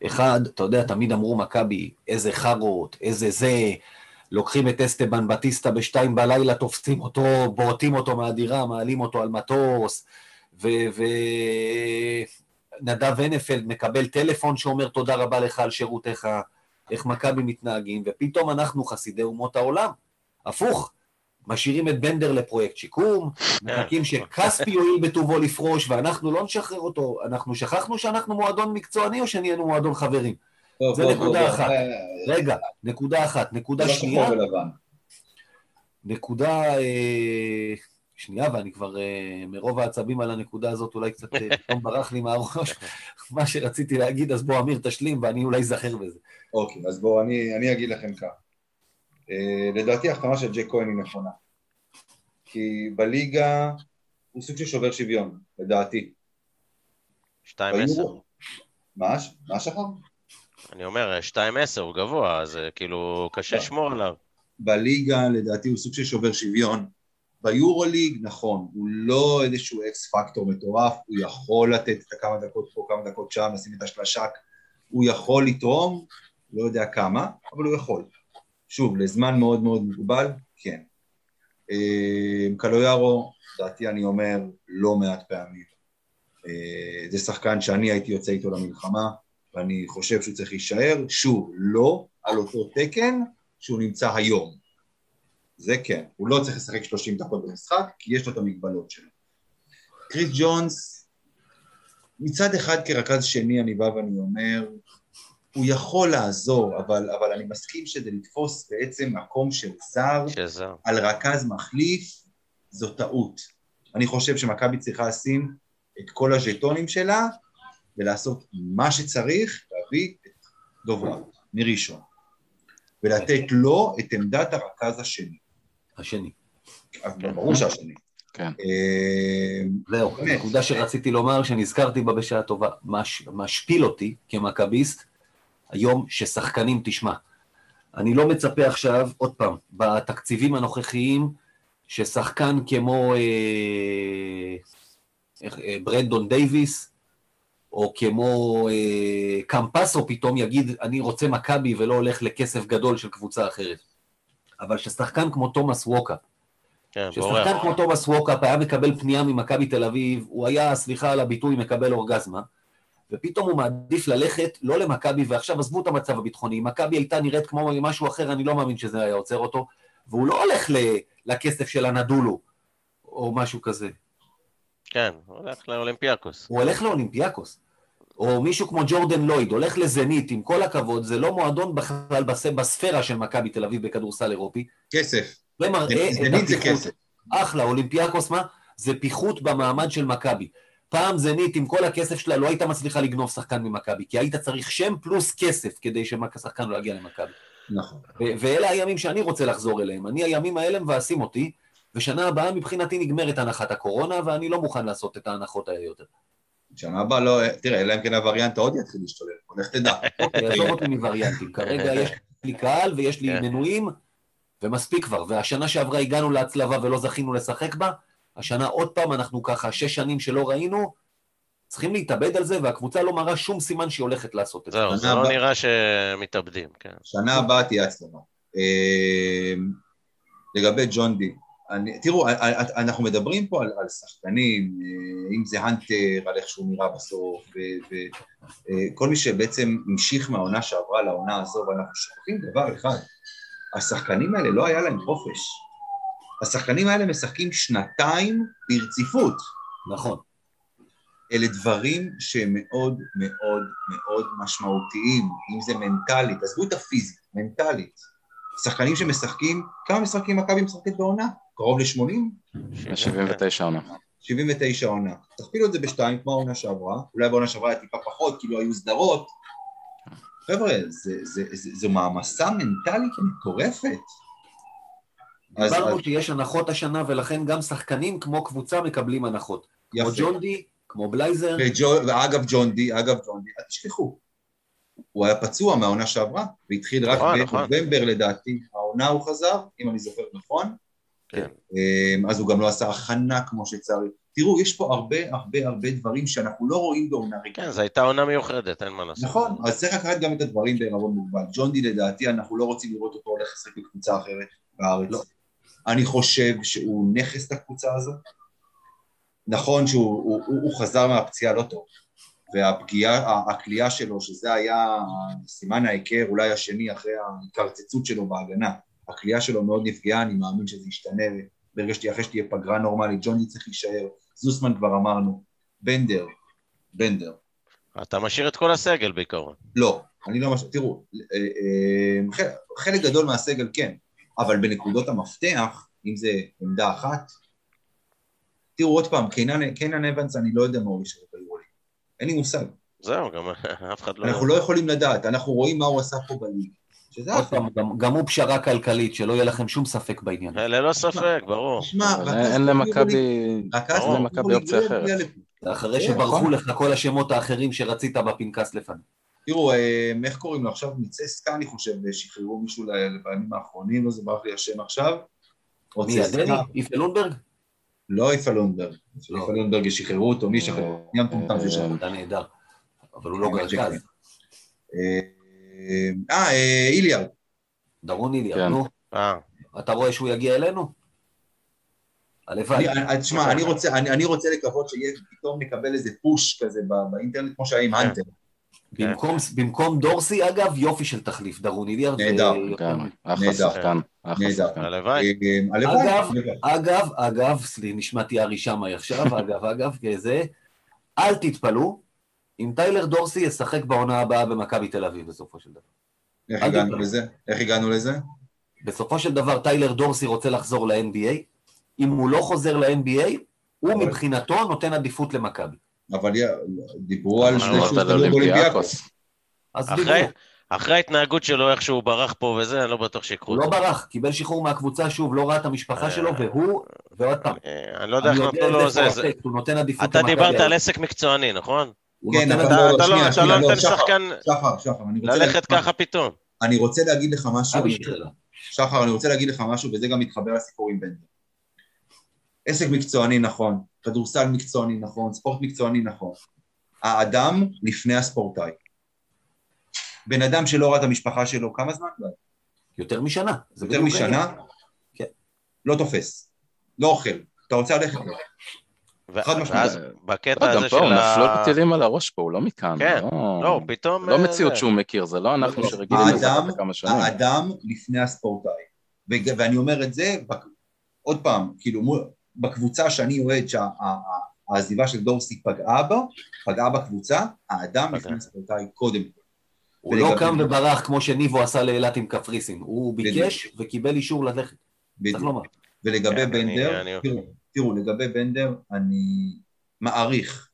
אחד, אתה יודע, תמיד אמרו מכבי, איזה חארות, איזה זה, לוקחים את אסטבן בטיסטה בשתיים בלילה, תופסים אותו, בועטים אותו מהדירה, מעלים אותו על מטוס. ונדב הנפלד מקבל טלפון שאומר תודה רבה לך על שירותיך, איך מכבי מתנהגים, ופתאום אנחנו חסידי אומות העולם. הפוך, משאירים את בנדר לפרויקט שיקום, מחכים שכספי יואיל בטובו לפרוש, ואנחנו לא נשחרר אותו. אנחנו שכחנו שאנחנו מועדון מקצועני או שנהיינו מועדון חברים? זה נקודה אחת. רגע, נקודה אחת. נקודה שנייה... נקודה... אה, שנייה, ואני כבר uh, מרוב העצבים על הנקודה הזאת אולי קצת אה, פתאום ברח לי מהראש <laughs> מה שרציתי להגיד, אז בוא אמיר תשלים ואני אולי אזכר בזה. אוקיי, אז בואו אני, אני אגיד לכם כך. Uh, לדעתי ההחתמה של ג'ק כהן היא נכונה. כי בליגה הוא סוג של שובר שוויון, לדעתי. 2-10. מה? מה שחר? אני אומר, 2-10 הוא גבוה, אז כאילו קשה לשמור עליו. בליגה לדעתי הוא סוג של שובר שוויון. ביורוליג, נכון, הוא לא איזשהו אקס פקטור מטורף, הוא יכול לתת את הכמה דקות פה, כמה דקות שם, לשים את השלשק, הוא יכול לתרום, לא יודע כמה, אבל הוא יכול. שוב, לזמן מאוד מאוד מוגבל, כן. אה, קלויארו, דעתי אני אומר לא מעט פעמים. אה, זה שחקן שאני הייתי יוצא איתו למלחמה, ואני חושב שהוא צריך להישאר, שוב, לא על אותו תקן שהוא נמצא היום. זה כן, הוא לא צריך לשחק 30 דקות במשחק, כי יש לו את המגבלות שלו. קריס ג'ונס, מצד אחד כרכז שני אני בא ואני אומר, הוא יכול לעזור, אבל, אבל אני מסכים שזה לתפוס בעצם מקום של זר, שזר. על רכז מחליף, זו טעות. אני חושב שמכבי צריכה לשים את כל הז'טונים שלה ולעשות מה שצריך, להביא את דוברה מראשון, ולתת לו את עמדת הרכז השני. השני. ברור שהשני. כן. אה, זהו, נקודה שרציתי לומר, שנזכרתי בה בשעה טובה, משפיל אותי כמכביסט, היום ששחקנים, תשמע, אני לא מצפה עכשיו, עוד פעם, בתקציבים הנוכחיים, ששחקן כמו אה, אה, ברנדון דייוויס, או כמו אה, קמפסו פתאום יגיד, אני רוצה מכבי ולא הולך לכסף גדול של קבוצה אחרת. אבל ששחקן כמו תומאס ווקאפ, כן, ששחקן. כמו תומאס ווקאפ היה מקבל פנייה ממכבי תל אביב, הוא היה, סליחה על הביטוי, מקבל אורגזמה, ופתאום הוא מעדיף ללכת לא למכבי, ועכשיו עזבו את המצב הביטחוני, מכבי הייתה נראית כמו משהו אחר, אני לא מאמין שזה היה עוצר אותו, והוא לא הולך לכסף של אנאדולו, או משהו כזה. כן, הולך לאולימפיאקוס. הוא הולך לאולימפיאקוס. או מישהו כמו ג'ורדן לויד, הולך לזנית, עם כל הכבוד, זה לא מועדון בכלל בס- בספירה של מכבי תל אביב בכדורסל אירופי. כסף. זה מראה את הפיחות. כסף. אחלה, אולימפיאקוס מה? זה פיחות במעמד של מכבי. פעם זנית עם כל הכסף שלה לא הייתה מצליחה לגנוב שחקן ממכבי, כי היית צריך שם פלוס כסף כדי ששחקן לא יגיע למכבי. נכון. ואלה הימים שאני רוצה לחזור אליהם. אני, הימים האלה מבאסים אותי, ושנה הבאה מבחינתי נגמרת הנחת הקורונה, ואני לא מוכן לעשות את ההנחות האלה יותר. שנה הבאה לא, תראה, אלא אם כן הווריאנט העוד יתחיל להשתולל, בוא לך תדע. <laughs> אוקיי, עזוב אותי מווריאנטים. כרגע יש לי קהל ויש לי כן. מנויים, ומספיק כבר. והשנה שעברה הגענו להצלבה ולא זכינו לשחק בה, השנה עוד פעם אנחנו ככה שש שנים שלא ראינו, צריכים להתאבד על זה, והקבוצה לא מראה שום סימן שהיא הולכת לעשות את זה. זהו, זה לא נראה שמתאבדים, כן. שנה הבאה תהיה הצלבה. אה, לגבי ג'ון די, אני, תראו, אנחנו מדברים פה על, על שחקנים, אה, אם זה הנטר, על איך שהוא נראה בסוף, וכל מי שבעצם המשיך מהעונה שעברה לעונה הזו, ואנחנו שוכחים דבר אחד, השחקנים האלה לא היה להם חופש. השחקנים האלה משחקים שנתיים ברציפות. נכון. אלה דברים שהם מאוד מאוד מאוד משמעותיים, אם זה מנטלית, עזבו את הפיזית, מנטלית. שחקנים שמשחקים, כמה משחקים מכבי משחקת בעונה? קרוב ל-80? 79 עונה. 79 עונה. תכפילו את זה בשתיים, כמו העונה שעברה, אולי בעונה שעברה היה טיפה פחות, כי לא היו סדרות. חבר'ה, זה, זה, זה, זו מעמסה מנטלית מטורפת. דיברנו אז- שיש הנחות השנה, ולכן גם שחקנים כמו קבוצה מקבלים הנחות. כמו יפה. ג'ון די, כמו בלייזר, וג'ו- ואגב ג'ון די, אגב ג'ון די, אל תשכחו, הוא היה פצוע מהעונה שעברה, והתחיל רק נכון, נכון. בנובמבר לדעתי, העונה הוא חזר, אם אני זוכר נכון, כן. אמ, אז הוא גם לא עשה הכנה כמו שצריך. תראו, יש פה הרבה הרבה הרבה דברים שאנחנו לא רואים בעונה כן, רגילה. זו הייתה עונה מיוחדת, אין מה לעשות. נכון, אז צריך לקחת גם את הדברים בערבון מוגבל. ג'ון די לדעתי, אנחנו לא רוצים לראות אותו הולך לשחק בקבוצה אחרת בארץ. לא. אני חושב שהוא נכס לקבוצה הזו. נכון שהוא הוא, הוא, הוא חזר מהפציעה לא טוב, והפגיעה, הכלייה שלו, שזה היה סימן ההיכר, אולי השני אחרי ההתקרצצות שלו בהגנה, הכלייה שלו מאוד נפגעה, אני מאמין שזה ישתנה, ברגע שתהיה, אחרי שתהיה פגרה נורמלית, ג'וני צריך להישאר, זוסמן כבר אמרנו, בנדר, בנדר, אתה משאיר את כל הסגל בעיקרון. לא, אני לא משהו, תראו, אה, אה, חלק, גדול מהסגל כן, אבל בנקודות המפתח, אם זה עמדה אחת, תראו עוד פעם, קינן אבנס, אני לא יודע מה הוא ישאר אין לי מושג, זהו, גם <laughs> אף אחד לא... אנחנו לא יכולים לדעת, אנחנו רואים מה הוא עשה פה בליג, שזה עוד אחלה. פעם, גם- גם הוא פשרה כלכלית, שלא יהיה לכם שום ספק בעניין. אה, ללא ספק, ברור. תשמע, אין למכבי... אין ביורוליג למכבי לא אופציה אחרת. אחרי כן, שברחו נכון. לך כל השמות האחרים שרצית בפנקס לפניו. תראו, אה, איך קוראים לו עכשיו? ניצסקה, אני חושב, שחררו מישהו ל- בימים האחרונים, לא זה ברח לי השם עכשיו. מי. הדני? איפה לונדברג? לא איפה לונדברג, לא. איפה לונדברג שחררו אותו, מי שחררו? מי המטומטם ששחררו? אתה נהדר. אבל הוא לא. גרכז. אה, אה, אה, איליארד, דרון איליארד, כן. נו. אה, אתה רואה שהוא יגיע אלינו? הלוואי. תשמע, אני רוצה- אני אני רוצה לקוות שיהיה, פתאום נקבל איזה פוש כזה באינטרנט, כמו שהיה עם כן. האנטר. במקום- במקום דורסי, אגב, יופי של תחליף. דרון איליארד. נהדר. אחלה נהדר. שחקן. אחלה נהדר. הלוואי. אה, אגב. אגב, אגב, סלי, נשמעתי ארי שמאי עכשיו, <laughs> אגב, אגב, זה, אל תתפלאו אם טיילר דורסי ישחק בעונה הבאה במכבי תל אביב בסופו של דבר. איך הגענו. לזה? איך הגענו לזה? בסופו של דבר טיילר דורסי רוצה לחזור ל-NBA, אם הוא לא חוזר ל-NBA, הוא מבחינתו נותן עדיפות למכבי. אבל יא- דיברו על שני שהוא סגור באולימפיאקוס. אחרי- ההתנהגות שלו, איך שהוא ברח פה וזה, אני לא בטוח שיקחו הוא לא אותו. ברח, קיבל שחרור מהקבוצה שוב, לא ראה את המשפחה אה, שלו, והוא, ועוד פעם, אה, אני לא יודע איך נתנו לו זה. הוא נותן עדיפות אתה למכבי. דיברת על עסק מקצועני, נכון? כן, אבל אתה לא, אתה לא אתה לא לא, נותן שחקן שחר, שחר, אני רוצה... ללכת ככה פתאום. אני רוצה להגיד לך משהו. שחר, אני רוצה להגיד לך משהו, וזה גם מתחבר לסיפור עם בנדר. עסק מקצועני נכון, כדורסל מקצועני נכון, ספורט מקצועני נכון. האדם לפני הספורטאי. בן אדם שלא ראה את המשפחה שלו, כמה זמן? יותר משנה. זה יותר משנה? כן. לא תופס. לא אוכל. אתה רוצה ללכת? חד משמעית. ואז בקטע לא, גם הזה פה, של הוא נפלו ה... טילים על הראש פה, הוא לא מכאן. כן, לא- לא, פתאום... לא אה, מציאות. שהוא מכיר, זה לא אנחנו לא, שרגילים לזה לכמה שנים. האדם לפני הספורטאי. ואני אומר את זה, עוד פעם, כאילו, בקבוצה שאני אוהד שהעזיבה של דורסי פגעה בה, פגעה בקבוצה, האדם. לפני הספורטאי קודם כל. הוא לא קם וברח כמו שניבו עשה לאילת עם קפריסין. הוא ביקש וקיבל אישור ללכת. צריך בדיוק. לומר. ולגבי כן, בנדר, אני- אני- תראו, תראו, לגבי בנדר, אני מעריך,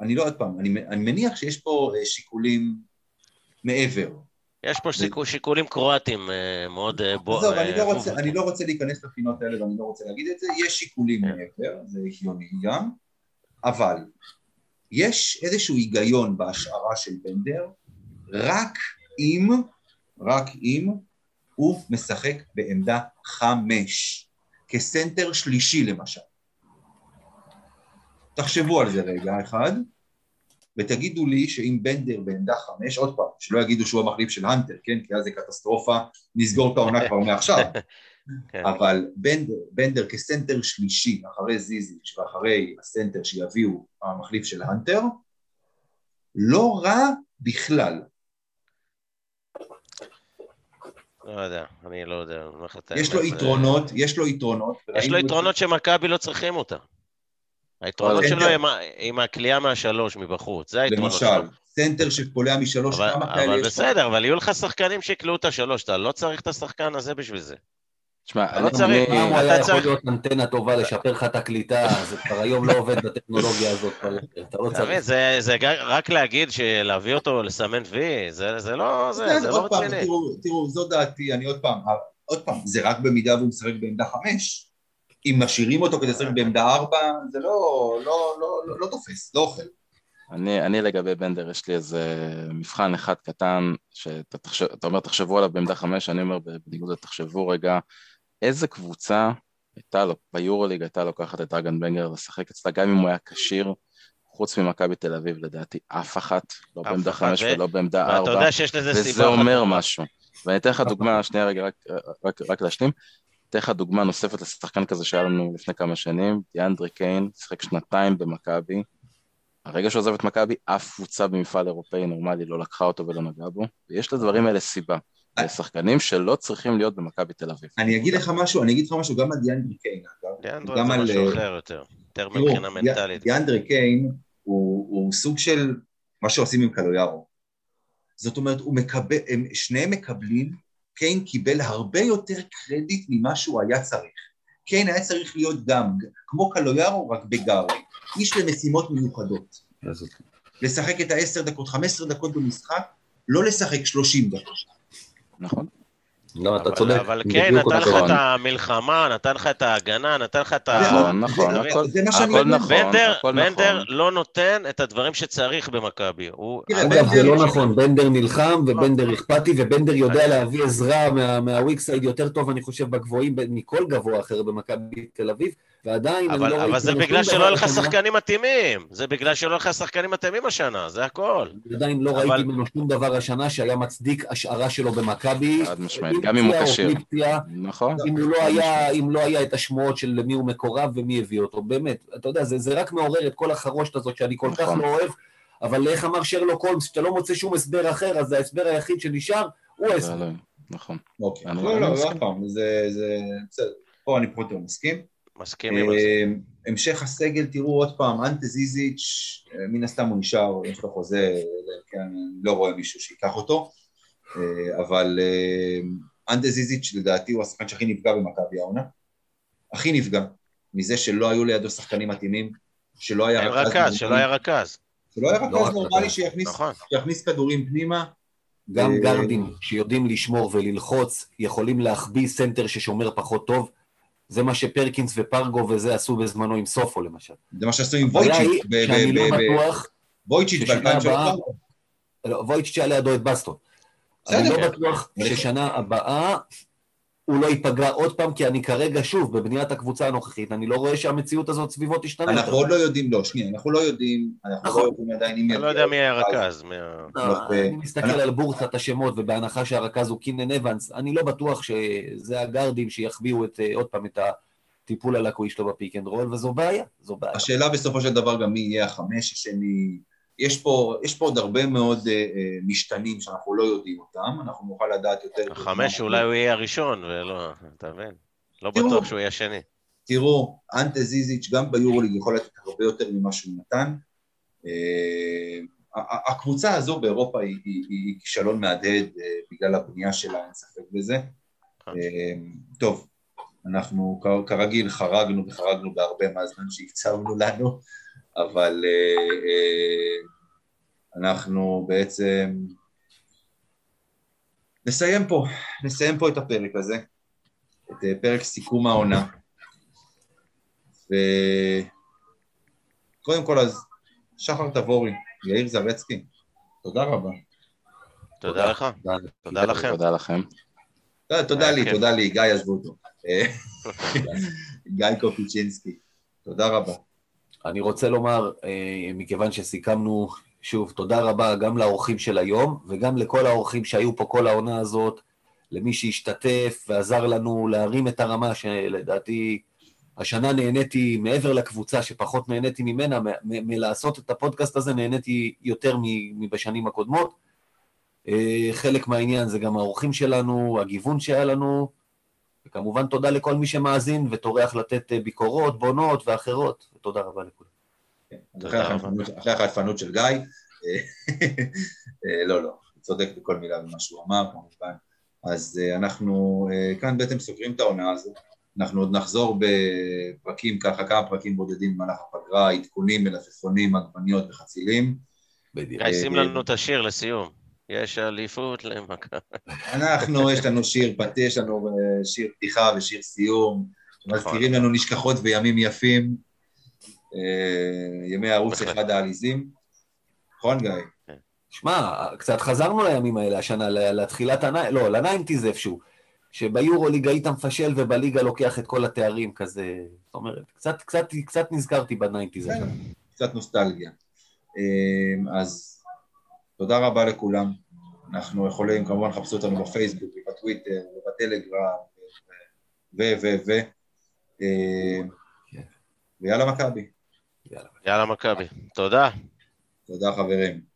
אני לא עוד פעם, אני, אני מניח שיש פה אה, שיקולים מעבר. יש פה שיקול- שיקולים קרואטיים אה, מאוד... אה, בו- עזוב, אה, אני לא רוצה-. אני לא רוצה להיכנס לפינות האלה ואני לא רוצה להגיד את זה, יש שיקולים כן. מעבר, זה הגיוני גם, אבל יש איזשהו היגיון בהשערה של בנדר, רק אם, רק אם הוא משחק בעמדה חמש, כסנטר שלישי למשל. תחשבו על זה רגע אחד, ותגידו לי שאם בנדר בעמדה חמש, עוד פעם, שלא יגידו שהוא המחליף של הנטר, כן? כי אז זה קטסטרופה, נסגור את העונה כבר מעכשיו. <laughs> כן. אבל בנדר, בנדר כסנטר שלישי, אחרי זיזיץ' ואחרי הסנטר שיביאו המחליף של הנטר, לא רע בכלל. לא יודע, אני לא יודע. את יש לו יתרונות, יש לו יתרונות. יש לו יתרונות שמכבי לא צריכים אותה. היתרונות אבל שלו הם עם הקליעה מהשלוש מבחוץ, זה היתרונות שלו. למשל, סנטר שקולע משלוש, אבל, כמה כאלה אבל יש? בסדר, אבל יהיו לך שחקנים שיקלעו את השלוש, אתה לא צריך את השחקן הזה בשביל זה. תשמע, לא אני- צריך. פעם אתה היה יכול צריך- להיות אנטנה טובה, לשפר לך את הקליטה, זה כבר היום לא עובד בטכנולוגיה הזאת. אתה לא צריך. זה רק להגיד שלהביא אותו לסמן וי, זה זה לא זה, לא רציני. תראו, תראו, זו דעתי, אני עוד פעם, עוד פעם, זה רק במידה והוא משחק בעמדה חמש. אם משאירים אותו כדי לשחק בעמדה ארבע, זה לא, לא, לא, לא, לא תופס, לא אוכל. אני, אני לגבי בנדר, יש לי איזה מבחן אחד קטן, שאתה תחשב, אומר תחשבו עליו בעמדה חמש, אני אומר בניגוד לזה תחשבו רגע, איזה קבוצה הייתה לו, ביורוליג הייתה לוקחת את דרגן בנגר לשחק אצלה, גם אם הוא היה כשיר, חוץ ממכבי תל אביב לדעתי, אף אחת, לא אף בעמדה אחת, חמש ו- ולא בעמדה ואתה ארבע, יודע שיש לזה סיבה. וזה אחת אומר ברורה. משהו. ואני אתן לך דוגמה, שנייה רגע, רק, רק, רק להשלים. אתן לך דוגמה נוספת לשחקן כזה שהיה לנו לפני כמה שנים, דיאנדרי קיין, שיחק שנתיים במכבי. הרגע שהוא עזב את מכבי, אף קבוצה במפעל אירופאי נורמלי לא לקחה אותו ולא נגעה בו, ויש לדברים האלה סיבה. אה. זה שחקנים שלא צריכים להיות במכבי תל אביב. אני אגיד לך משהו, אני אגיד לך משהו גם על דיאנדרי קיין, אגב. דיאנדרו גם זה על, משהו אה, אחר יותר, יותר מבחינה מנטלית. דיאנדרי קיין הוא, סוג של מה שעושים עם קלויארו. זאת אומרת, שניהם מקבלים, קיין קיבל הרבה יותר קרדיט ממה שהוא היה צריך. קיין היה צריך להיות גם, כמו קלויארו, רק בגארי. איש למשימות מיוחדות. לשחק את ה-10 דקות, 15 דקות במשחק, לא לשחק 30 דקות. נכון? לא, אתה צודק. אבל כן, נתן לך. את המלחמה, נתן לך את ההגנה, נתן לך את ה... נכון, נכון, הכל. נכון, בנדר, הכל בנדר נכון. לא נותן את הדברים שצריך במכבי. אגב, זה לא נכון, בנדר נלחם ובנדר אכפתי, ובנדר יודע להביא עזרה מה- מהוויקסייד יותר טוב, אני חושב, בגבוהים מכל גבוה אחר במכבי תל אביב, ועדיין אני אבל, לא אבל ראיתי זה בגלל שלא היו לך. שחקנים מתאימים. זה בגלל שלא היו לך שחקנים מתאימים השנה, זה הכל. עדיין לא אבל- ראיתי ממנו שום דבר השנה שהיה מצדיק השערה שלו במכבי. חד משמעית, גם אם הוא כשיר. נכון? אם הוא לא היה, אם לא היה את השמועות של למי הוא מקורב ומי הביא אותו, באמת, אתה יודע, זה, זה רק מעורר את כל החרושת הזאת שאני כל כך נכון. לא אוהב, אבל איך אמר שרלוק הולמס, שאתה לא מוצא שום הסבר אחר, אז ההסבר היחיד שנשאר הוא זה ההסבר. לא- נכון. אוקיי. אני- לא, אני לא, מסכים. עוד פעם, זה, זה, בסדר. פה אני פחות או יותר מסכים. על זה. אה, המשך הסגל, תראו עוד פעם, אנטה זיזיץ', אה, מן הסתם הוא נשאר, יש לו חוזה, כן, אני לא רואה מישהו שיקח אותו, אה, אבל אה, אנטה זיזיץ' לדעתי הוא השחקן שהכי נפגע במכבי העונה, הכי נפגע, מזה שלא היו לידו שחקנים מתאימים, שלא היה רכז, שלא היה רכז. שלא היה לא רכז נורמלי. שיכניס נכון. שיכניס כדורים פנימה, גם אה, גארדים שיודעים לשמור וללחוץ, יכולים להחביא סנטר ששומר פחות טוב, זה מה שפרקינס ופרגו וזה עשו בזמנו עם סופו למשל. זה מה שעשו עם ב- שאני לא בטוח, וויצ'יץ' ששנה הבאה- ב-2003, לא, וויצ'יץ' היה לידו את בסטון. אני. לא בטוח ששנה הבאה הוא לא ייפגע עוד פעם, כי אני כרגע, שוב, בבניית הקבוצה הנוכחית, אני לא רואה שהמציאות הזאת סביבו תשתנה. אנחנו עוד לא יודעים, לא, שנייה, אנחנו לא יודעים, אנחנו נכון. לא יודעים עדיין אם... אני לא יודע מי היה הרכז. לא, אנחנו- אני מסתכל אנחנו- על בורסת השמות, ובהנחה שהרכז הוא קינן אבנס, אני לא בטוח שזה הגארדים שיחביאו אה, עוד פעם את הטיפול הלקוי שלו ב pick and roll, וזו בעיה, זו בעיה. השאלה בסופו של דבר גם מי יהיה החמש השני, יש פה, יש פה עוד הרבה מאוד אה, אה, משתנים שאנחנו לא יודעים אותם, אנחנו נוכל לדעת יותר... החמש אולי הוא יהיה הראשון, ולא, אתה מבין? לא תראו. בטוח שהוא יהיה שני. תראו, אנטה זיזיץ' גם ביורוליג יכול לתת הרבה יותר ממה שהוא נתן. אה, הקבוצה הזו באירופה היא, היא, היא, כישלון מהדהד אה, בגלל הבנייה שלה, אין ספק בזה. אה, טוב, אנחנו כרגיל חרגנו וחרגנו בהרבה מהזמן שהקצבנו לנו, אבל אה, אה, אנחנו בעצם נסיים פה, נסיים פה את הפרק הזה, את אה, פרק סיכום העונה. וקודם כל אז, שחר תבורי, יאיר זרצקי, תודה רבה. תודה לך. תודה לכם. תודה לכם. לא, תודה לי. תודה לי, גיא עזבו אותו. <laughs> גיא קופיצ'ינסקי, תודה רבה. אני רוצה לומר, אה, מכיוון שסיכמנו, שוב, תודה רבה גם לאורחים של היום, וגם לכל האורחים שהיו פה כל העונה הזאת, למי שהשתתף ועזר לנו להרים את הרמה, שלדעתי השנה נהניתי, מעבר לקבוצה שפחות נהניתי ממנה, מלעשות את הפודקאסט הזה נהניתי יותר מבשנים הקודמות. אה, חלק מהעניין זה גם האורחים שלנו, הגיוון שהיה לנו, וכמובן תודה לכל מי שמאזין וטורח לתת אה, ביקורות, בונות ואחרות, ותודה רבה לכולם. אז אחרי החנפנות של גיא, אה, <laughs> אה, לא, לא, צודק בכל מילה במה שהוא אמר, כמובן. אז אנחנו כאן בעצם סוגרים את העונה הזו. אנחנו עוד נחזור בפרקים, ככה כמה פרקים בודדים במהלך הפגרה, עדכונים, מלפפונים, עגבניות וחצילים. בדיוק. שים לנו את השיר לסיום. יש אליפות למכבי. אנחנו, יש לנו שיר פת... יש לנו אה, שיר פתיחה ושיר סיום, שמזכירים לנו נשכחות וימים יפים, אה, ימי ערוץ. אחד העליזים. נכון, גיא? שמע, קצת חזרנו לימים האלה השנה, לתחילת הני... לא, ל nineties איפשהו. שביורוליג היית מפשל ובליגה לוקח את כל התארים כזה. זאת אומרת, קצת, קצת, קצת נזכרתי ב nineties השנה. קצת נוסטלגיה. אה, אז תודה רבה לכולם. אנחנו יכולים, כמובן, לחפש אותנו בפייסבוק ובטוויטר ובטלגרם ו... ו... ו... אה, כן. ויאללה מכבי. יאללה, מכבי. תודה. תודה חברים.